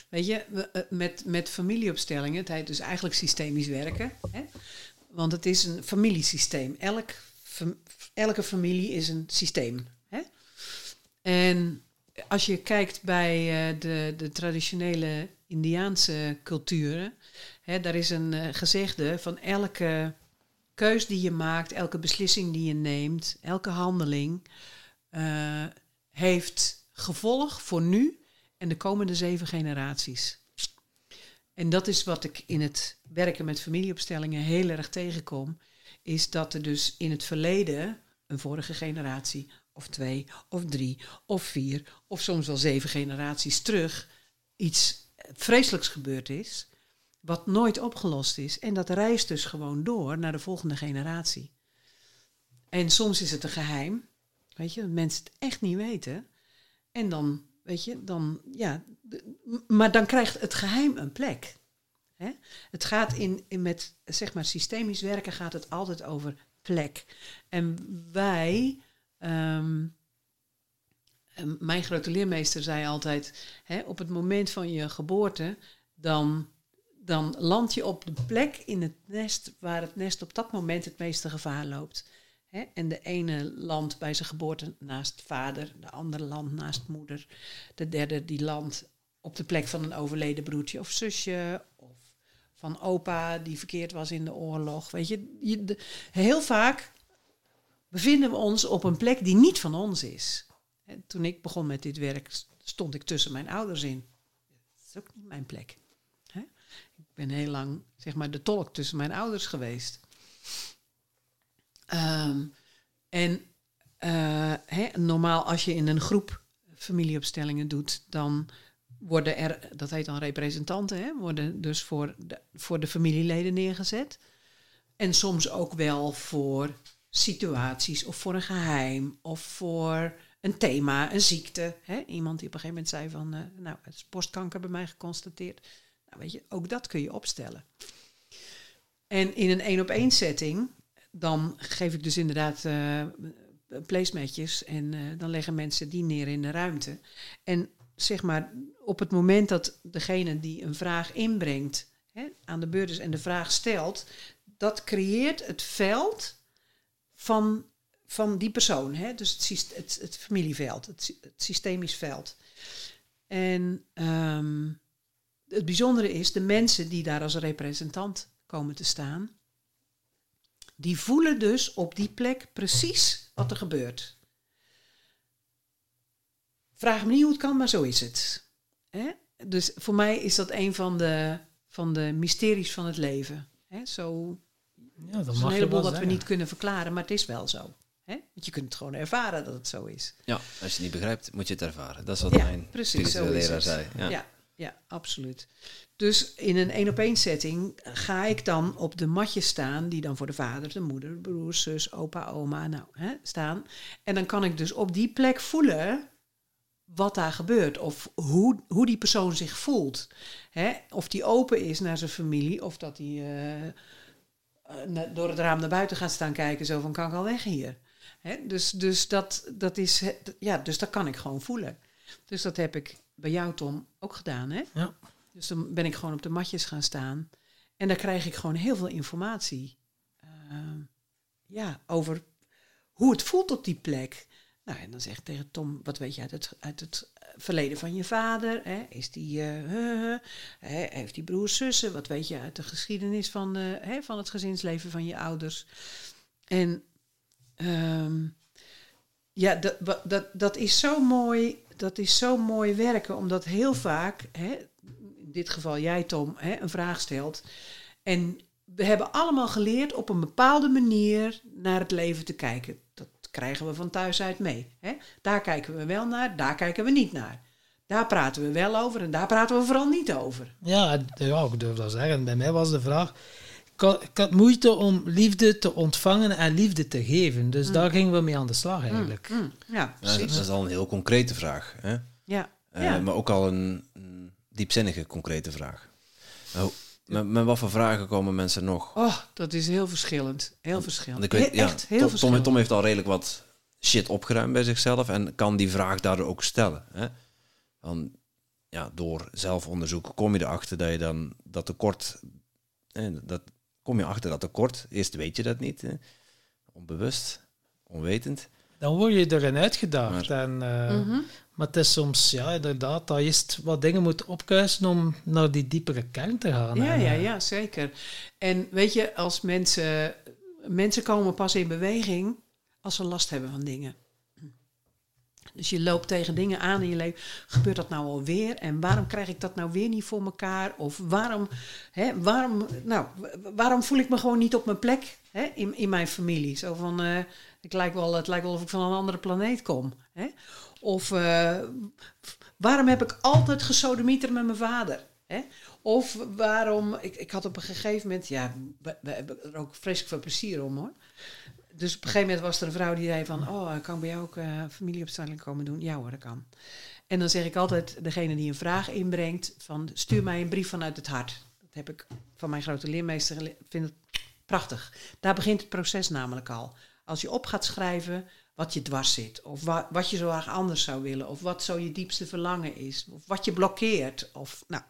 Weet je, eh, met, met familieopstellingen, het heet dus eigenlijk systemisch werken. Hè? Want het is een familiesysteem. Elk, elke familie is een systeem. Hè? En als je kijkt bij eh, de, de traditionele Indiaanse culturen, hè, daar is een eh, gezegde van elke keus die je maakt, elke beslissing die je neemt, elke handeling, heeft gevolg voor nu en de komende zeven generaties. En dat is wat ik in het werken met familieopstellingen heel erg tegenkom, is dat er dus in het verleden een vorige generatie of twee of drie of vier of soms wel zeven generaties terug iets vreselijks gebeurd is, wat nooit opgelost is. En dat reist dus gewoon door naar de volgende generatie. En soms is het een geheim, weet je, dat mensen het echt niet weten. En dan, weet je, dan, ja, maar dan krijgt het geheim een plek. Hè? Het gaat in, met, zeg maar, systemisch werken gaat het altijd over plek. En wij, ehm, mijn grote leermeester zei altijd, hè, op het moment van je geboorte, dan, dan land je op de plek in het nest waar het nest op dat moment het meeste gevaar loopt. En de ene landt bij zijn geboorte naast vader, de andere landt naast moeder, de derde die landt op de plek van een overleden broertje of zusje, of van opa die verkeerd was in de oorlog. Weet je, heel vaak bevinden we ons op een plek die niet van ons is. Toen ik begon met dit werk, stond ik tussen mijn ouders in. Dat is ook niet mijn plek. Ik ben heel lang zeg maar, de tolk tussen mijn ouders geweest. Ehm, en eh, normaal als je in een groep familieopstellingen doet, dan worden er, dat heet dan representanten, hè, worden dus voor de, voor de familieleden neergezet. En soms ook wel voor situaties of voor een geheim of voor een thema, een ziekte. Hè? Iemand die op een gegeven moment zei van, eh, nou, het is borstkanker bij mij geconstateerd. Nou, weet je, ook dat kun je opstellen. En in een één op één setting, dan geef ik dus inderdaad eh placematjes en eh, dan leggen mensen die neer in de ruimte. En zeg maar, op het moment dat degene die een vraag inbrengt hè, aan de beurt en de vraag stelt, dat creëert het veld van, van die persoon. Hè? Dus het, het, het familieveld, het, het systemisch veld. En ehm, het bijzondere is, de mensen die daar als representant komen te staan, die voelen dus op die plek precies wat er gebeurt. Vraag me niet hoe het kan, maar zo is het. Hè? Dus voor mij is dat een van de, van de mysteries van het leven. Hè? Zo, Ja, dat is mag een heleboel wat we niet kunnen verklaren, maar het is wel zo. Hè? Want je kunt het gewoon ervaren dat het zo is. Ja, als je het niet begrijpt, moet je het ervaren. Dat is wat Ja, mijn precies, zo is leraar het. zei. Ja. Ja. ja, absoluut. Dus in een één op één setting ga ik dan op de matjes staan, die dan voor de vader, de moeder, broer, zus, opa, oma, nou, hè, staan. En dan kan ik dus op die plek voelen wat daar gebeurt. Of hoe, hoe die persoon zich voelt. Hè? Of die open is naar zijn familie, of dat hij eh, eh, door het raam naar buiten gaat staan kijken, zo van kan ik al weg hier. Hè? Dus, dus, dat, dat is, ja, dus dat kan ik gewoon voelen. Dus dat heb ik bij jou, Tom, ook gedaan. Hè? Ja. Dus dan ben ik gewoon op de matjes gaan staan. En daar krijg ik gewoon heel veel informatie. eh, ja, over hoe het voelt op die plek. Nou, en dan zeg ik tegen Tom, wat weet je uit het, uit het verleden van je vader? Hè? Is die, eh, heeft die broers? Wat weet je uit de geschiedenis van, eh, hè, van het gezinsleven van je ouders? En ehm, ja, dat, dat, dat is zo mooi. Dat is zo mooi werken, omdat heel vaak, hè, in dit geval jij Tom, hè, een vraag stelt. En we hebben allemaal geleerd op een bepaalde manier naar het leven te kijken. Dat krijgen we van thuis uit mee. Hè? Daar kijken we wel naar, daar kijken we niet naar. Daar praten we wel over en daar praten we vooral niet over. Ja, ja, ik durf dat zeggen. Bij mij was de vraag... Ik had, ik had moeite om liefde te ontvangen en liefde te geven. Dus daar gingen we mee aan de slag eigenlijk. Mm, ja, precies. dat is al een heel concrete vraag. Hè? Ja, Eh, ja. Maar ook al een, een diepzinnige, concrete vraag. Nou, met, met wat voor vragen komen mensen nog? Oh, dat is heel verschillend. Heel verschillend. Ik weet, He- ja, Echt heel Tom, Tom, verschillend. Tom heeft al redelijk wat shit opgeruimd bij zichzelf en kan die vraag daardoor ook stellen. Hè? Dan, ja, door zelfonderzoek kom je erachter dat je dan dat tekort, hè, dat kom je achter dat tekort. Eerst weet je dat niet, hè? onbewust, onwetend. Dan word je erin uitgedaagd. Maar- en, eh, Mhm. Maar het is soms, ja, inderdaad, dat je wat dingen moet opkuisen om naar die diepere kern te gaan. Ja, ja, ja, zeker. En weet je, als mensen, mensen komen pas in beweging als ze last hebben van dingen. Dus je loopt tegen dingen aan in je leven. Gebeurt dat nou alweer? En waarom krijg ik dat nou weer niet voor elkaar? Of waarom, hè, waarom, nou, wa- waarom voel ik me gewoon niet op mijn plek hè, in, in mijn familie? Zo van, eh, ik lijk wel, het lijkt wel of ik van een andere planeet kom. Hè? Of eh, waarom heb ik altijd gesodemieter met mijn vader? Hè? Of waarom, ik, ik had op een gegeven moment, ja, we, hebben er ook vreselijk veel plezier om hoor. Dus op een gegeven moment was er een vrouw die zei van, oh, kan ik bij jou ook eh, familieopstelling komen doen? Ja hoor, dat kan. En dan zeg ik altijd, degene die een vraag inbrengt, van stuur mij een brief vanuit het hart. Dat heb ik van mijn grote leermeester gele- Ik vind het prachtig. Daar begint het proces namelijk al. Als je op gaat schrijven wat je dwars zit, of wa- wat je zo erg anders zou willen, of wat zo je diepste verlangen is, of wat je blokkeert, of nou.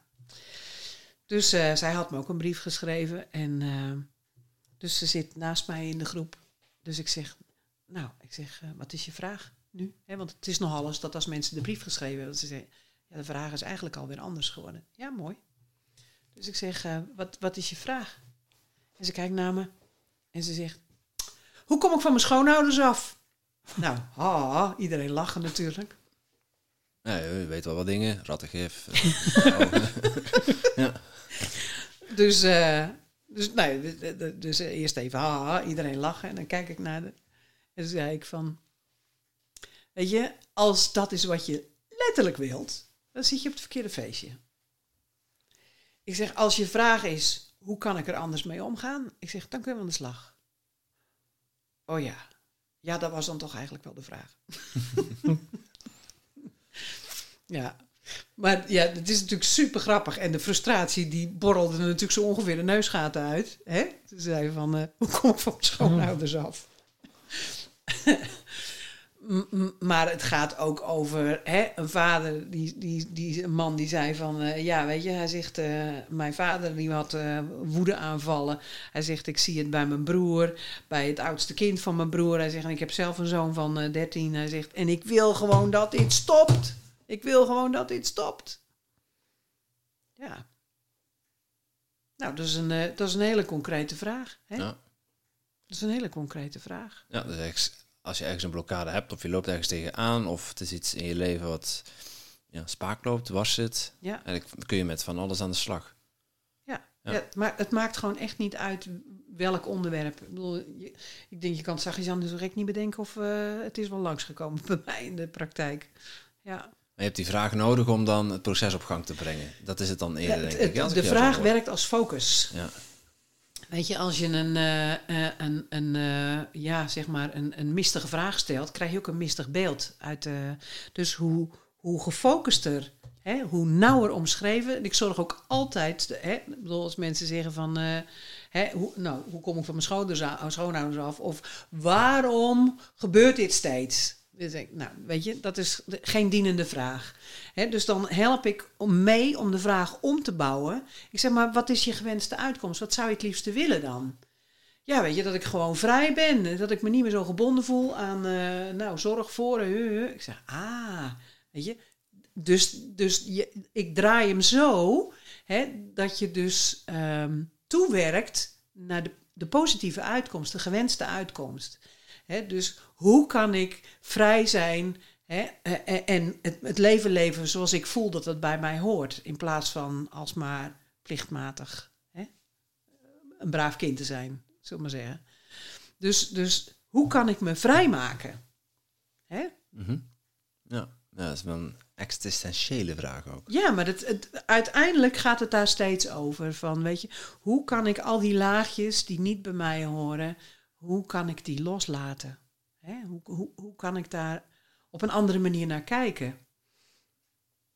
Dus eh, zij had me ook een brief geschreven en eh, dus ze zit naast mij in de groep. Dus ik zeg, nou, ik zeg, eh, wat is je vraag nu? Want het is nogal eens dat als mensen de brief geschreven hebben, ze zeggen, ja, de vraag is eigenlijk alweer anders geworden. Ja, mooi. Dus ik zeg, wat, wat is je vraag? En ze kijkt naar me en ze zegt, hoe kom ik van mijn schoonouders af? Nou, ha, iedereen lachen natuurlijk. Ja, je weet wel wat dingen, rattengif. eh, ja. Dus, eh, dus, nee, dus eh, eerst even ha, ha, iedereen lachen. En dan kijk ik naar de... En toen zei ik van... Weet je, als dat is wat je letterlijk wilt... dan zit je op het verkeerde feestje. Ik zeg, als je vraag is... hoe kan ik er anders mee omgaan? Ik zeg, dan kunnen we aan de slag. Oh ja. Ja, dat was dan toch eigenlijk wel de vraag. ja. Maar ja, het is natuurlijk super grappig. En de frustratie die borrelde natuurlijk zo ongeveer de neusgaten uit. Hè? Zei van, eh, hoe kom ik van mijn schoonouders af? Maar het gaat ook over hè, een vader, die, die, die, een man die zei van, eh, ja weet je, hij zegt, eh, mijn vader die had eh woede aanvallen. Hij zegt, ik zie het bij mijn broer, bij het oudste kind van mijn broer. Hij zegt, en ik heb zelf een zoon van eh 13. Hij zegt, en ik wil gewoon dat dit stopt. Ik wil gewoon dat dit stopt. Ja. Nou, dat is een, dat is een hele concrete vraag. Hè? Ja. Dat is een hele concrete vraag. Ja, dus ergens- als je ergens een blokkade hebt of je loopt ergens tegenaan of het is iets in je leven wat ja, spaak loopt, dwars zit, Ja. eigenlijk kun je met van alles aan de slag. Ja, Ja. ja. maar het maakt gewoon echt niet uit welk onderwerp. Ik bedoel, je- ik denk, je kan het Jan dus direct niet bedenken of eh, het is wel langsgekomen bij mij in de praktijk. Ja. Maar je hebt die vraag nodig om dan het proces op gang te brengen. Dat is het dan Ja, eerder, het- denk ik. het- de vraag werkt als focus. Ja. Weet je, als je een, eh, eh, een, een, eh, ja, zeg maar een, een mistige vraag stelt, krijg je ook een mistig beeld. Uit, dus hoe, hoe gefocuster, hè, hoe nauwer omschreven. En ik zorg ook altijd, hè, bedoel, als mensen zeggen van, hè, hoe, nou, hoe kom ik van mijn schoonouders a- schoonouders af? Of waarom gebeurt dit steeds? Dus nou, weet je, dat is geen dienende vraag. Dus dan help ik om mee om de vraag om te bouwen. Ik zeg maar, wat is je gewenste uitkomst? Wat zou je het liefste willen dan? ja, weet je, dat ik gewoon vrij ben. Dat ik me niet meer zo gebonden voel aan, eh, nou, zorg voor. Uh, ik zeg, ah, weet je. Dus, dus je, ik draai hem zo, dat je dus ehm, toewerkt naar de, de positieve uitkomst, de gewenste uitkomst. Dus hoe kan ik vrij zijn hè, en het, het leven leven zoals ik voel dat het bij mij hoort, in plaats van alsmaar plichtmatig een braaf kind te zijn zullen maar zeggen. Dus, dus hoe kan ik me vrijmaken? Hè? Mhm. Ja. ja, dat is wel een existentiële vraag ook. Ja, maar het, het, uiteindelijk gaat het daar steeds over. Van, weet je, hoe kan ik al die laagjes die niet bij mij horen, hoe kan ik die loslaten? Hè? Hoe, hoe, hoe kan ik daar op een andere manier naar kijken?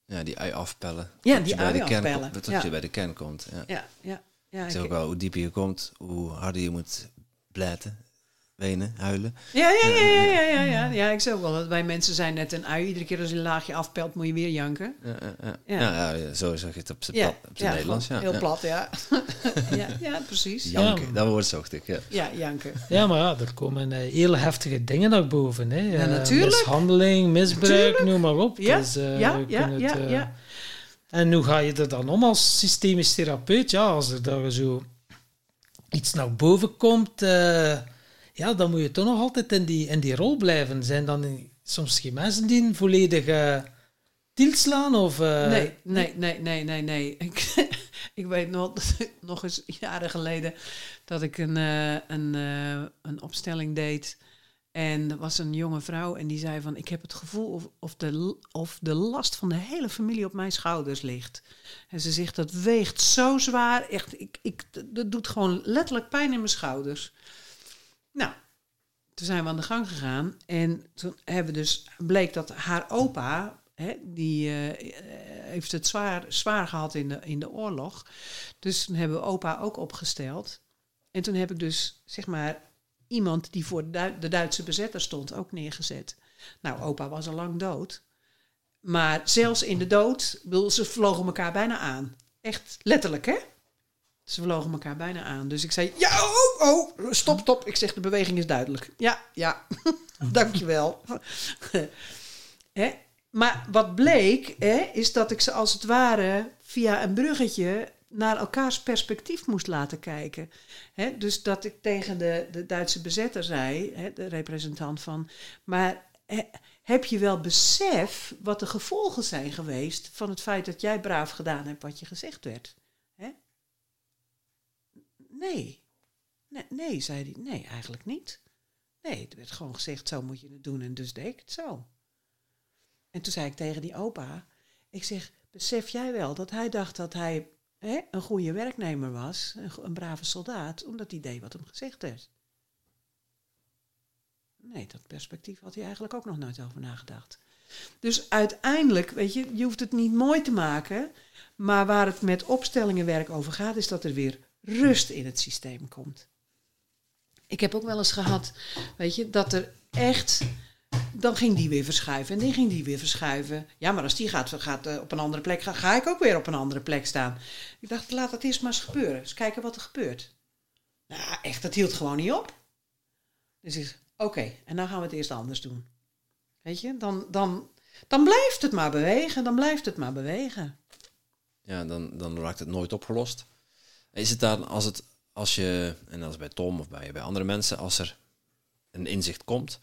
Ja, die ui afpellen. Ja, die ui afpellen. Dat ja. je bij de kern komt. Ja, ja. ja. Ja, ik zeg ook wel, hoe dieper je komt, hoe harder je moet blijten, wenen, huilen. Ja, ja, ja, ja, ja, ja, ja. ja ik zeg ook wel dat wij mensen zijn net een ui. Iedere keer als je een laagje afpelt, moet je weer janken. Ja, ja, ja. ja, zo zeg je het op zijn ja, Nederlands. Ja, heel plat, ja. ja. Ja, precies. Janken, dat woord zocht ik. Ja, ja janken. Ja, maar ja, er komen uh, heel heftige dingen naar boven. Hè. Ja, natuurlijk. Mishandeling, misbruik, noem maar op. Ja, dus, uh, ja, ja, het, ja, uh, ja. En hoe ga je er dan om als systemisch therapeut? Ja, als er daar zo iets naar boven komt, uh, ja, dan moet je toch nog altijd in die, in die rol blijven. Zijn dan soms geen mensen die volledig uh, tilt slaan? Of, uh, nee, nee, nee, nee, nee, nee. Ik, ik weet nog, nog eens jaren geleden dat ik een, een, een opstelling deed en er was een jonge vrouw en die zei van... ik heb het gevoel of, of, de, of de last van de hele familie op mijn schouders ligt. En ze zegt, dat weegt zo zwaar. Echt, ik, ik, dat doet gewoon letterlijk pijn in mijn schouders. Nou, toen zijn we aan de gang gegaan. En toen hebben we dus, bleek dat haar opa... Hè, die uh, heeft het zwaar, zwaar gehad in de, in de oorlog. Dus toen hebben we opa ook opgesteld. En toen heb ik dus, zeg maar iemand die voor de Duitse bezetter stond ook neergezet. Nou, opa was al lang dood. Maar zelfs in de dood, ze vlogen elkaar bijna aan. Echt letterlijk, hè? Ze vlogen elkaar bijna aan. Dus ik zei, ja, oh, oh, stop, stop. Ik zeg, de beweging is duidelijk. Ja, ja, dankjewel. hè? Maar wat bleek, hè, is dat ik ze als het ware via een bruggetje naar elkaars perspectief moest laten kijken. dus dat ik tegen de, de Duitse bezetter zei, de representant van, maar heb je wel besef wat de gevolgen zijn geweest van het feit dat jij braaf gedaan hebt wat je gezegd werd? Nee. nee. Zei hij. Nee, eigenlijk niet. Nee, er werd gewoon gezegd, zo moet je het doen en dus deed ik het zo. En toen zei ik tegen die opa, ik zeg, besef jij wel dat hij dacht dat hij hè, een goede werknemer was, een, een, brave soldaat, omdat hij deed wat hem gezegd werd. Nee, dat perspectief had hij eigenlijk ook nog nooit over nagedacht. Dus uiteindelijk, weet je, je hoeft het niet mooi te maken, maar waar het met opstellingenwerk over gaat, is dat er weer rust in het systeem komt. Ik heb ook wel eens gehad, weet je, dat er echt dan ging die weer verschuiven en die ging die weer verschuiven. Ja, maar als die gaat, gaat uh, op een andere plek gaan, ga ik ook weer op een andere plek staan. Ik dacht, laat dat eerst maar eens gebeuren. Eens kijken wat er gebeurt. Nou, echt, dat hield gewoon niet op. Dus ik oké, en dan gaan we het eerst anders doen. Weet je, dan, dan, dan blijft het maar bewegen, dan blijft het maar bewegen. Ja, dan, dan raakt het nooit opgelost. Is het dan als het, als je, en dat is bij Tom of bij, bij andere mensen, als er een inzicht komt,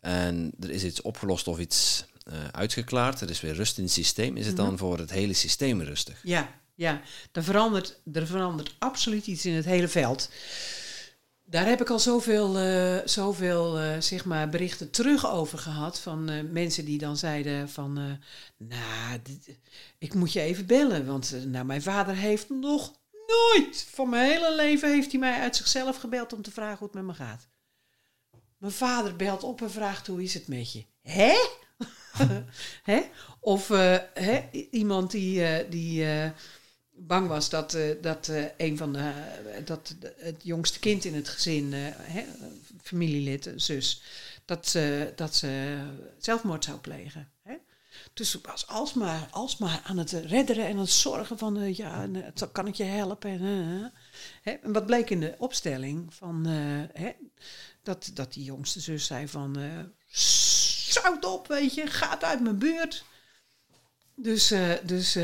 en er is iets opgelost of iets uh, uitgeklaard, er is weer rust in het systeem, is het dan mhm. voor het hele systeem rustig? Ja, ja. Er, verandert, er verandert absoluut iets in het hele veld. Daar heb ik al zoveel, uh, zoveel uh, zeg maar berichten terug over gehad van mensen die dan zeiden van, nou, ik moet je even bellen, want nou, mijn vader heeft nog nooit van mijn hele leven heeft hij mij uit zichzelf gebeld om te vragen hoe het met me gaat. Mijn vader belt op en vraagt hoe is het met je? Hè? hè? Of uh, hè? iemand die, uh, die uh, bang was dat, dat een van dat het jongste kind in het gezin, hè, familielid, zus, dat dat ze zelfmoord zou plegen. Dus ze was alsmaar, alsmaar aan het redderen en aan het zorgen van, eh, ja, eh, kan ik je helpen? En, eh, hè. En wat bleek in de opstelling van, hè, dat, dat die jongste zus zei van, zout op, weet je, gaat uit mijn buurt. Dus, dus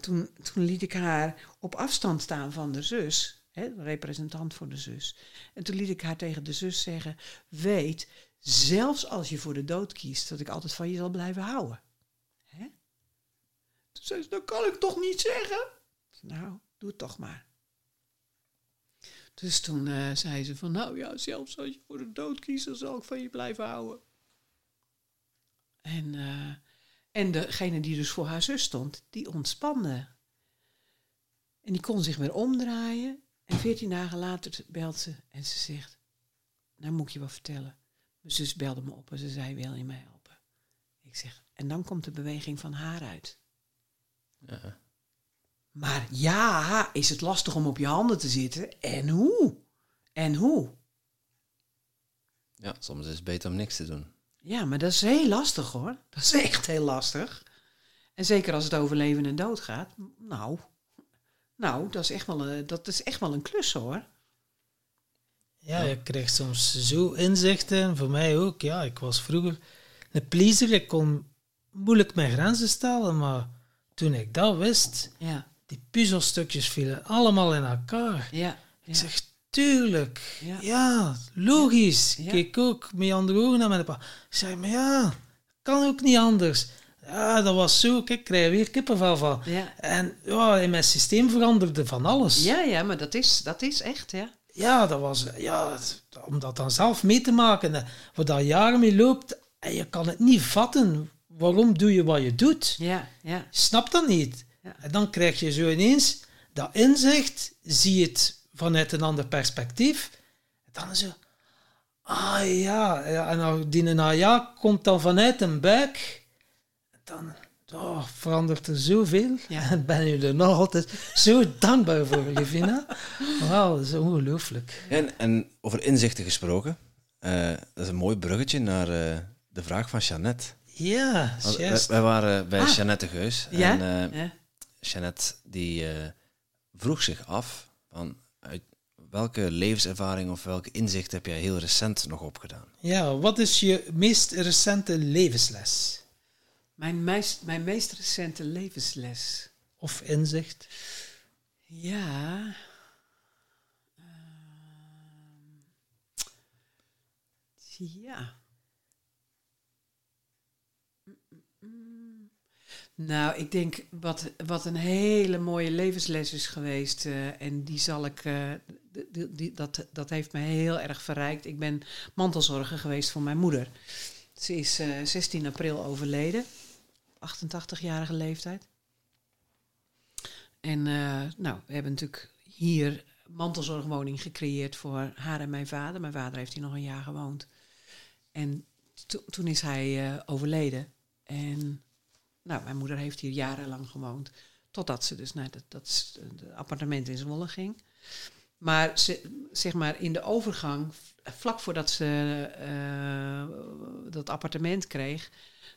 toen, toen liet ik haar op afstand staan van de zus, hè, representant voor de zus. En toen liet ik haar tegen de zus zeggen, weet, zelfs als je voor de dood kiest, dat ik altijd van je zal blijven houden. Zei ze, dat kan ik toch niet zeggen? Nou, doe het toch maar. Dus toen eh, zei ze van, nou ja, zelfs als je voor de dood kiest, dan zal ik van je blijven houden. En, eh, en degene die dus voor haar zus stond, die ontspande. En die kon zich weer omdraaien. En veertien dagen later belt ze en ze zegt, nou moet je wat vertellen. Mijn zus belde me op en ze zei, wil je mij helpen? Ik zeg, en dan komt de beweging van haar uit. Ja. Maar ja, is het lastig om op je handen te zitten? En hoe? En hoe? ja, soms is het beter om niks te doen. Ja, maar dat is heel lastig hoor. Dat is echt heel lastig. En zeker als het over leven en dood gaat. Nou, nou dat, is echt wel een, dat is echt wel een klus hoor. Ja, je krijgt soms zo inzichten. Voor mij ook. Ja, ik was vroeger een pleaser. Ik kon moeilijk mijn grenzen stellen. Maar toen ik dat wist, Ja, die puzzelstukjes vielen allemaal in elkaar. ja. Ik zeg, tuurlijk. Ja. Ja, logisch. Ja. Kijk ook met andere ogen naar mijn pa. Ik zeg, maar ja, kan ook niet anders. Ja, dat was zo. Kijk, ik krijg weer kippenvel van. Ja. En ja, in mijn systeem veranderde van alles. Ja, ja, maar dat is, dat is echt, ja. Ja, dat was, ja, om dat dan zelf mee te maken, waar dat jaren mee loopt, en je kan het niet vatten. Waarom doe je wat je doet? Ja, ja. Je snapt dat niet. Ja. En dan krijg je zo ineens dat inzicht, zie je het vanuit een ander perspectief. En dan is zo, ah ja, ja, en nou, die na ja komt dan vanuit een buik. En dan oh, verandert er zoveel. Ja. En ben je er nog altijd zo dankbaar voor, Livina. Wauw, dat is ongelooflijk. En, en over inzichten gesproken, eh, dat is een mooi bruggetje naar eh, de vraag van Jeannette. Ja, juist. wij waren bij Ah. Jeannette Geus. Ja? En eh, ja. Jeannette die eh, vroeg zich af van uit welke levenservaring of welke inzicht heb jij heel recent nog opgedaan? Ja, wat is je meest recente levensles? Mijn, meest, mijn meest recente levensles. Of inzicht? Ja. Ehm, ja. Nou, ik denk wat, wat een hele mooie levensles is geweest. eh, en die zal ik. eh, d- d- die, dat, dat heeft me heel erg verrijkt. Ik ben mantelzorger geweest voor mijn moeder. Ze is eh, 16 april overleden. op 88-jarige leeftijd. En eh, nou, we hebben natuurlijk hier mantelzorgwoning gecreëerd voor haar en mijn vader. Mijn vader heeft hier nog een jaar gewoond. En to- toen is hij eh, overleden. En nou, mijn moeder heeft hier jarenlang gewoond. Totdat ze dus naar dat, dat appartement in Zwolle ging. Maar ze, zeg maar in de overgang, vlak voordat ze eh, dat appartement kreeg,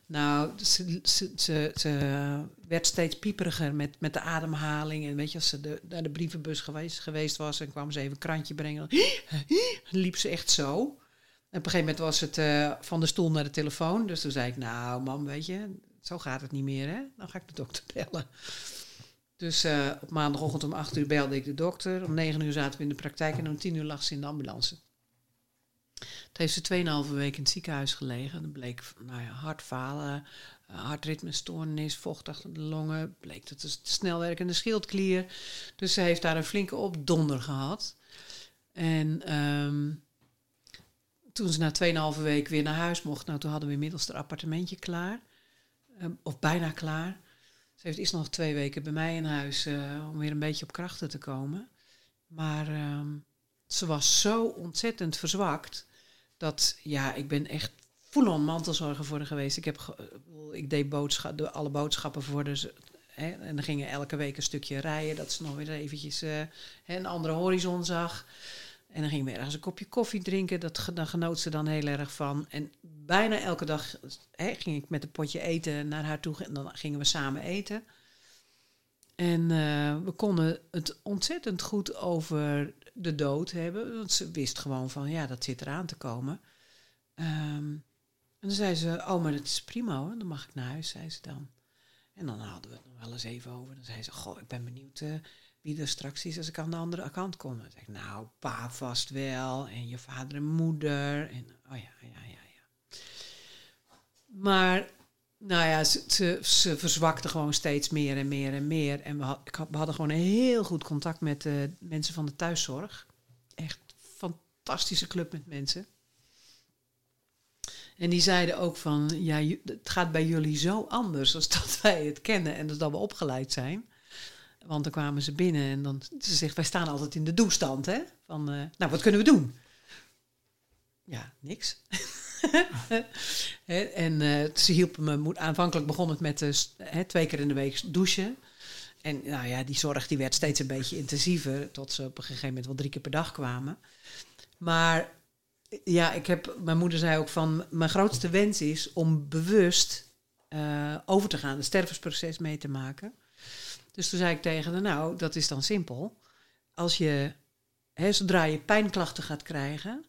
nou, ze, ze, werd steeds pieperiger met, met de ademhaling. En weet je, als ze naar de brievenbus geweest, geweest was en kwam ze even een krantje brengen, liep ze echt zo. En op een gegeven moment was het eh, van de stoel naar de telefoon. Dus toen zei ik, nou mam, weet je, zo gaat het niet meer, hè? Dan ga ik de dokter bellen. Dus eh, op maandagochtend om 8 uur belde ik de dokter. Om 9 uur zaten we in de praktijk en om 10 uur lag ze in de ambulance. Het heeft ze 2,5 weken in het ziekenhuis gelegen. Dat bleek nou ja, hartfalen, uh, hartritmestoornis, vocht achter de longen. Bleek dat het snel werkende schildklier. Dus ze heeft daar een flinke opdonder gehad. En ehm, toen ze na 2,5 week weer naar huis mocht, nou, toen hadden we inmiddels haar appartementje klaar. Ehm, of bijna klaar. Ze heeft eerst nog twee weken bij mij in huis eh, om weer een beetje op krachten te komen. Maar ehm, ze was zo ontzettend verzwakt dat, ja, ik ben echt full-on mantelzorger voor haar geweest. Ik, heb ge- ik deed boodschap, de, alle boodschappen voor haar. ze- Hè, en dan gingen elke week een stukje rijden, dat ze nog weer eventjes eh, een andere horizon zag. En dan gingen we ergens een kopje koffie drinken. Dat, genoot ze dan heel erg van. En bijna elke dag ging ik met een potje eten naar haar toe. En dan gingen we samen eten. En eh, we konden het ontzettend goed over de dood hebben. Want ze wist gewoon van, ja, dat zit eraan te komen. Ehm, en dan zei ze, oh, maar dat is prima hoor. Dan mag ik naar huis, zei ze dan. En dan hadden we het nog wel eens even over. Dan zei ze, goh, ik ben benieuwd eh, wie er straks is als ik aan de andere kant kom. Dan ik, nou, pa vast wel. En je vader en moeder. En, oh ja, ja, ja, ja. Maar, nou ja, ze, ze, verzwakte gewoon steeds meer en meer en meer. En we, we hadden gewoon een heel goed contact met de mensen van de thuiszorg. Echt fantastische club met mensen. En die zeiden ook van, ja, het gaat bij jullie zo anders als dat wij het kennen en dat we opgeleid zijn. Want dan kwamen ze binnen en dan, ze zegt, wij staan altijd in de doestand, hè? Van, eh, nou, wat kunnen we doen? Ja, niks. En eh, ze hielpen me, aanvankelijk begon het met hè, twee keer in de week douchen. En nou ja, die zorg die werd steeds een beetje intensiever, tot ze op een gegeven moment wel drie keer per dag kwamen. Maar ja, ik heb, mijn moeder zei ook van, mijn grootste wens is om bewust over te gaan, het stervensproces mee te maken. Dus toen zei ik tegen haar, nou, dat is dan simpel. Als je, hè, zodra je pijnklachten gaat krijgen,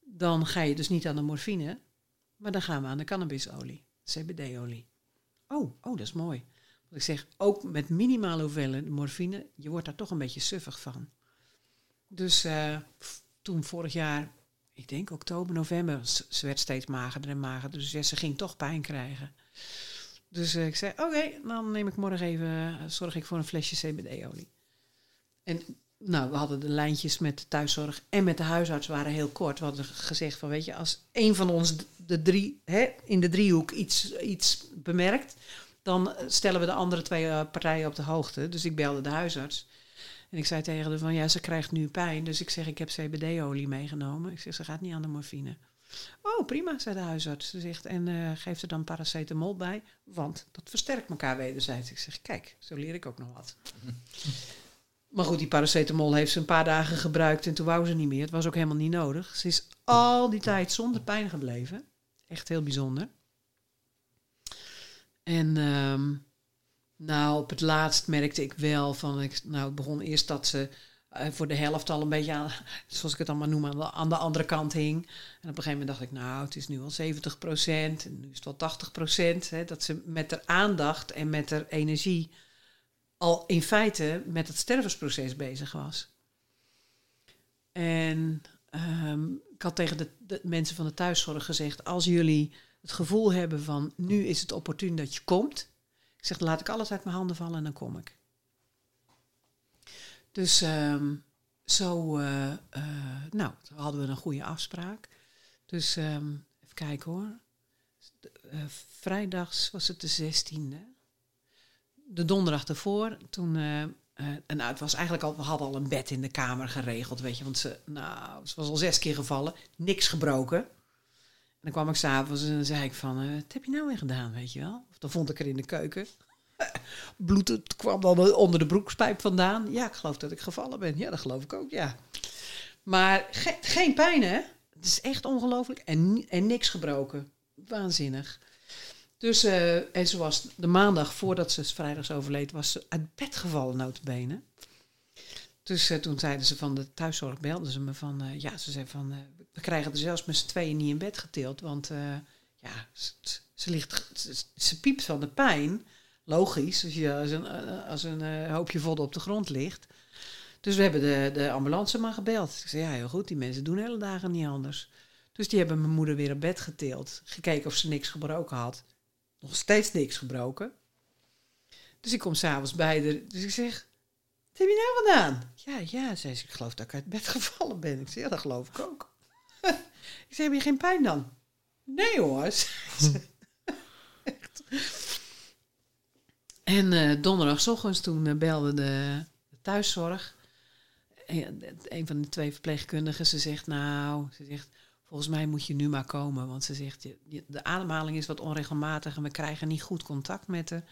dan ga je dus niet aan de morfine, maar dan gaan we aan de cannabisolie, CBD-olie. Oh, oh, dat is mooi. Want ik zeg, ook met minimale hoeveelheid morfine, je wordt daar toch een beetje suffig van. Dus eh, toen vorig jaar, ik denk oktober, november, ze werd steeds magerder en magerder. Dus ja, ze ging toch pijn krijgen. Dus eh, ik zei, oké, dan neem ik morgen even, eh, zorg ik voor een flesje CBD-olie. En nou, we hadden de lijntjes met de thuiszorg en met de huisarts waren heel kort. We hadden gezegd van, weet je, als een van ons de drie, hè, in de driehoek iets, iets bemerkt, dan stellen we de andere twee eh, partijen op de hoogte. Dus ik belde de huisarts. En ik zei tegen haar van, ja, ze krijgt nu pijn. Dus ik zeg, ik heb CBD-olie meegenomen. Ik zeg, ze gaat niet aan de morfine. Oh, prima, zei de huisarts. Ze zegt, en eh geef er dan paracetamol bij, want dat versterkt elkaar wederzijds. Ik zeg, kijk, zo leer ik ook nog wat. maar goed, die paracetamol heeft ze een paar dagen gebruikt en toen wou ze niet meer. Het was ook helemaal niet nodig. Ze is al die tijd zonder pijn gebleven. Echt heel bijzonder. En ehm, nou, op het laatst merkte ik wel van, ik, nou, het begon eerst dat ze voor de helft al een beetje aan, zoals ik het allemaal noem, aan de, andere kant hing. En op een gegeven moment dacht ik, nou, het is nu al 70 procent, en nu is het wel 80 procent. Dat ze met haar aandacht en met haar energie al in feite met het stervensproces bezig was. En ehm, ik had tegen de, de mensen van de thuiszorg gezegd, als jullie het gevoel hebben van, nu is het opportun dat je komt. Ik zeg, laat ik alles uit mijn handen vallen en dan kom ik. Dus ehm, zo, eh, eh, nou, hadden we een goede afspraak. Dus ehm, even kijken hoor. Eh, vrijdags was het de 16e. De donderdag ervoor, toen... en nou, het was eigenlijk al, we hadden al een bed in de kamer geregeld, weet je. Want ze, nou, ze was al zes keer gevallen, niks gebroken. En dan kwam ik s'avonds en dan zei ik van, wat heb je nou weer gedaan, weet je wel? Of dan vond ik er in de keuken. Bloed het kwam dan onder de broekspijp vandaan. Ja, ik geloof dat ik gevallen ben. Ja, dat geloof ik ook, ja. Maar ge- geen pijn, hè? Het is echt ongelooflijk. En, en niks gebroken. Waanzinnig. Dus, eh, en ze was de maandag voordat ze vrijdags overleed, was ze uit bed gevallen, notabene. Dus eh, toen zeiden ze van de thuiszorg, belden ze me van, eh, ja, ze zei van, we krijgen er zelfs met z'n tweeën niet in bed getild, want ja, ze, ligt, ze piept van de pijn. Logisch, als je als een, als een eh, hoopje vodden op de grond ligt. Dus we hebben de, de ambulance maar gebeld. Ik zei, ja, heel goed, die mensen doen hele dagen niet anders. Dus die hebben mijn moeder weer op bed getild. Gekeken of ze niks gebroken had. Nog steeds niks gebroken. Dus ik kom s'avonds bij haar. Dus ik zeg, wat heb je nou gedaan? Ja, ja, zei ze, ik geloof dat ik uit bed gevallen ben. Ik zeg, ja, dat geloof ik ook. ik zeg, heb je geen pijn dan? Nee hoor. zei ze. Echt. En eh donderdagochtends toen eh, belde de, de thuiszorg. En, een van de twee verpleegkundigen, ze zegt, nou, ze zegt, volgens mij moet je nu maar komen. Want ze zegt, de ademhaling is wat onregelmatig en we krijgen niet goed contact met haar.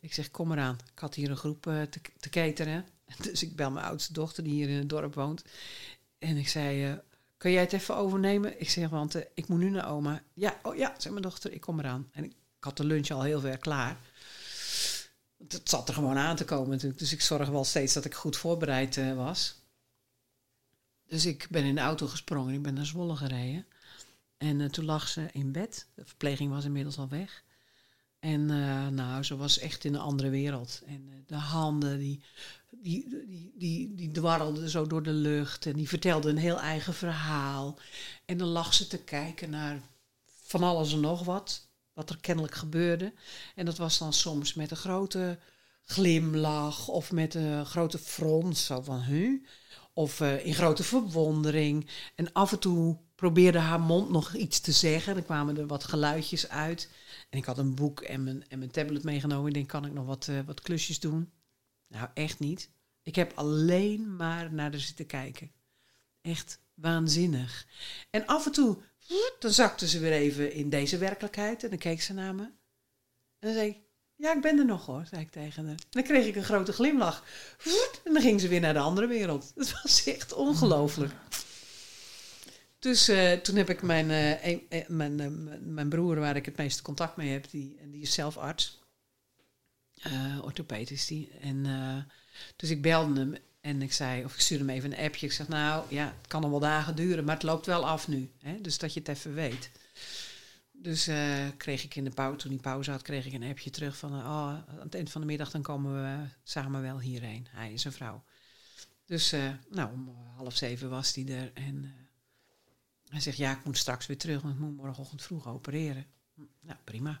Ik zeg, kom eraan. Ik had hier een groep eh, te, te. Dus ik bel mijn oudste dochter, die hier in het dorp woont. En ik zei, kun jij het even overnemen? Ik zeg, want ik moet nu naar oma. Ja, oh ja, zei mijn dochter, ik kom eraan. En ik, ik had de lunch al heel ver klaar. Het zat er gewoon aan te komen natuurlijk. Dus ik zorg wel steeds dat ik goed voorbereid eh, was. Dus ik ben in de auto gesprongen. Ik ben naar Zwolle gereden. En eh, toen lag ze in bed. De verpleging was inmiddels al weg. En eh, nou, ze was echt in een andere wereld. En de handen, die, die, die, die, die dwarrelden zo door de lucht. En die vertelde een heel eigen verhaal. En dan lag ze te kijken naar van alles en nog wat. Wat er kennelijk gebeurde. En dat was dan soms met een grote glimlach. Of met een grote frons. Zo van, huh? Of eh, in grote verwondering. En af en toe probeerde haar mond nog iets te zeggen. Er kwamen er wat geluidjes uit. En ik had een boek en mijn, en mijn tablet meegenomen. Ik denk, kan ik nog wat, eh, wat klusjes doen? Nou, echt niet. Ik heb alleen maar naar haar zitten kijken. Echt waanzinnig. En af en toe, dan zakte ze weer even in deze werkelijkheid. En dan keek ze naar me. En dan zei ik, ja, ik ben er nog hoor, zei ik tegen haar. En dan kreeg ik een grote glimlach. En dan ging ze weer naar de andere wereld. Dat was echt ongelooflijk. Dus eh, toen heb ik mijn, eh, eh, mijn, mijn- broer, waar ik het meeste contact mee heb, die, die is zelf arts. Orthopeed is die. En, dus ik belde hem en ik zei, of ik stuurde hem even een appje. Ik zeg, nou ja, het kan nog wel dagen duren, maar het loopt wel af nu. Hè? Dus dat je het even weet. Dus eh, kreeg ik in de pauze, toen die pauze had, kreeg ik een appje terug van, eh, oh, aan het eind van de middag dan komen we samen wel hierheen. Hij is een vrouw. Dus eh, nou, om half zeven was hij er en... hij zegt, ja, ik moet straks weer terug, want ik moet morgenochtend vroeg opereren. Nou, prima.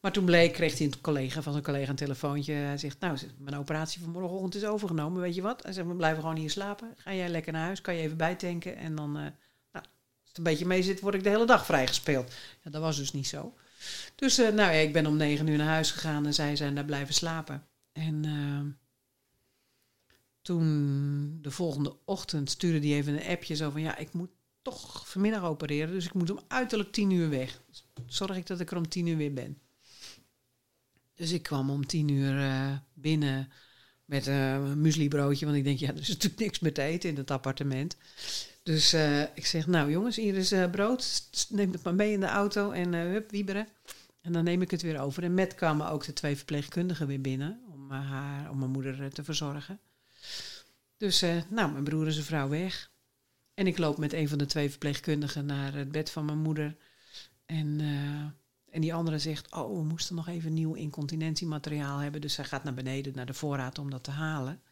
Maar toen bleek, kreeg hij een collega van zijn collega een telefoontje. Hij zegt, nou, mijn operatie van morgenochtend is overgenomen, weet je wat? Hij zegt, we blijven gewoon hier slapen. Ga jij lekker naar huis, kan je even bijtanken. En dan, eh, nou, als het een beetje mee zit, word ik de hele dag vrijgespeeld. Ja, dat was dus niet zo. Dus, eh, nou ja, ik ben om negen uur naar huis gegaan en zij zijn daar blijven slapen. En eh, toen, de volgende ochtend, stuurde hij even een appje zo van, ja, ik moet toch vanmiddag opereren. Dus ik moet om uiterlijk tien uur weg. Zorg ik dat ik er om tien uur weer ben. Dus ik kwam om tien uur eh, binnen met eh, een mueslibroodje. Want ik denk, ja, er is natuurlijk niks meer te eten in het appartement. Dus eh, ik zeg, nou jongens, hier is brood. Neem het maar mee in de auto en hup, wieberen. En dan neem ik het weer over. En met kwamen ook de twee verpleegkundigen weer binnen. Om, haar, om mijn moeder te verzorgen. Dus, nou, mijn broer en zijn vrouw weg. En ik loop met een van de twee verpleegkundigen naar het bed van mijn moeder. En, en die andere zegt, oh, we moesten nog even nieuw incontinentiemateriaal hebben. Dus zij gaat naar beneden, naar de voorraad om dat te halen.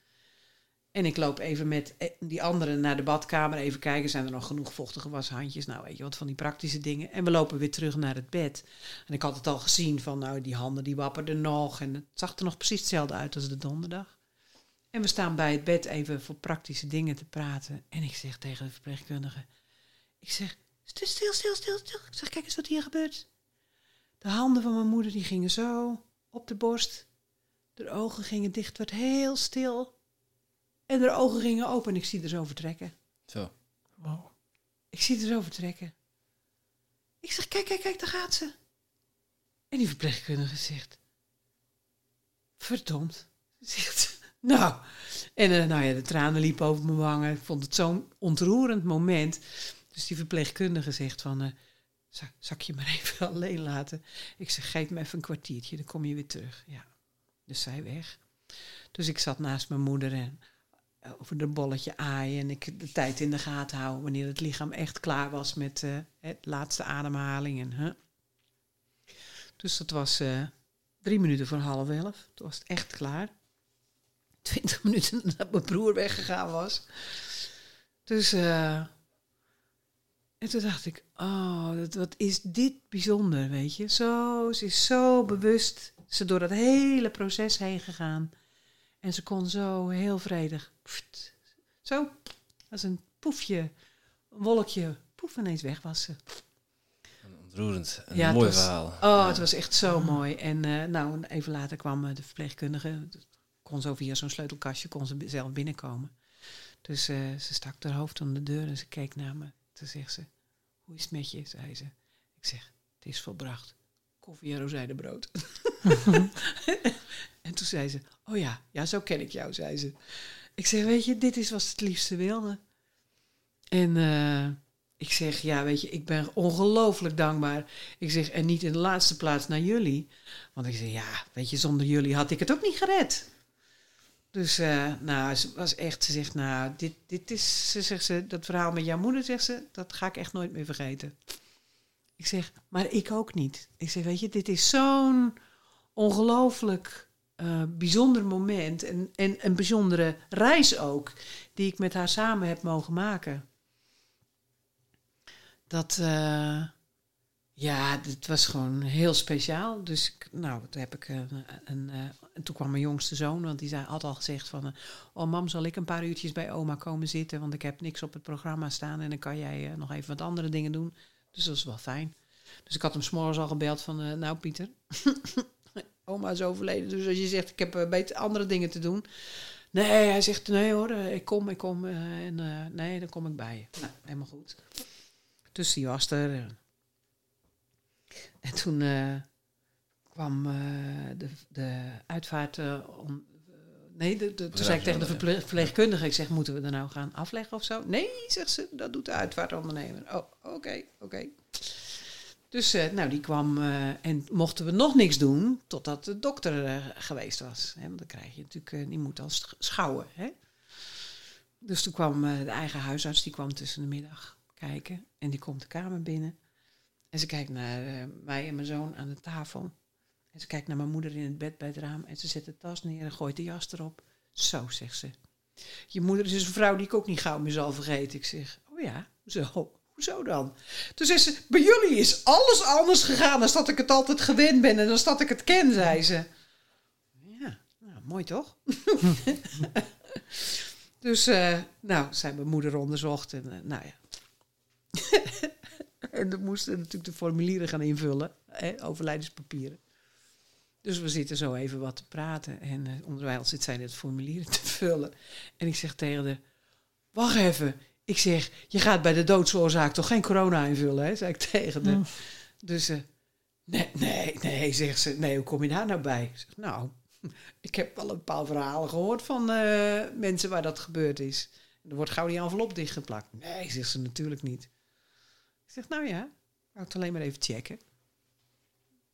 En ik loop even met eh, die andere naar de badkamer. Even kijken, zijn er nog genoeg vochtige washandjes? Nou, weet je wat, van die praktische dingen. En we lopen weer terug naar het bed. En ik had het al gezien van, nou, die handen die wapperden nog. En het zag er nog precies hetzelfde uit als de donderdag. En we staan bij het bed even voor praktische dingen te praten. En ik zeg tegen de verpleegkundige... Ik zeg, stil, stil, stil, stil, stil. Ik zeg, kijk eens wat hier gebeurt. De handen van mijn moeder die gingen zo op de borst. De ogen gingen dicht, werd heel stil. En de ogen gingen open en ik zie er zo vertrekken. Zo. Wauw. Ik zie er zo vertrekken. Ik zeg, kijk, kijk, kijk, daar gaat ze. En die verpleegkundige zegt... Verdomd. Zegt, nou. En eh, nou ja, de tranen liepen over mijn wangen. Ik vond het zo'n ontroerend moment. Dus die verpleegkundige zegt van... eh "Zal- zal ik je maar even alleen laten? Ik zeg, geef me even een kwartiertje, dan kom je weer terug. Ja. Dus zij weg. Dus ik zat naast mijn moeder en eh, over de bolletje aaien en ik de tijd in de gaten houden wanneer het lichaam echt klaar was met eh het laatste ademhaling. En. Dus dat was eh, drie minuten voor half elf. Toen was het echt klaar. Twintig minuten nadat mijn broer weggegaan was. Dus en toen dacht ik, oh, dat, wat is dit bijzonder, weet je. Zo, ze is zo bewust, ze door dat hele proces heen gegaan. En ze kon zo heel vredig, pft, zo, als een poefje, een wolkje, poef, ineens weg was ze. Ontroerend. Een Ja, mooi was- verhaal. Oh, het was echt zo mooi. En eh, nou, even later kwam eh, de verpleegkundige, kon zo via zo'n sleutelkastje, kon ze zelf binnenkomen. Dus eh, ze stak haar hoofd om de deur en ze keek naar me. Toen zegt ze, hoe is het met je? zei ze. Ik zeg, het is volbracht. Koffie en rozijnenbrood. en toen zei ze, oh ja, ja, zo ken ik jou, zei ze. Ik zeg, weet je, dit is wat het liefste wilde. En eh, ik zeg, ja, weet je, ik ben ongelooflijk dankbaar. Ik zeg, en niet in de laatste plaats naar jullie. Want ik zeg, ja, weet je, zonder jullie had ik het ook niet gered. Dus, uh, nou, ze was echt, ze zegt, nou, dit, dit is, ze zegt ze, dat verhaal met jouw moeder, zegt ze, dat ga ik echt nooit meer vergeten. Ik zeg, maar ik ook niet. Ik zeg, weet je, dit is zo'n ongelooflijk uh, bijzonder moment en, en een bijzondere reis ook, die ik met haar samen heb mogen maken. Dat, uh, ja, het was gewoon heel speciaal. Dus nou, toen heb ik een, een, en toen kwam mijn jongste zoon, want die zei, had al gezegd van, oh mam, zal ik een paar uurtjes bij oma komen zitten, want ik heb niks op het programma staan en dan kan jij uh, nog even wat andere dingen doen. Dus dat is wel fijn. Dus ik had hem s'morgens al gebeld van, nou Pieter, oma is overleden. Dus als je zegt, ik heb beter andere dingen te doen. Nee, hij zegt, nee hoor, ik kom, ik kom. en nee, dan kom ik bij je. Nou, helemaal goed. Dus die was er. En toen kwam de, de uitvaart om, Nee, de, toen zei ik tegen de verpleeg, verpleegkundige, ik zeg, moeten we er nou gaan afleggen of zo? Nee, zegt ze, dat doet de uitvaartondernemer. Oh, oké, oké. Dus nou, die kwam en mochten we nog niks doen totdat de dokter geweest was. Hè? Want dan krijg je natuurlijk, die moet al schouwen. Hè? Dus toen kwam de eigen huisarts, die kwam tussen de middag kijken. En die komt de kamer binnen. En ze kijkt naar mij en mijn zoon aan de tafel. En ze kijkt naar mijn moeder in het bed bij het raam. En ze zet de tas neer en gooit de jas erop. Zo, zegt ze. Je moeder is een vrouw die ik ook niet gauw meer zal vergeten. Ik zeg, oh ja, zo. Hoezo dan? Toen zei ze, bij jullie is alles anders gegaan dan dat ik het altijd gewend ben en dan dat ik het ken, zei ze. Ja, nou, mooi toch? dus, uh, nou, zijn mijn moeder onderzocht en uh, nou ja. en we moesten natuurlijk de formulieren gaan invullen, hè, overlijdenspapieren. Dus we zitten zo even wat te praten en uh, onderwijl zit zij het formulieren te vullen. En ik zeg tegen haar, wacht even, ik zeg, je gaat bij de doodsoorzaak toch geen corona invullen, hè? zei ik tegen haar. Mm. Dus uh, nee, nee, nee, zegt ze. Nee, hoe kom je daar nou bij? Ik zeg, nou, ik heb wel een paar verhalen gehoord van uh, mensen waar dat gebeurd is. Er wordt gauw die envelop dichtgeplakt. Nee, zegt ze natuurlijk niet. Ik zeg, nou ja, ik wou het alleen maar even checken.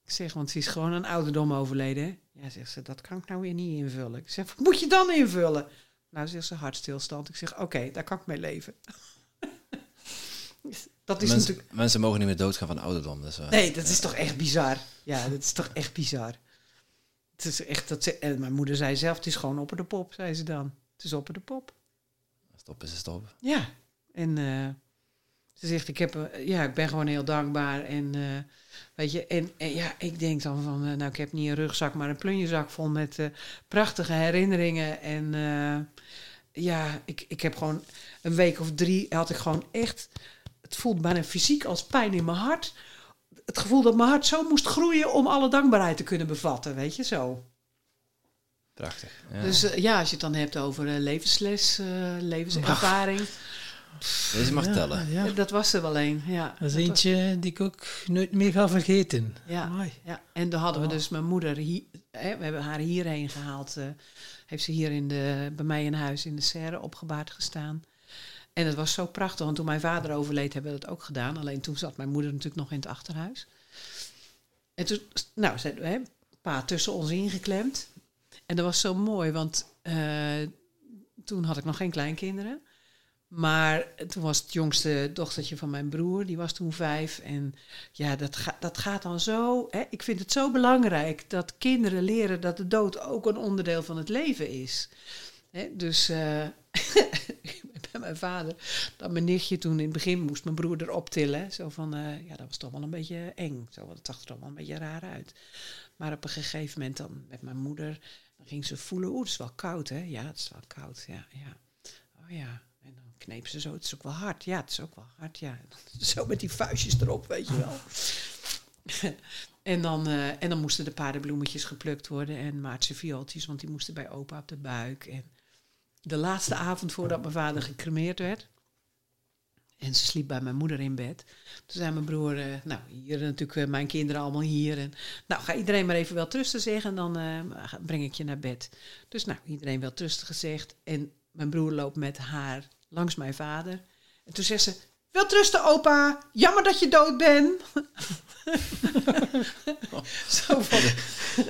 Ik zeg, want ze is gewoon een ouderdom overleden. Ja, zegt ze, dat kan ik nou weer niet invullen. Ik zeg, wat moet je dan invullen? Nou, zegt ze hartstilstand. Ik zeg, oké, okay, daar kan ik mee leven. dat is mensen, natuurlijk... mensen mogen niet meer doodgaan van ouderdom. Dus, uh, nee, dat is toch echt bizar. Ja, dat is toch echt bizar. Het is echt dat ze, en mijn moeder zei zelf, het is gewoon op de pop, zei ze dan. Het is op de pop. Stop is stop. Ja, en uh, ze zegt, ik, heb, uh, ja, ik ben gewoon heel dankbaar. En uh, weet je, en, en, ja, ik denk dan van, nou, ik heb niet een rugzak, maar een plunjezak vol met prachtige herinneringen. En ja, ik, ik heb gewoon een week of drie had ik gewoon echt. Het voelde bijna fysiek als pijn in mijn hart. Het gevoel dat mijn hart zo moest groeien om alle dankbaarheid te kunnen bevatten, weet je zo. Prachtig. Ja. Dus ja, als je het dan hebt over levensles, levenservaring. Deze mag ja, tellen. Ja. Dat was er wel een, ja. Dat is eentje die ik ook nooit meer ga vergeten. Ja, Amai. ja. en dan hadden we dus mijn moeder, hier, hè, we hebben haar hierheen gehaald. Uh, heeft ze hier in de, bij mij in huis in de serre opgebaard gestaan. En het was zo prachtig, want toen mijn vader overleed hebben we dat ook gedaan. Alleen toen zat mijn moeder natuurlijk nog in het achterhuis. En toen, nou, ze, hè, pa tussen ons ingeklemd. En dat was zo mooi, want uh, toen had ik nog geen kleinkinderen. Maar toen was het jongste dochtertje van mijn broer, die was toen vijf. En ja, dat, dat gaat dan zo. Hè? Ik vind het zo belangrijk dat kinderen leren dat de dood ook een onderdeel van het leven is. Hè? Dus uh, bij mijn vader, dat mijn nichtje toen in het begin moest mijn broer erop tillen. Zo van, uh, ja, dat was toch wel een beetje eng. Zo, dat zag er toch wel een beetje raar uit. Maar op een gegeven moment dan met mijn moeder, dan ging ze voelen, oeh, het is wel koud, hè? Ja, het is wel koud, ja, ja. Oh ja, kneep ze zo. Het is ook wel hard. Ja, het is ook wel hard. Ja. Zo met die vuistjes erop, weet je wel. en, dan, uh, en dan moesten de paardenbloemetjes geplukt worden en maartse viooltjes, want die moesten bij opa op de buik. En de laatste avond voordat mijn vader gecremeerd werd, en ze sliep bij mijn moeder in bed. Toen zei mijn broer, uh, nou, hier natuurlijk uh, mijn kinderen allemaal hier. En, nou, ga iedereen maar even wel trusten zeggen en dan breng ik je naar bed. Dus nou, iedereen wel trusten gezegd. En mijn broer loopt met haar langs mijn vader. En toen zei ze, wel rusten opa, jammer dat je dood bent. Zo van,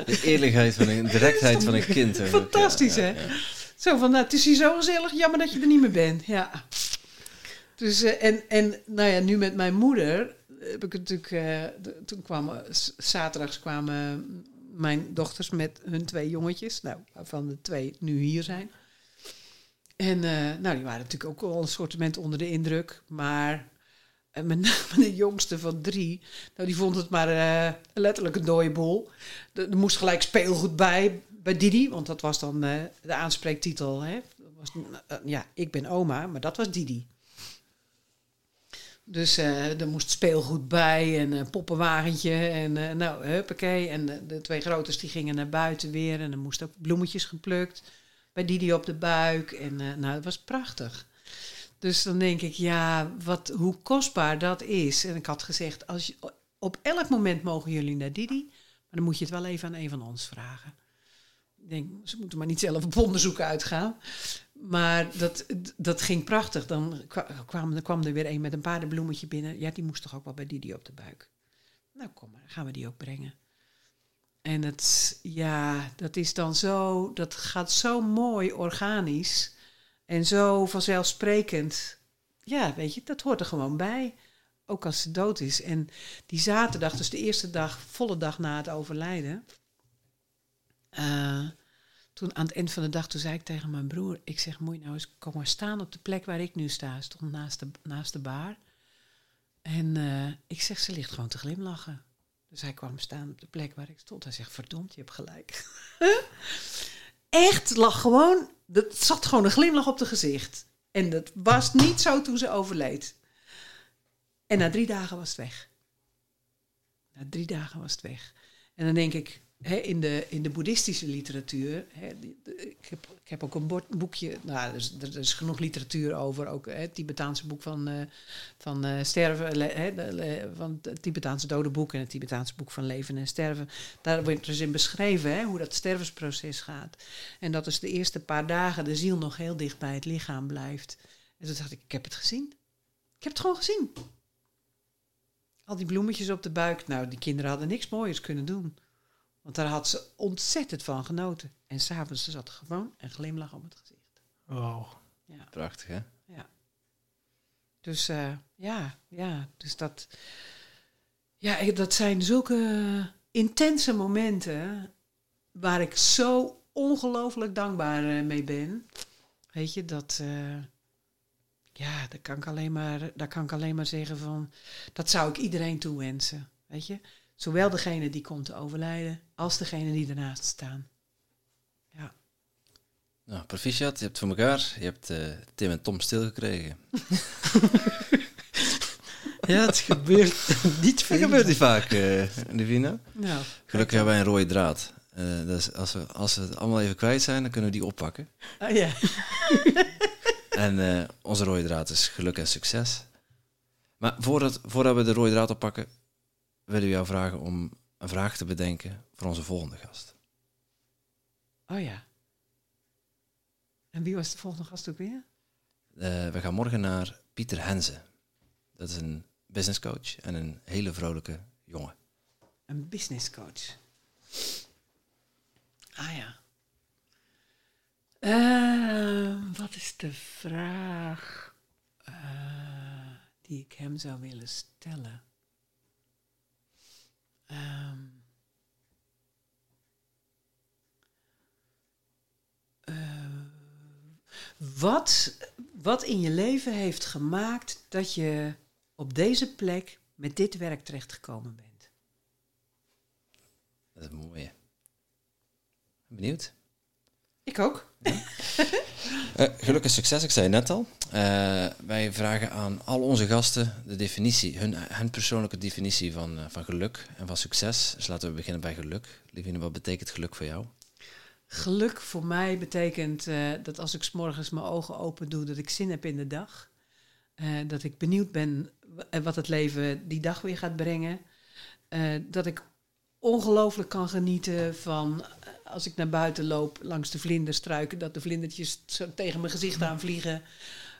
De eerlijkheid van een, directheid van een kind. Fantastisch, Ja, hè? ja, ja. Zo van, nou, het is hier zo gezellig, jammer dat je er niet meer bent. Ja. Dus, eh, en, en nou ja, nu met mijn moeder heb ik natuurlijk, eh, de- toen kwamen, zaterdags kwamen mijn dochters met hun twee jongetjes, nou, waarvan de twee nu hier zijn. En eh, nou, die waren natuurlijk ook al een soortement onder de indruk, maar eh, met name de jongste van drie, nou, die vond het maar eh, letterlijk een dode boel. Er moest gelijk speelgoed bij, bij Didi, want dat was dan de aanspreektitel. Hè? Dat was, ja, ik ben oma, maar dat was Didi. Dus er moest speelgoed bij en een poppenwagentje en nou, huppakee. En de, twee groters die gingen naar buiten weer en er moesten ook bloemetjes geplukt. Bij Didi op de buik en eh, nou, dat was prachtig. Dus dan denk ik, ja, wat, hoe kostbaar dat is. En ik had gezegd, als je, op elk moment mogen jullie naar Didi, maar dan moet je het wel even aan een van ons vragen. Ik denk, ze moeten maar niet zelf op onderzoek uitgaan. Maar dat, dat ging prachtig. Dan kwa- kwam, dan kwam er weer een met een paardenbloemetje binnen. Ja, die moest toch ook wel bij Didi op de buik. Nou, kom maar, gaan we die ook brengen. En het, ja, dat is dan zo, dat gaat zo mooi organisch en zo vanzelfsprekend. Ja, weet je, dat hoort er gewoon bij. Ook als ze dood is. En die zaterdag, dus de eerste dag, volle dag na het overlijden. eh, toen aan het eind van de dag, toen zei ik tegen mijn broer, ik zeg, moet je nou eens kom maar staan op de plek waar ik nu sta. Stond naast de, naast de baar. En eh, ik zeg, ze ligt gewoon te glimlachen. Dus hij kwam staan op de plek waar ik stond. Hij zegt, verdomd, je hebt gelijk. Echt, lag gewoon, er zat gewoon een glimlach op het gezicht. En dat was niet zo toen ze overleed. En na drie dagen was het weg. Na drie dagen was het weg. En dan denk ik, in, de, in de boeddhistische literatuur, ik, heb, ik heb ook een boekje, nou, er is, er is genoeg literatuur over, ook hè, het Tibetaanse boek van, eh, van eh, sterven, van het Tibetaanse dodenboek en het Tibetaanse boek van leven en sterven. Daar wordt dus in beschreven hoe dat stervensproces gaat. En dat dus de eerste paar dagen de ziel nog heel dicht bij het lichaam blijft. En toen dacht ik, ik heb het gezien. Ik heb het gewoon gezien. Al die bloemetjes op de buik. Nou, die kinderen hadden niks mooiers kunnen doen. Want daar had ze ontzettend van genoten. En s'avonds zat gewoon een glimlach op het gezicht. Wauw. Ja. Prachtig, hè? Dus eh, ja, ja, dus dat, ja, dat zijn zulke intense momenten waar ik zo ongelooflijk dankbaar eh, mee ben. Weet je, dat, eh, ja, daar kan, ik alleen maar, daar kan ik alleen maar zeggen van, dat zou ik iedereen toewensen. Weet je, zowel degene die komt te overlijden, als degene die ernaast staan. Nou, proficiat, je hebt het voor elkaar. Je hebt eh, Tim en Tom stilgekregen. Ja, het gebeurt niet veel. gebeurt niet vaak, Divina. Nou, Gelukkig hebben wij een rode draad. Dus als we, als we het allemaal even kwijt zijn, dan kunnen we die oppakken. ah, ja. En onze rode draad is geluk en succes. Maar voordat, voordat we de rode draad oppakken, willen we jou vragen om een vraag te bedenken voor onze volgende gast. Oh ja. En wie was de volgende gast ook weer? Eh, we gaan morgen naar Pieter Henze. Dat is een business coach en een hele vrolijke jongen. Een business coach. Ah ja. Eh, wat is de vraag eh, die ik hem zou willen stellen? Ehm. Eh, wat, wat in je leven heeft gemaakt dat je op deze plek met dit werk terechtgekomen bent? Dat is een mooie. Benieuwd? Ik ook. Eh, geluk en succes, ik zei net al. Eh, wij vragen aan al onze gasten de definitie, hun, hun persoonlijke definitie van, eh, van geluk en van succes. Dus laten we beginnen bij geluk. Livine, wat betekent geluk voor jou? Geluk voor mij betekent dat als ik 's morgens mijn ogen open doe, dat ik zin heb in de dag. Dat ik benieuwd ben wat het leven die dag weer gaat brengen. Dat ik ongelooflijk kan genieten van als ik naar buiten loop langs de vlinderstruiken, dat de vlindertjes zo tegen mijn gezicht aanvliegen.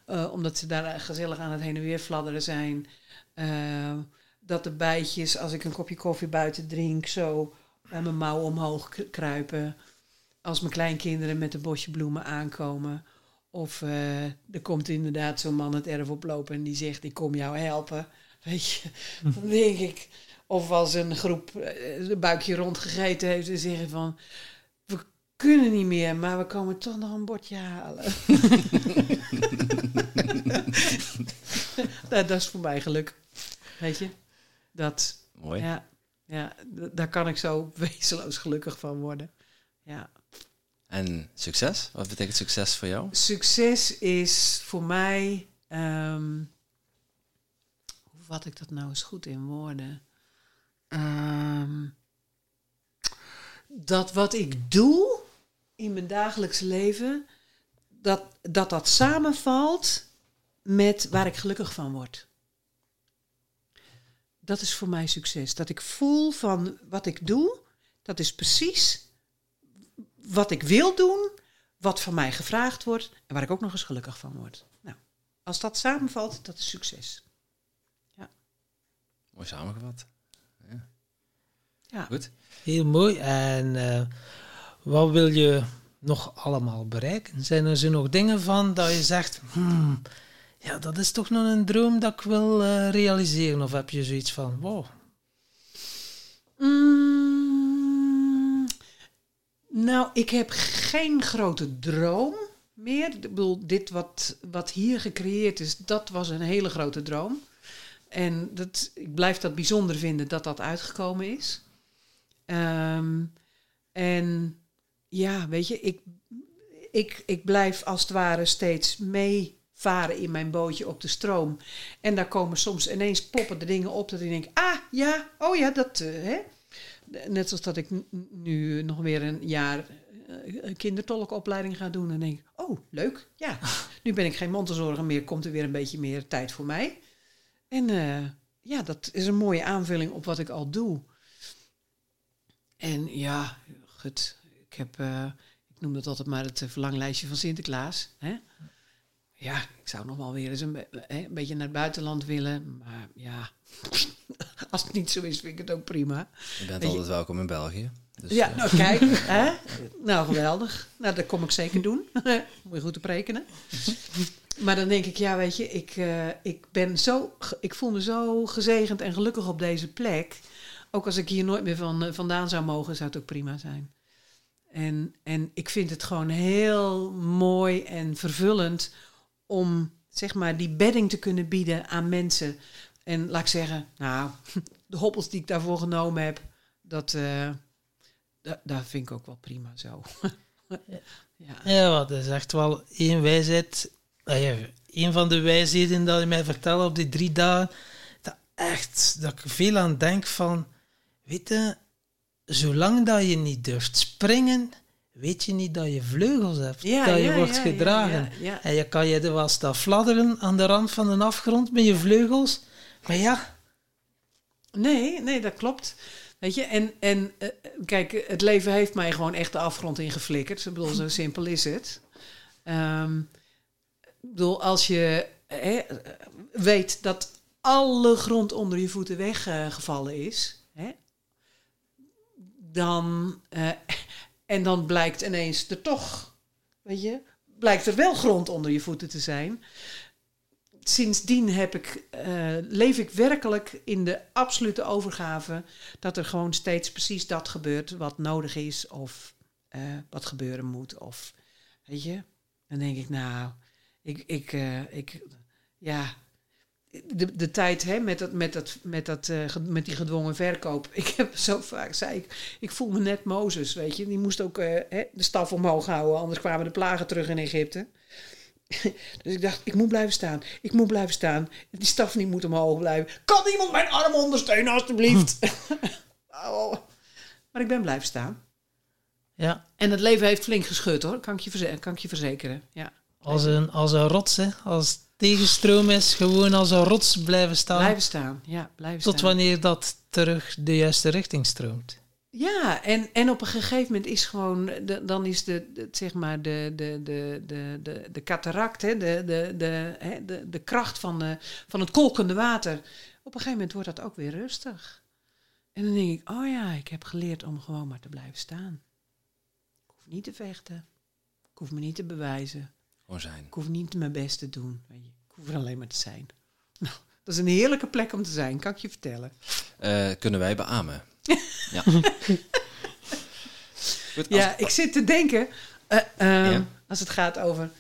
eh, omdat ze daar gezellig aan het heen en weer fladderen zijn. Eh, dat de bijtjes, als ik een kopje koffie buiten drink, zo bij mijn mouw omhoog kruipen. Als mijn kleinkinderen met een bosje bloemen aankomen. Of eh, er komt inderdaad zo'n man het erf oplopen en die zegt: Ik kom jou helpen. Weet je, dan denk ik. Of als een groep eh, een buikje rondgegeten heeft en zeggen van... Kunnen niet meer, maar we komen toch nog een bordje halen. dat, dat is voor mij geluk. Weet je? Dat, Mooi. ja, ja, daar kan ik zo wezenloos gelukkig van worden. Ja. En succes? Wat betekent succes voor jou? Succes is voor mij. ehm, hoe vat ik dat nou eens goed in woorden? Ehm, dat wat ik doe in mijn dagelijks leven, dat dat, dat samenvalt met waar ik gelukkig van word. Dat is voor mij succes. Dat ik voel van wat ik doe, dat is precies wat ik wil doen, wat van mij gevraagd wordt en waar ik ook nog eens gelukkig van word. Nou, als dat samenvalt, dat is succes. Mooi samengevat. Ja. Goed. Heel mooi. En eh, wat wil je nog allemaal bereiken? Zijn er zo nog dingen van dat je zegt, hmm, ja, dat is toch nog een droom dat ik wil eh, realiseren? Of heb je zoiets van, wow, Mm, nou, ik heb geen grote droom meer. Ik bedoel, dit wat, wat hier gecreëerd is, dat was een hele grote droom. En dat, ik blijf dat bijzonder vinden dat dat uitgekomen is. Ehm, en ja, weet je, ik, ik, ik blijf als het ware steeds meevaren in mijn bootje op de stroom. En daar komen soms ineens poppen de dingen op dat ik denk, ah ja, oh ja, dat, eh, hè. Net zoals dat ik nu nog weer een jaar eh, een kindertolkopleiding ga doen. En denk ik, oh, leuk, ja. Nu ben ik geen mondzorger meer, komt er weer een beetje meer tijd voor mij. En eh, ja, dat is een mooie aanvulling op wat ik al doe. En ja, goed, ik heb, eh, ik noem dat altijd maar het eh, verlanglijstje van Sinterklaas. Hè? Ja, ik zou nog wel weer eens een, be- hè, een beetje naar het buitenland willen. Maar ja, als het niet zo is, vind ik het ook prima. Je bent altijd welkom in België. Dus, ja, eh, nou kijk, hè? nou geweldig. Nou, dat kom ik zeker doen. Moet je goed op rekenen. Maar dan denk ik, ja, weet je, ik, ik ben zo, ik voel me zo gezegend en gelukkig op deze plek. Ook als ik hier nooit meer van, vandaan zou mogen, zou het ook prima zijn. En, en ik vind het gewoon heel mooi en vervullend om, zeg maar, die bedding te kunnen bieden aan mensen. En laat ik zeggen, nou, de hobbels die ik daarvoor genomen heb, dat, eh, da- daar vind ik ook wel prima zo. ja. Ja, wat is echt wel één wijsheid. een van de wijsheden dat je mij vertelde op die drie dagen. Dat echt, dat ik veel aan denk van, weet zolang dat je niet durft springen, weet je niet dat je vleugels hebt. Ja, dat je ja, wordt ja, gedragen. En je kan je er wel staan fladderen aan de rand van een afgrond met je vleugels. Maar ja, Nee, nee, dat klopt. Weet je, en, en eh, kijk, het leven heeft mij gewoon echt de afgrond ingeflikkerd. Ik bedoel, zo simpel is het. Ehm, ik bedoel, als je hè, weet dat alle grond onder je voeten weggevallen is, dan, eh, en dan blijkt ineens er toch, weet je, blijkt er wel grond onder je voeten te zijn sindsdien heb ik, eh, leef ik werkelijk in de absolute overgave dat er gewoon steeds precies dat gebeurt wat nodig is of eh, wat gebeuren moet. Of weet je, dan denk ik, nou, ik, ik, ik ja, de, de tijd hè, met, dat, met, dat, met, dat, eh, met die gedwongen verkoop. Ik heb zo vaak, zei ik, ik voel me net Mozes, weet je. Die moest ook eh, hè, de staf omhoog houden, anders kwamen de plagen terug in Egypte. Dus ik dacht, ik moet blijven staan. Ik moet blijven staan. Die staf niet moet omhoog blijven. Kan iemand mijn arm ondersteunen, alstublieft? Oh. Maar ik ben blijven staan. ja En het leven heeft flink geschud, hoor. Kan ik je, verze- kan ik je verzekeren. Ja. als, een, als een rots, hè. als tegenstroom is, gewoon als een rots blijven staan. Blijven staan. Ja, blijven Tot staan. wanneer dat terug de juiste richting stroomt. Ja, en, en op een gegeven moment is gewoon, de, dan is de, de, zeg maar de, de, de, de, de, de cataract, hè, de, de, de, hè, de, de kracht van, de, van het kolkende water. Op een gegeven moment wordt dat ook weer rustig. En dan denk ik, oh ja, ik heb geleerd om gewoon maar te blijven staan. Ik hoef niet te vechten. Ik hoef me niet te bewijzen. Zijn. Ik hoef niet mijn best te doen. Ik hoef er alleen maar te zijn. Nou, dat is een heerlijke plek om te zijn, kan ik je vertellen. Eh, kunnen wij beamen. ja. Goed, als- Ja, ik zit te denken, eh, ehm, Ja? als het gaat over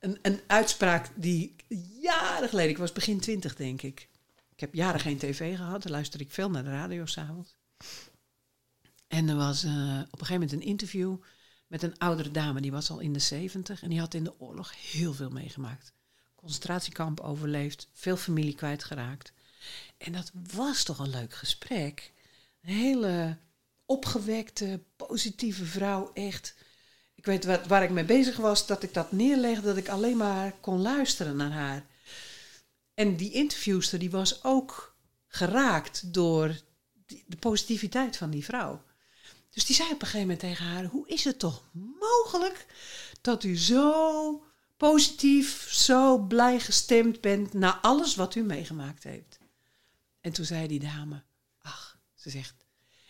een, een uitspraak die jaren geleden, ik was begin twintig denk ik. Ik heb jaren geen tv gehad, dan luisterde ik veel naar de radio s'avonds. En er was eh, op een gegeven moment een interview met een oudere dame, die was al in de zeventig en die had in de oorlog heel veel meegemaakt. Concentratiekamp overleefd, veel familie kwijtgeraakt. En dat was toch een leuk gesprek. Een hele opgewekte, positieve vrouw, echt. Ik weet wat, waar ik mee bezig was, dat ik dat neerlegde, dat ik alleen maar kon luisteren naar haar. En die interviewster, die was ook geraakt door de positiviteit van die vrouw. Dus die zei op een gegeven moment tegen haar: Hoe is het toch mogelijk dat u zo positief, zo blij gestemd bent na alles wat u meegemaakt heeft? En toen zei die dame: Ach, ze zegt.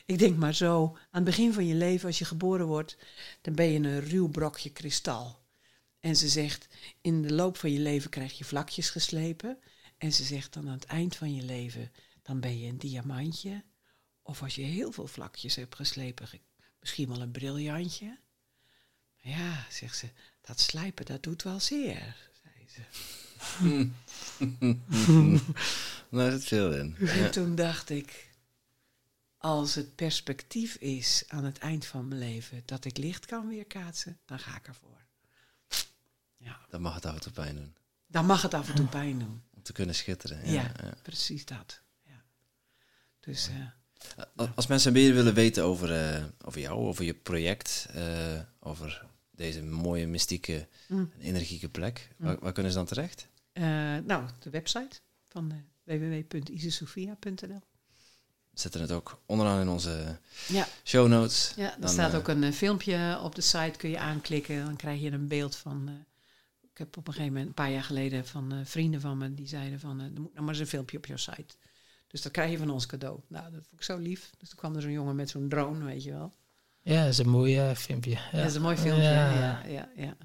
Ik denk maar zo, aan het begin van je leven, als je geboren wordt, dan ben je een ruw brokje kristal. En ze zegt, in de loop van je leven krijg je vlakjes geslepen. En ze zegt dan aan het eind van je leven, dan ben je een diamantje. Of als je heel veel vlakjes hebt geslepen, ge- misschien wel een briljantje. Maar ja, zegt ze, dat slijpen, dat doet wel zeer, zei ze. Daar zit veel in. En Ja. toen dacht ik, als het perspectief is aan het eind van mijn leven dat ik licht kan weerkaatsen, dan ga ik ervoor. Ja, Dan mag het af en toe pijn doen. dan mag het af en toe pijn doen. Om te kunnen schitteren. Ja, Ja, ja. precies dat. Ja. Dus A- Als mensen meer willen weten over, eh, over jou, over je project, eh, over deze mooie, mystieke Mm. en energieke plek, waar, waar kunnen ze dan terecht? eh, nou, de website van www.isesofia.nl. Zetten het ook onderaan in onze Ja, show notes. ja er Dan, staat eh, ook een eh, filmpje op de site, kun je aanklikken. Dan krijg je een beeld van... eh, ik heb op een gegeven moment, een paar jaar geleden, van eh, vrienden van me... die zeiden van, eh, er moet nog maar eens een filmpje op jouw site. Dus dat krijg je van ons cadeau. Nou, dat vond ik zo lief. Dus toen kwam er zo'n jongen met zo'n drone, weet je wel. Ja, dat is een mooi eh, filmpje. Ja. Ja. Dat is een mooi filmpje. Ja, Ja. ja, ja.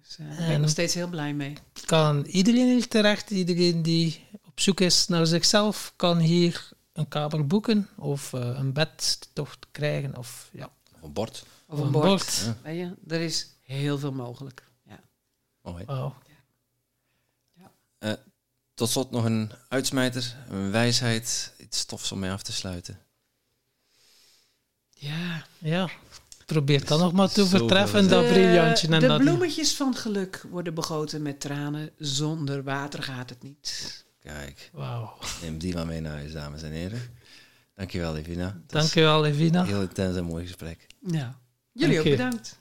Dus eh, daar ben ik En- nog steeds heel blij mee. Kan iedereen hier terecht, iedereen die op zoek is naar zichzelf, kan hier een kamer boeken of eh, een bedtocht krijgen. Of, ja, Of een bord. Of een bord. Ja. Weet je, er is heel veel mogelijk. Ja. Mooi. Wauw. Tot slot nog een uitsmijter, een wijsheid, iets stofs om mee af te sluiten. ja. Ja, probeer dan nog maar te te dat De- briljantje. En de dat bloemetjes van geluk worden begoten met tranen. Zonder water gaat het niet. Kijk, Wauw. neem die maar mee naar huis, dames en heren. Dankjewel, Evina. Was Dankjewel, Evina. Een heel intens en mooi gesprek. Ja. Jullie Dank ook je. bedankt.